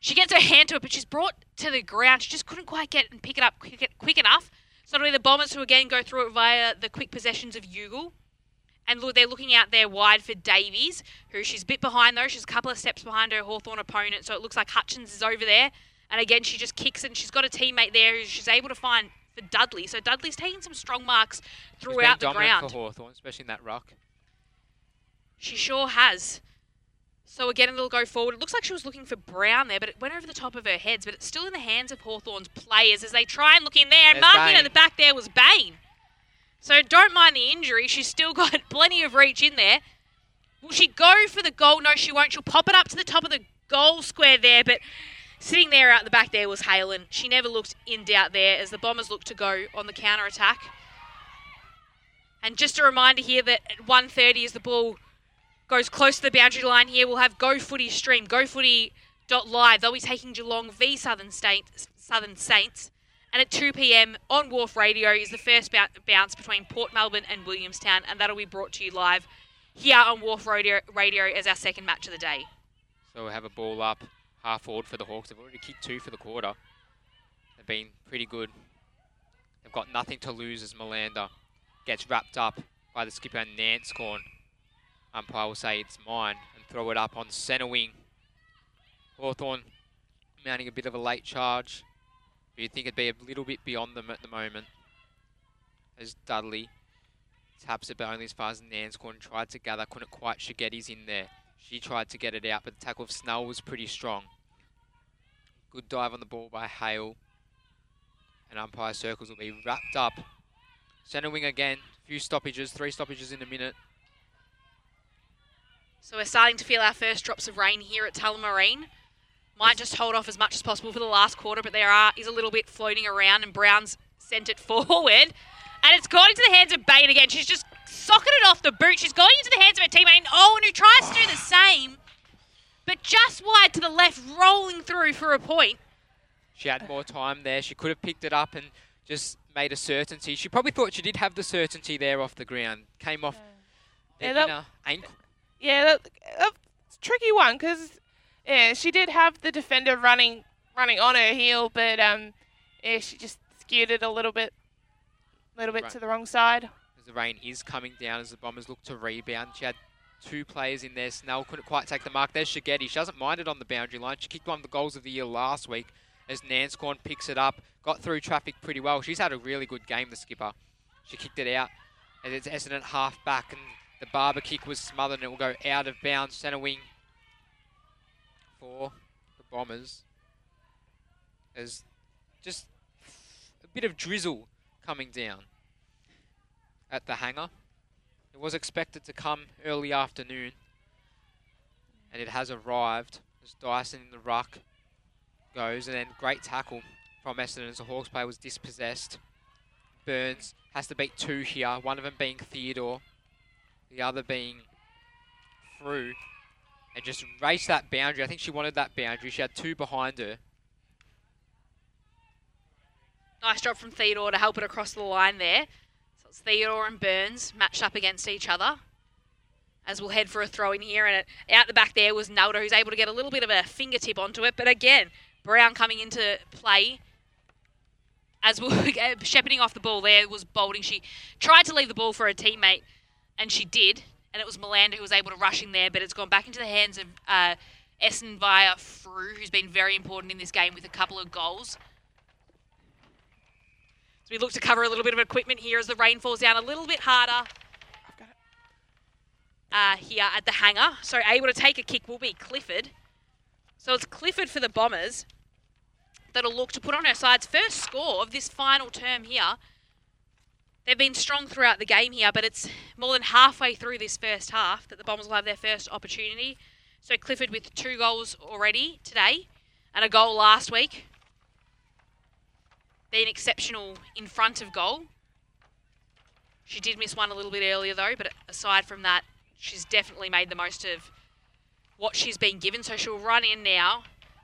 She gets her hand to it, but she's brought to the ground. She just couldn't quite get and pick it up quick, quick enough. So it'll be the Bombers who again go through it via the quick possessions of Ugle. And look, they're looking out there wide for Davies, who she's a bit behind though. She's a couple of steps behind her Hawthorn opponent, so it looks like Hutchings is over there. And again, she just kicks and she's got a teammate there who she's able to find for Dudley. So Dudley's taking some strong marks throughout the ground. for Hawthorn, especially in that ruck. She sure has. So again, it'll go forward. It looks like she was looking for Brown there, but it went over the top of her heads. But it's still in the hands of Hawthorn's players as they try and look in there. And There's marking at the back there was Bain. So don't mind the injury. She's still got plenty of reach in there. Will she go for the goal? No, she won't. She'll pop it up to the top of the goal square there, but sitting there out the back there was Halen. She never looked in doubt there as the Bombers look to go on the counter attack. And just a reminder here that at 1.30 is the ball goes close to the boundary line here, we'll have Go Footy stream, gofooty.live. They'll be taking Geelong v Southern, State, Southern Saints. And at 2 p.m. on Wharf Radio is the first bou- bounce between Port Melbourne and Williamstown, and that'll be brought to you live here on Wharf Radio, Radio as our second match of the day. So we have a ball up, half forward for the Hawks. They've already kicked two for the quarter. They've been pretty good. They've got nothing to lose as Melander gets wrapped up by the skipper Nanscawen. Umpire will say it's mine and throw it up on centre wing. Hawthorn mounting a bit of a late charge. You'd think it'd be a little bit beyond them at the moment. As Dudley taps it, but only as far as Nanscawen tried to gather. Couldn't quite. Shigetti's in there. She tried to get it out, but the tackle of Snell was pretty strong. Good dive on the ball by Hale. And umpire circles will be wrapped up. Centre wing again. Few stoppages, three stoppages in a minute. So we're starting to feel our first drops of rain here at Tullamarine. Might just hold off as much as possible for the last quarter, but there are is a little bit floating around, and Brown's sent it forward, and it's gone into the hands of Bain again. She's just socketed off the boot. She's going into the hands of her teammate, and Owen, who tries to do the same, but just wide to the left, rolling through for a point. She had more time there. She could have picked it up and just made a certainty. She probably thought she did have the certainty there off the ground. Came off the Yeah, that- inner ankle. Yeah, that, that's a tricky one because yeah, she did have the defender running running on her heel, but um, yeah, she just skewed it a little bit. little bit Right. to the wrong side. As the rain is coming down as the Bombers look to rebound. She had two players in there. Snell couldn't quite take the mark. There's Shigetti. She doesn't mind it on the boundary line. She kicked one of the goals of the year last week as Nanscawen picks it up. Got through traffic pretty well. She's had a really good game, the skipper. She kicked it out. And it's Essendon half back and the barber kick was smothered and it will go out of bounds. Centre wing for the Bombers. There's just a bit of drizzle coming down at the hangar. It was expected to come early afternoon, and it has arrived as Dyson in the ruck goes, and then great tackle from Essendon as the Hawks player was dispossessed. Burns has to beat two here, one of them being Theodore, the other being through and just race that boundary. I think she wanted that boundary. She had two behind her. Nice job from Theodore to help it across the line there. So it's Theodore and Burns matched up against each other. As we'll head for a throw in here, and it, out the back there was Nalder, who's able to get a little bit of a fingertip onto it. But again, Brown coming into play. As we're shepherding off the ball there was Bolding. She tried to leave the ball for her teammate, and she did. And it was Melander who was able to rush in there, but it's gone back into the hands of uh, Essen via Frew, who's been very important in this game with a couple of goals. So we look to cover a little bit of equipment here as the rain falls down a little bit harder. Uh, here at the hangar. So able to take a kick will be Clifford. So it's Clifford for the Bombers that'll look to put on her side's first score of this final term here. They've been strong throughout the game here, but it's more than halfway through this first half that the Bombers will have their first opportunity. So Clifford with two goals already today and a goal last week. Been exceptional in front of goal. She did miss one a little bit earlier though, but aside from that, she's definitely made the most of what she's been given. So she'll run in now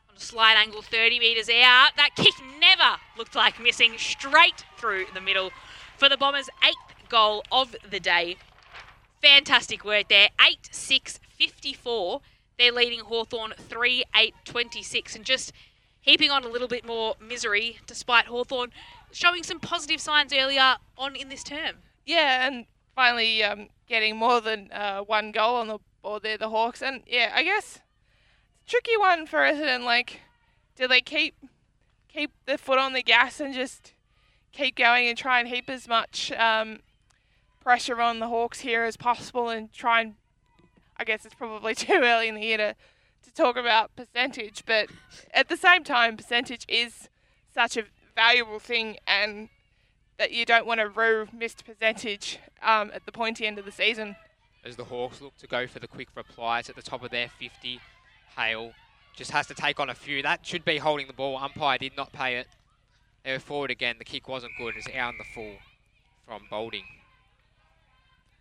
on a slight angle, 30 metres out. That kick never looked like missing, straight through the middle for the Bombers' eighth goal of the day. Fantastic work there. 8 6 54. They're leading Hawthorn 3 8 26 and just heaping on a little bit more misery despite Hawthorn showing some positive signs earlier on in this term. Yeah, and finally um, getting more than uh, one goal on the board there, the Hawks. And yeah, I guess tricky one for Essendon. Like, do they keep keep the foot on the gas and just keep going and try and heap as much um, pressure on the Hawks here as possible and try and I guess it's probably too early in the year to, to talk about percentage, but at the same time, percentage is such a valuable thing and that you don't want to rue missed percentage um, at the pointy end of the season. as the Hawks look to go for the quick replies at the top of their 50. Hale just has to take on a few. That should be holding the ball. Umpire did not pay it. They were forward again. The kick wasn't good. It's out in the full from Bolding.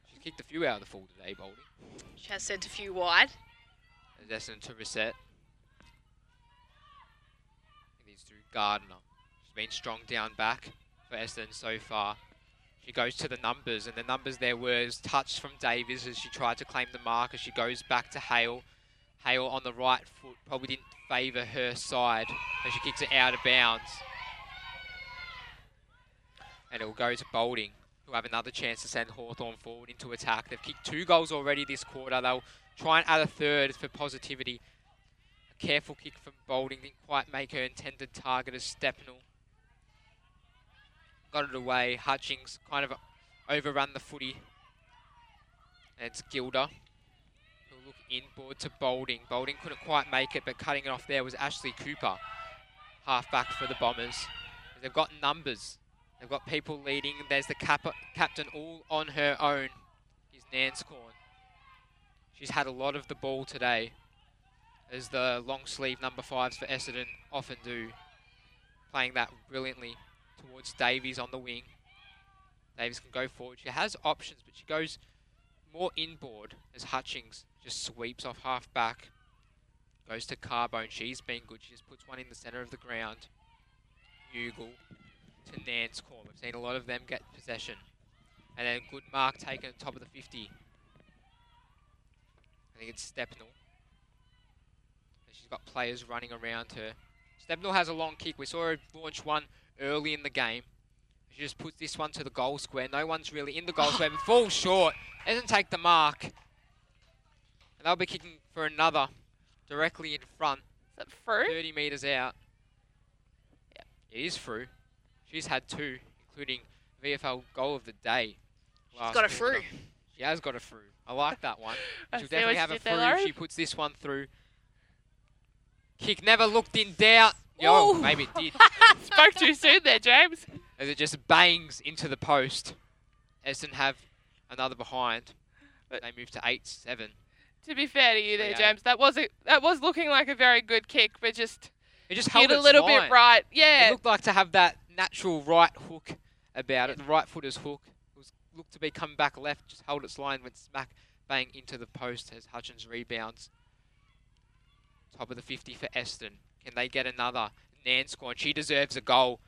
She's kicked a few out of the full today, Bolding. She has sent a few wide. As Essendon to reset. It is through Gardner. She's been strong down back for Essendon so far. She goes to the numbers, and the numbers there was touched from Davies as she tried to claim the mark as she goes back to Hale. Hale on the right foot probably didn't favour her side as she kicks it out of bounds. And it will go to Bolding, who have another chance to send Hawthorn forward into attack. They've kicked two goals already this quarter. They'll try and add a third for positivity. A careful kick from Bolding didn't quite make her intended target as Stepnell. Got it away. Hutchings kind of overrun the footy. And it's Gilder who'll look inboard to Bolding. Bolding couldn't quite make it, but cutting it off there was Ashley Cooper. Half back for the Bombers. They've got numbers. They've got people leading. There's the cap- captain all on her own. Is Nanscawen. She's had a lot of the ball today, as the long sleeve number fives for Essendon often do. Playing that brilliantly towards Davies on the wing. Davies can go forward. She has options, but she goes more inboard as Hutchings just sweeps off half back. Goes to Carbone. She's been good. She just puts one in the centre of the ground. Ugle to Nanscawen. We've seen a lot of them get possession. And then good mark taken at the top of the 50. I think it's Stepnell. And she's got players running around her. Stepnell has a long kick. We saw her launch one early in the game She just puts this one to the goal square. No one's really in the goal square, but falls short. Doesn't take the mark. And they'll be kicking for another directly in front. Is that through? 30 metres out. Yeah, it is through. She's had two, including VFL goal of the day. She's got a through. She has got a through. I like that one. She'll definitely have a there, through. Laurie. She puts this one through. Kick never looked in doubt. Yo, Ooh. maybe it did. Spoke too soon there, James. As it just bangs into the post. Essendon have another behind. But they move to 8-7. To be fair to you there, James, that was a, that was looking like a very good kick, but just It just hit held a little line. bit right. Yeah. It looked like to have that natural right hook about it, the right footer's hook. It was looked to be coming back left, just held its line, went smack bang into the post as Hutchings rebounds. Top of the 50 for Eston. Can they get another? Nanscawen, and she deserves a goal.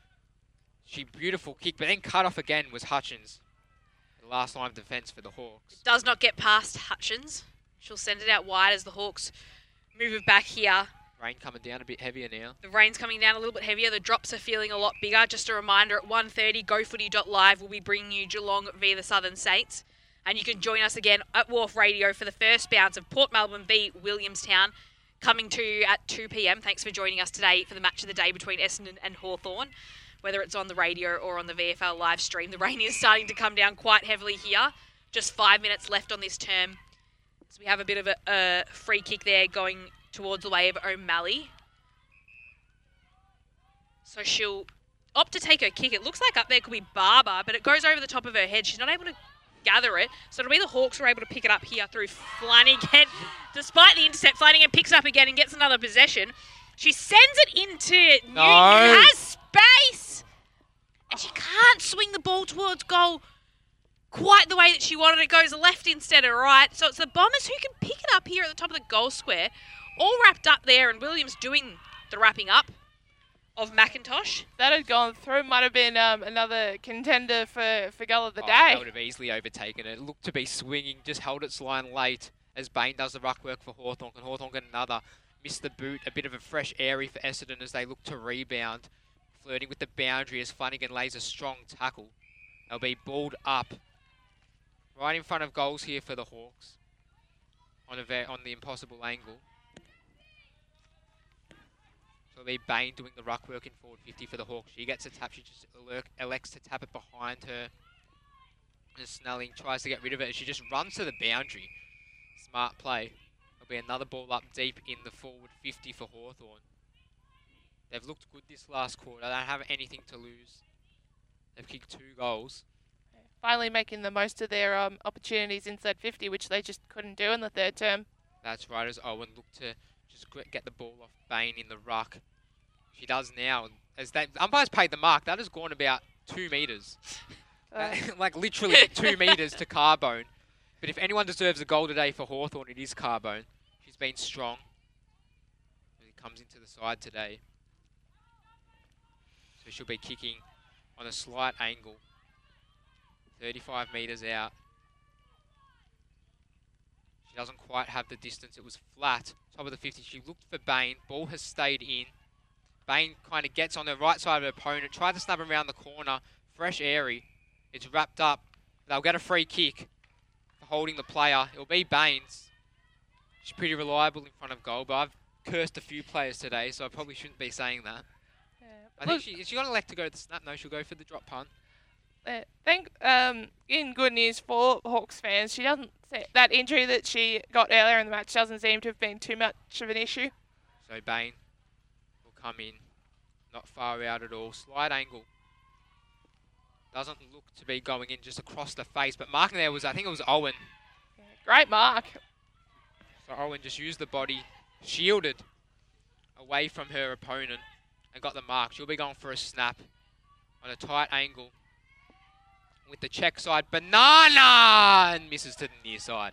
She beautiful kick, but then cut off again was Hutchings. The last line of defence for the Hawks. Does not get past Hutchings. She'll send it out wide as the Hawks move it back here. Rain coming down a bit heavier now. The rain's coming down a little bit heavier. The drops are feeling a lot bigger. Just a reminder, at 1.30, GoFooty.live will be bringing you Geelong via the Southern Saints. And you can join us again at Wharf Radio for the first bounce of Port Melbourne v Williamstown, coming to you at 2 p.m. Thanks for joining us today for the match of the day between Essendon and Hawthorn. Whether it's on the radio or on the VFL live stream, the rain is starting to come down quite heavily here. Just five minutes left on this term. So we have a bit of a, a free kick there going towards the way of O'Malley. So she'll opt to take her kick. It looks like up there could be Barber, but it goes over the top of her head. She's not able to gather it. So it'll be the Hawks who are able to pick it up here through Flanagan. Despite the intercept, Flanagan picks it up again and gets another possession. She sends it into Newton, No. who has space. And she can't swing the ball towards goal quite the way that she wanted. It goes left instead of right. So it's the Bombers who can pick it up here at the top of the goal square, all wrapped up there, and Williams doing the wrapping up of McIntosh. that had gone through. Might have been um, another contender for, for goal of the Oh, day. That would have easily overtaken it. It looked to be swinging, just held its line late as Bain does the ruck work for Hawthorn. Can Hawthorn get another? Missed the boot. A bit of a fresh airy for Essendon as they look to rebound. Flirting with the boundary as Flanagan lays a strong tackle. They'll be balled up. Right in front of goals here for the Hawks. On, a ve- on the impossible angle. So it'll be Bain doing the ruck work in forward 50 for the Hawks. She gets a tap. She just elec- elects to tap it behind her. And Snelling tries to get rid of it. and She just runs to the boundary. Smart play. There'll be another ball up deep in the forward 50 for Hawthorn. They've looked good this last quarter. They don't have anything to lose. They've kicked two goals. Finally making the most of their um, opportunities inside 50, which they just couldn't do in the third term. That's right, as Owen looked to just get the ball off Bain in the ruck. She does now. As that umpires paid the mark, that has gone about two metres. That- like literally two metres to Carbone. But if anyone deserves a goal today for Hawthorn, it is Carbone. She's been strong. He comes into the side today. So she'll be kicking on a slight angle. 35 metres out. She doesn't quite have the distance. It was flat. Top of the 50. She looked for Bain. Ball has stayed in. Bain kind of gets on the right side of her opponent. Tried to snap him around the corner. Fresh airy. It's wrapped up. They'll get a free kick for holding the player. It'll be Baines. She's pretty reliable in front of goal, but I've cursed a few players today, so I probably shouldn't be saying that. Yeah. I think she, is she going to elect to go to the snap? No, she'll go for the drop punt. Uh, think um, in good news for Hawks fans, she doesn't that injury that she got earlier in the match doesn't seem to have been too much of an issue. So Bain will come in, not far out at all. Slight angle. Doesn't look to be going in just across the face, but marking there was, I think it was Owen. Great mark. So Owen just used the body, shielded away from her opponent, and got the mark. She'll be going for a snap on a tight angle with the check side. Banana! And misses to the near side.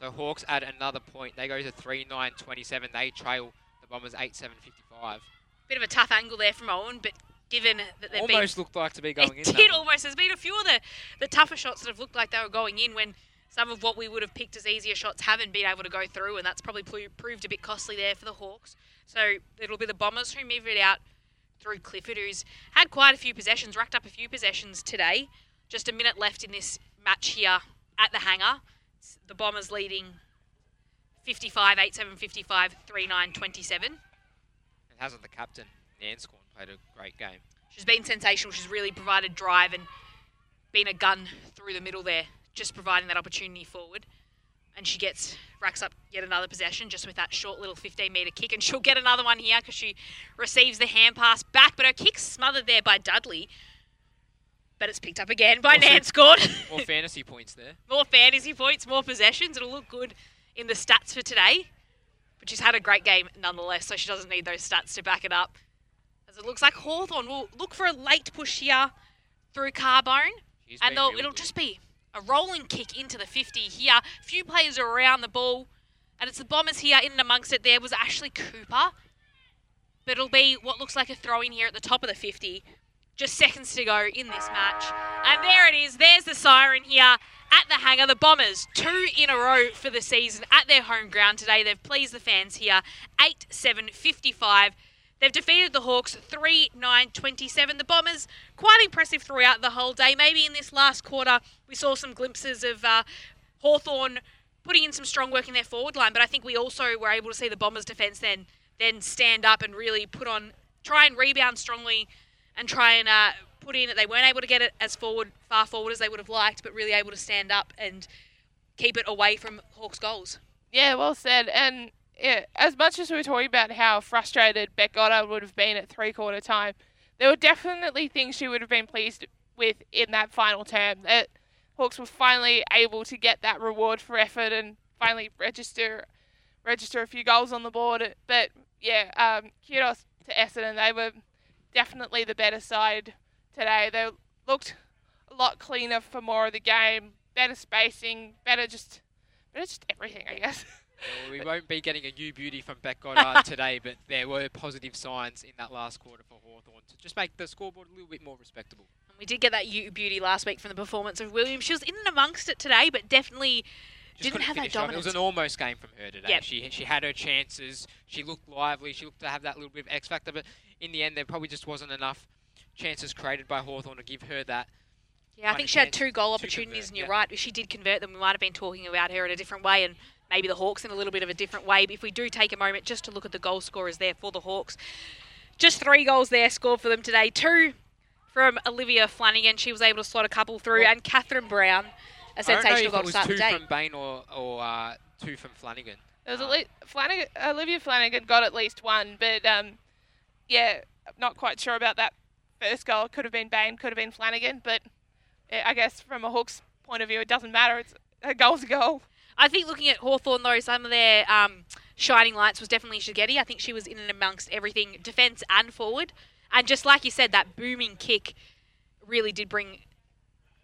So Hawks add another point. They go to 3 9 27. They trail the Bombers 8 7 55. Bit of a tough angle there from Owen, but given that they've been Almost looked like to be going it in. did almost. There's been a few of the, the tougher shots that have looked like they were going in when some of what we would have picked as easier shots haven't been able to go through, and that's probably proved a bit costly there for the Hawks. So it'll be the Bombers who move it out through Clifford, who's had quite a few possessions, racked up a few possessions today. Just a minute left in this match here at the hangar. It's the Bombers leading 55 8 7 55 3 9 27. And hasn't the captain, Nanscawen, played a great game? She's been sensational. She's really provided drive and been a gun through the middle there, just providing that opportunity forward. And she gets racks up yet another possession just with that short little 15 metre kick, and she'll get another one here because she receives the hand pass back, but her kick's smothered there by Dudley. But it's picked up again by Also- Nanscawen. More fantasy points there. more fantasy points, more possessions. It'll look good in the stats for today. But she's had a great game nonetheless, so she doesn't need those stats to back it up. As it looks like Hawthorn will look for a late push here through Carbone. She's and it'll good. just be a rolling kick into the 50 here. Few players are around the ball. And it's the Bombers here in and amongst it. There was Ashley Cooper. But it'll be what looks like a throw in here at the top of the 50. Just seconds to go in this match. And there it is. There's the siren here at the hangar. The Bombers, two in a row for the season at their home ground today. They've pleased the fans here. 8 7 55. They've defeated the Hawks 3 9 27. The Bombers, quite impressive throughout the whole day. Maybe in this last quarter, we saw some glimpses of uh, Hawthorn putting in some strong work in their forward line, but I think we also were able to see the Bombers' defence then then stand up and really put on, try and rebound strongly and try and uh, put in. That they weren't able to get it as forward, far forward as they would have liked, but really able to stand up and keep it away from Hawks' goals. Yeah, well said. And yeah, as much as we were talking about how frustrated Bec Goddard would have been at three quarter time, there were definitely things she would have been pleased with in that final term. That Hawks were finally able to get that reward for effort and finally register register a few goals on the board. But yeah, um, kudos to Essendon. They were definitely the better side today. They looked a lot cleaner for more of the game, better spacing, better just better just everything, I guess. Well, we won't be getting a new beauty from Bec Goddard today, but there were positive signs in that last quarter for Hawthorn to just make the scoreboard a little bit more respectable. And we did get that U beauty last week from the performance of Williams. She was in and amongst it today, but definitely Just didn't have that off. It was an almost game from her today. Yep. She she had her chances. She looked lively. She looked to have that little bit of X factor, but in the end, there probably just wasn't enough chances created by Hawthorn to give her that. Yeah, I think she had two goal opportunities, convert, and you're yeah. right. If she did convert them, we might have been talking about her in a different way, and maybe the Hawks in a little bit of a different way. But if we do take a moment just to look at the goal scorers there for the Hawks, just three goals there scored for them today. Two from Olivia Flanagan. She was able to slot a couple through, and Catherine Brown, a don't sensational goal it to was start two the day. from Bain or or uh, two from Flanagan. There was at least Flanagan, Olivia Flanagan got at least one, but um, yeah, not quite sure about that first goal. Could have been Bain, could have been Flanagan, but yeah, I guess from a Hawks point of view, it doesn't matter. It's a goal's a goal. I think looking at Hawthorn though, some of their um, shining lights was definitely Shigetti. I think she was in and amongst everything, defence and forward. And just like you said, that booming kick really did bring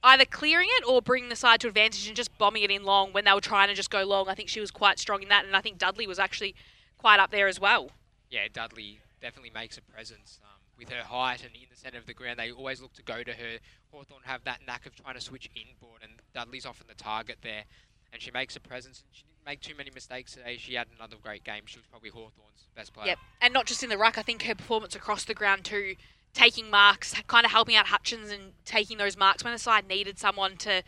either clearing it or bring the side to advantage and just bombing it in long when they were trying to just go long. I think she was quite strong in that, and I think Dudley was actually quite up there as well. Yeah, Dudley definitely makes a presence um, with her height and in the centre of the ground. They always look to go to her. Hawthorn have that knack of trying to switch inboard, and Dudley's often the target there. And she makes a presence. And she didn't make too many mistakes today. She had another great game. She was probably Hawthorn's best player. Yep, and not just in the ruck. I think her performance across the ground too, taking marks, kind of helping out Hutchings and taking those marks when the side needed someone to.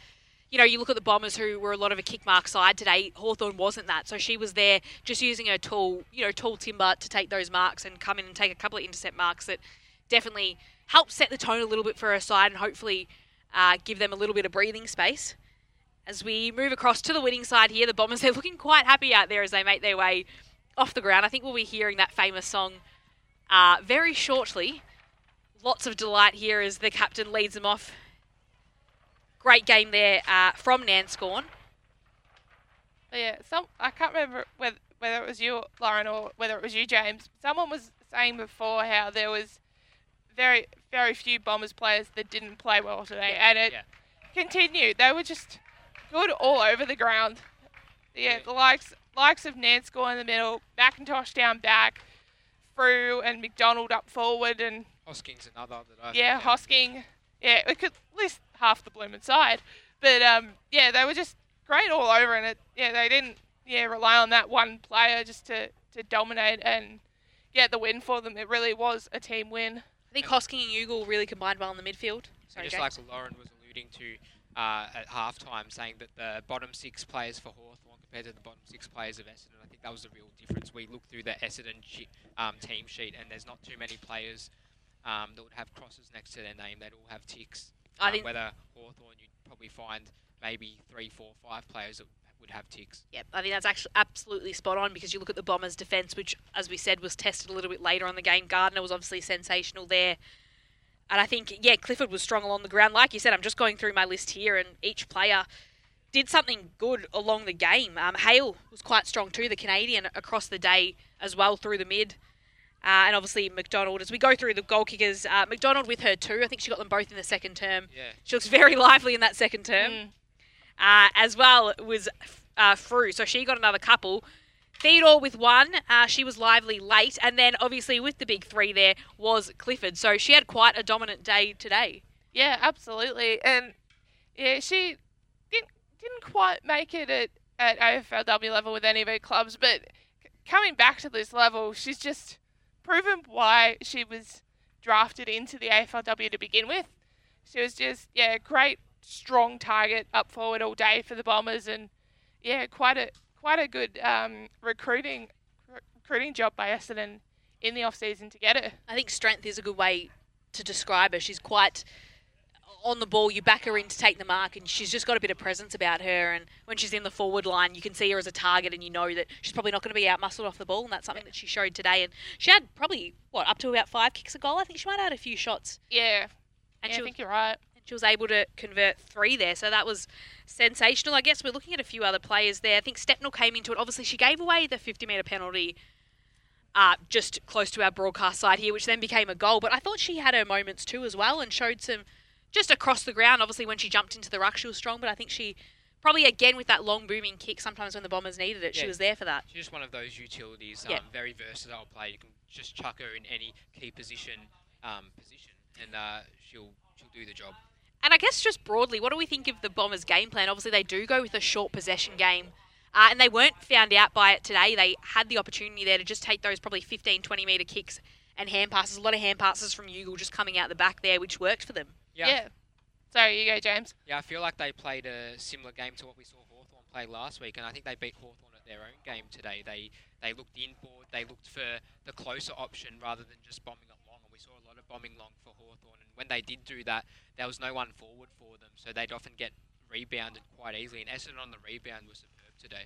You know, you look at the Bombers, who were a lot of a kick mark side today. Hawthorn wasn't that, so she was there just using her tall, you know, tall timber to take those marks and come in and take a couple of intercept marks that definitely helped set the tone a little bit for her side and hopefully uh, give them a little bit of breathing space. As we move across to the winning side here, the Bombers, they're looking quite happy out there as they make their way off the ground. I think we'll be hearing that famous song uh, very shortly. Lots of delight here as the captain leads them off. Great game there uh, from Nanscawen. Yeah, some I can't remember whether whether it was you, Lauren, or whether it was you, James. Someone was saying before how there was very very few Bombers players that didn't play well today, and it continued. They were just good all over the ground. Yeah, the likes likes of Nanscawen in the middle, McIntosh down back, Frew and McDonald up forward, and Hosking's another that I yeah, Hosking. Yeah, we could list half the blooming side, but um, yeah, they were just great all over, and it yeah they didn't yeah rely on that one player just to to dominate and get the win for them. It really was a team win. I think Hosking and Ugle really combined well in the midfield. Sorry, just James. like Lauren was alluding to uh, at halftime, saying that the bottom six players for Hawthorn compared to the bottom six players of Essendon, I think that was the real difference. We looked through the Essendon um, team sheet, and there's not too many players um, that would have crosses next to their name. They'd all have ticks. I Um, think- whether Hawthorn, you'd probably find maybe three, four, five players that would have ticks. Yep, I think that's actually absolutely spot on because you look at the Bombers' defence, which, as we said, was tested a little bit later on the game. Gardner was obviously sensational there. And I think, yeah, Clifford was strong along the ground. Like you said, I'm just going through my list here, and each player did something good along the game. Um, Hale was quite strong too, the Canadian, across the day as well through the mid. Uh, and obviously McDonald. As we go through the goal kickers, uh, McDonald with her too. I think she got them both in the second term. Yeah. She looks very lively in that second term. Uh, as well was uh, Frew, so she got another couple. Theodore with one, uh, she was lively late, and then obviously with the big three there was Clifford. So she had quite a dominant day today. Yeah, absolutely. And yeah, she didn't didn't quite make it at, at AFLW level with any of her clubs, but coming back to this level, she's just proven why she was drafted into the AFLW to begin with. She was just yeah, great strong target up forward all day for the Bombers, and yeah, quite a quite a good um, recruiting recruiting job by Essendon in the off season to get her. I think strength is a good way to describe her. She's quite on the ball. You back her in to take the mark, and she's just got a bit of presence about her. And when she's in the forward line, you can see her as a target, and you know that she's probably not going to be out muscled off the ball. And that's something that she showed today. And she had probably what up to about five kicks a goal. I think she might have had a few shots. Yeah, And yeah, I was- think you're right. She was able to convert three there. So that was sensational. I guess we're looking at a few other players there. I think Stepnell came into it. Obviously, she gave away the 50 metre penalty uh, just close to our broadcast side here, which then became a goal. But I thought she had her moments too as well and showed some just across the ground. Obviously, when she jumped into the ruck, she was strong. But I think she probably again with that long booming kick, sometimes when the Bombers needed it, she was there for that. She's just one of those utilities, Yeah. um, very versatile player. You can just chuck her in any key position, um, position, and uh, she'll she'll do the job. And I guess just broadly, what do we think of the Bombers' game plan? Obviously, they do go with a short possession game. Uh, and they weren't found out by it today. They had the opportunity there to just take those probably 15, 20 metre kicks and hand passes. A lot of hand passes from Ugle just coming out the back there, which worked for them. Yeah. yeah. Sorry, you go, James. Yeah, I feel like they played a similar game to what we saw Hawthorn play last week, and I think they beat Hawthorn at their own game today. They they looked inboard, they looked for the closer option rather than just bombing it long, and we saw a lot of bombing long for Hawthorn. And when they did do that, there was no one forward for them, so they'd often get rebounded quite easily. And Essendon on the rebound was superb today.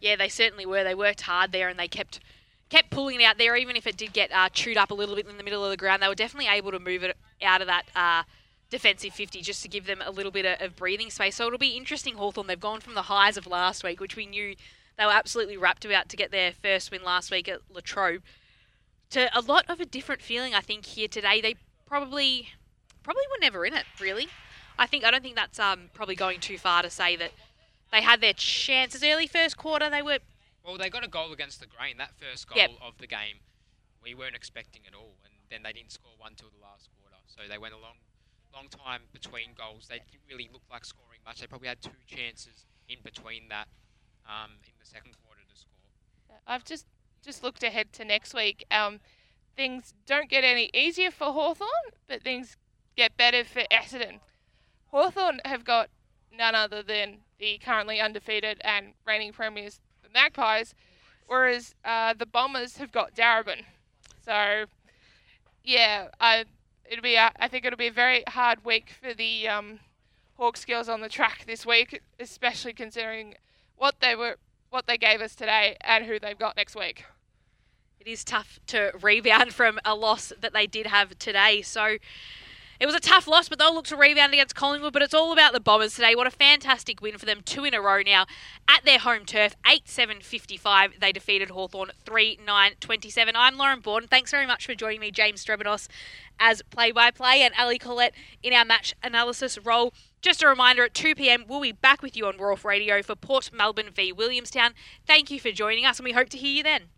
Yeah, they certainly were. They worked hard there and they kept kept pulling it out there, even if it did get uh, chewed up a little bit in the middle of the ground. They were definitely able to move it out of that uh, defensive 50 just to give them a little bit of, of breathing space. So it'll be interesting, Hawthorn. They've gone from the highs of last week, which we knew they were absolutely wrapped about to get their first win last week at Latrobe, to a lot of a different feeling, I think, here today. They probably probably were never in it, really. I think I don't think that's um, probably going too far to say that they had their chances early first quarter. They were Well, they got a goal against the grain. That first goal Yep. of the game, we weren't expecting at all, and then they didn't score one till the last quarter. So they went a long, long time between goals. They didn't really look like scoring much. They probably had two chances in between that um, in the second quarter to score. I've just just looked ahead to next week. Um, things don't get any easier for Hawthorn, but things get better for Essendon. Hawthorn have got none other than the currently undefeated and reigning premiers, the Magpies, whereas uh, the Bombers have got Darebin. So, yeah, I it'll be a, I think it'll be a very hard week for the um, Hawks girls on the track this week, especially considering what they were what they gave us today and who they've got next week. It is tough to rebound from a loss that they did have today. So it was a tough loss, but they'll look to rebound against Collingwood. But it's all about the Bombers today. What a fantastic win for them, two in a row now at their home turf. 8 7 55. They defeated Hawthorn 3 9 27. I'm Lauren Borden. Thanks very much for joining me, James Strebanos, as play by play, and Ali Collette in our match analysis role. Just a reminder at 2 pm, we'll be back with you on Raw Radio for Port Melbourne v Williamstown. Thank you for joining us, and we hope to hear you then.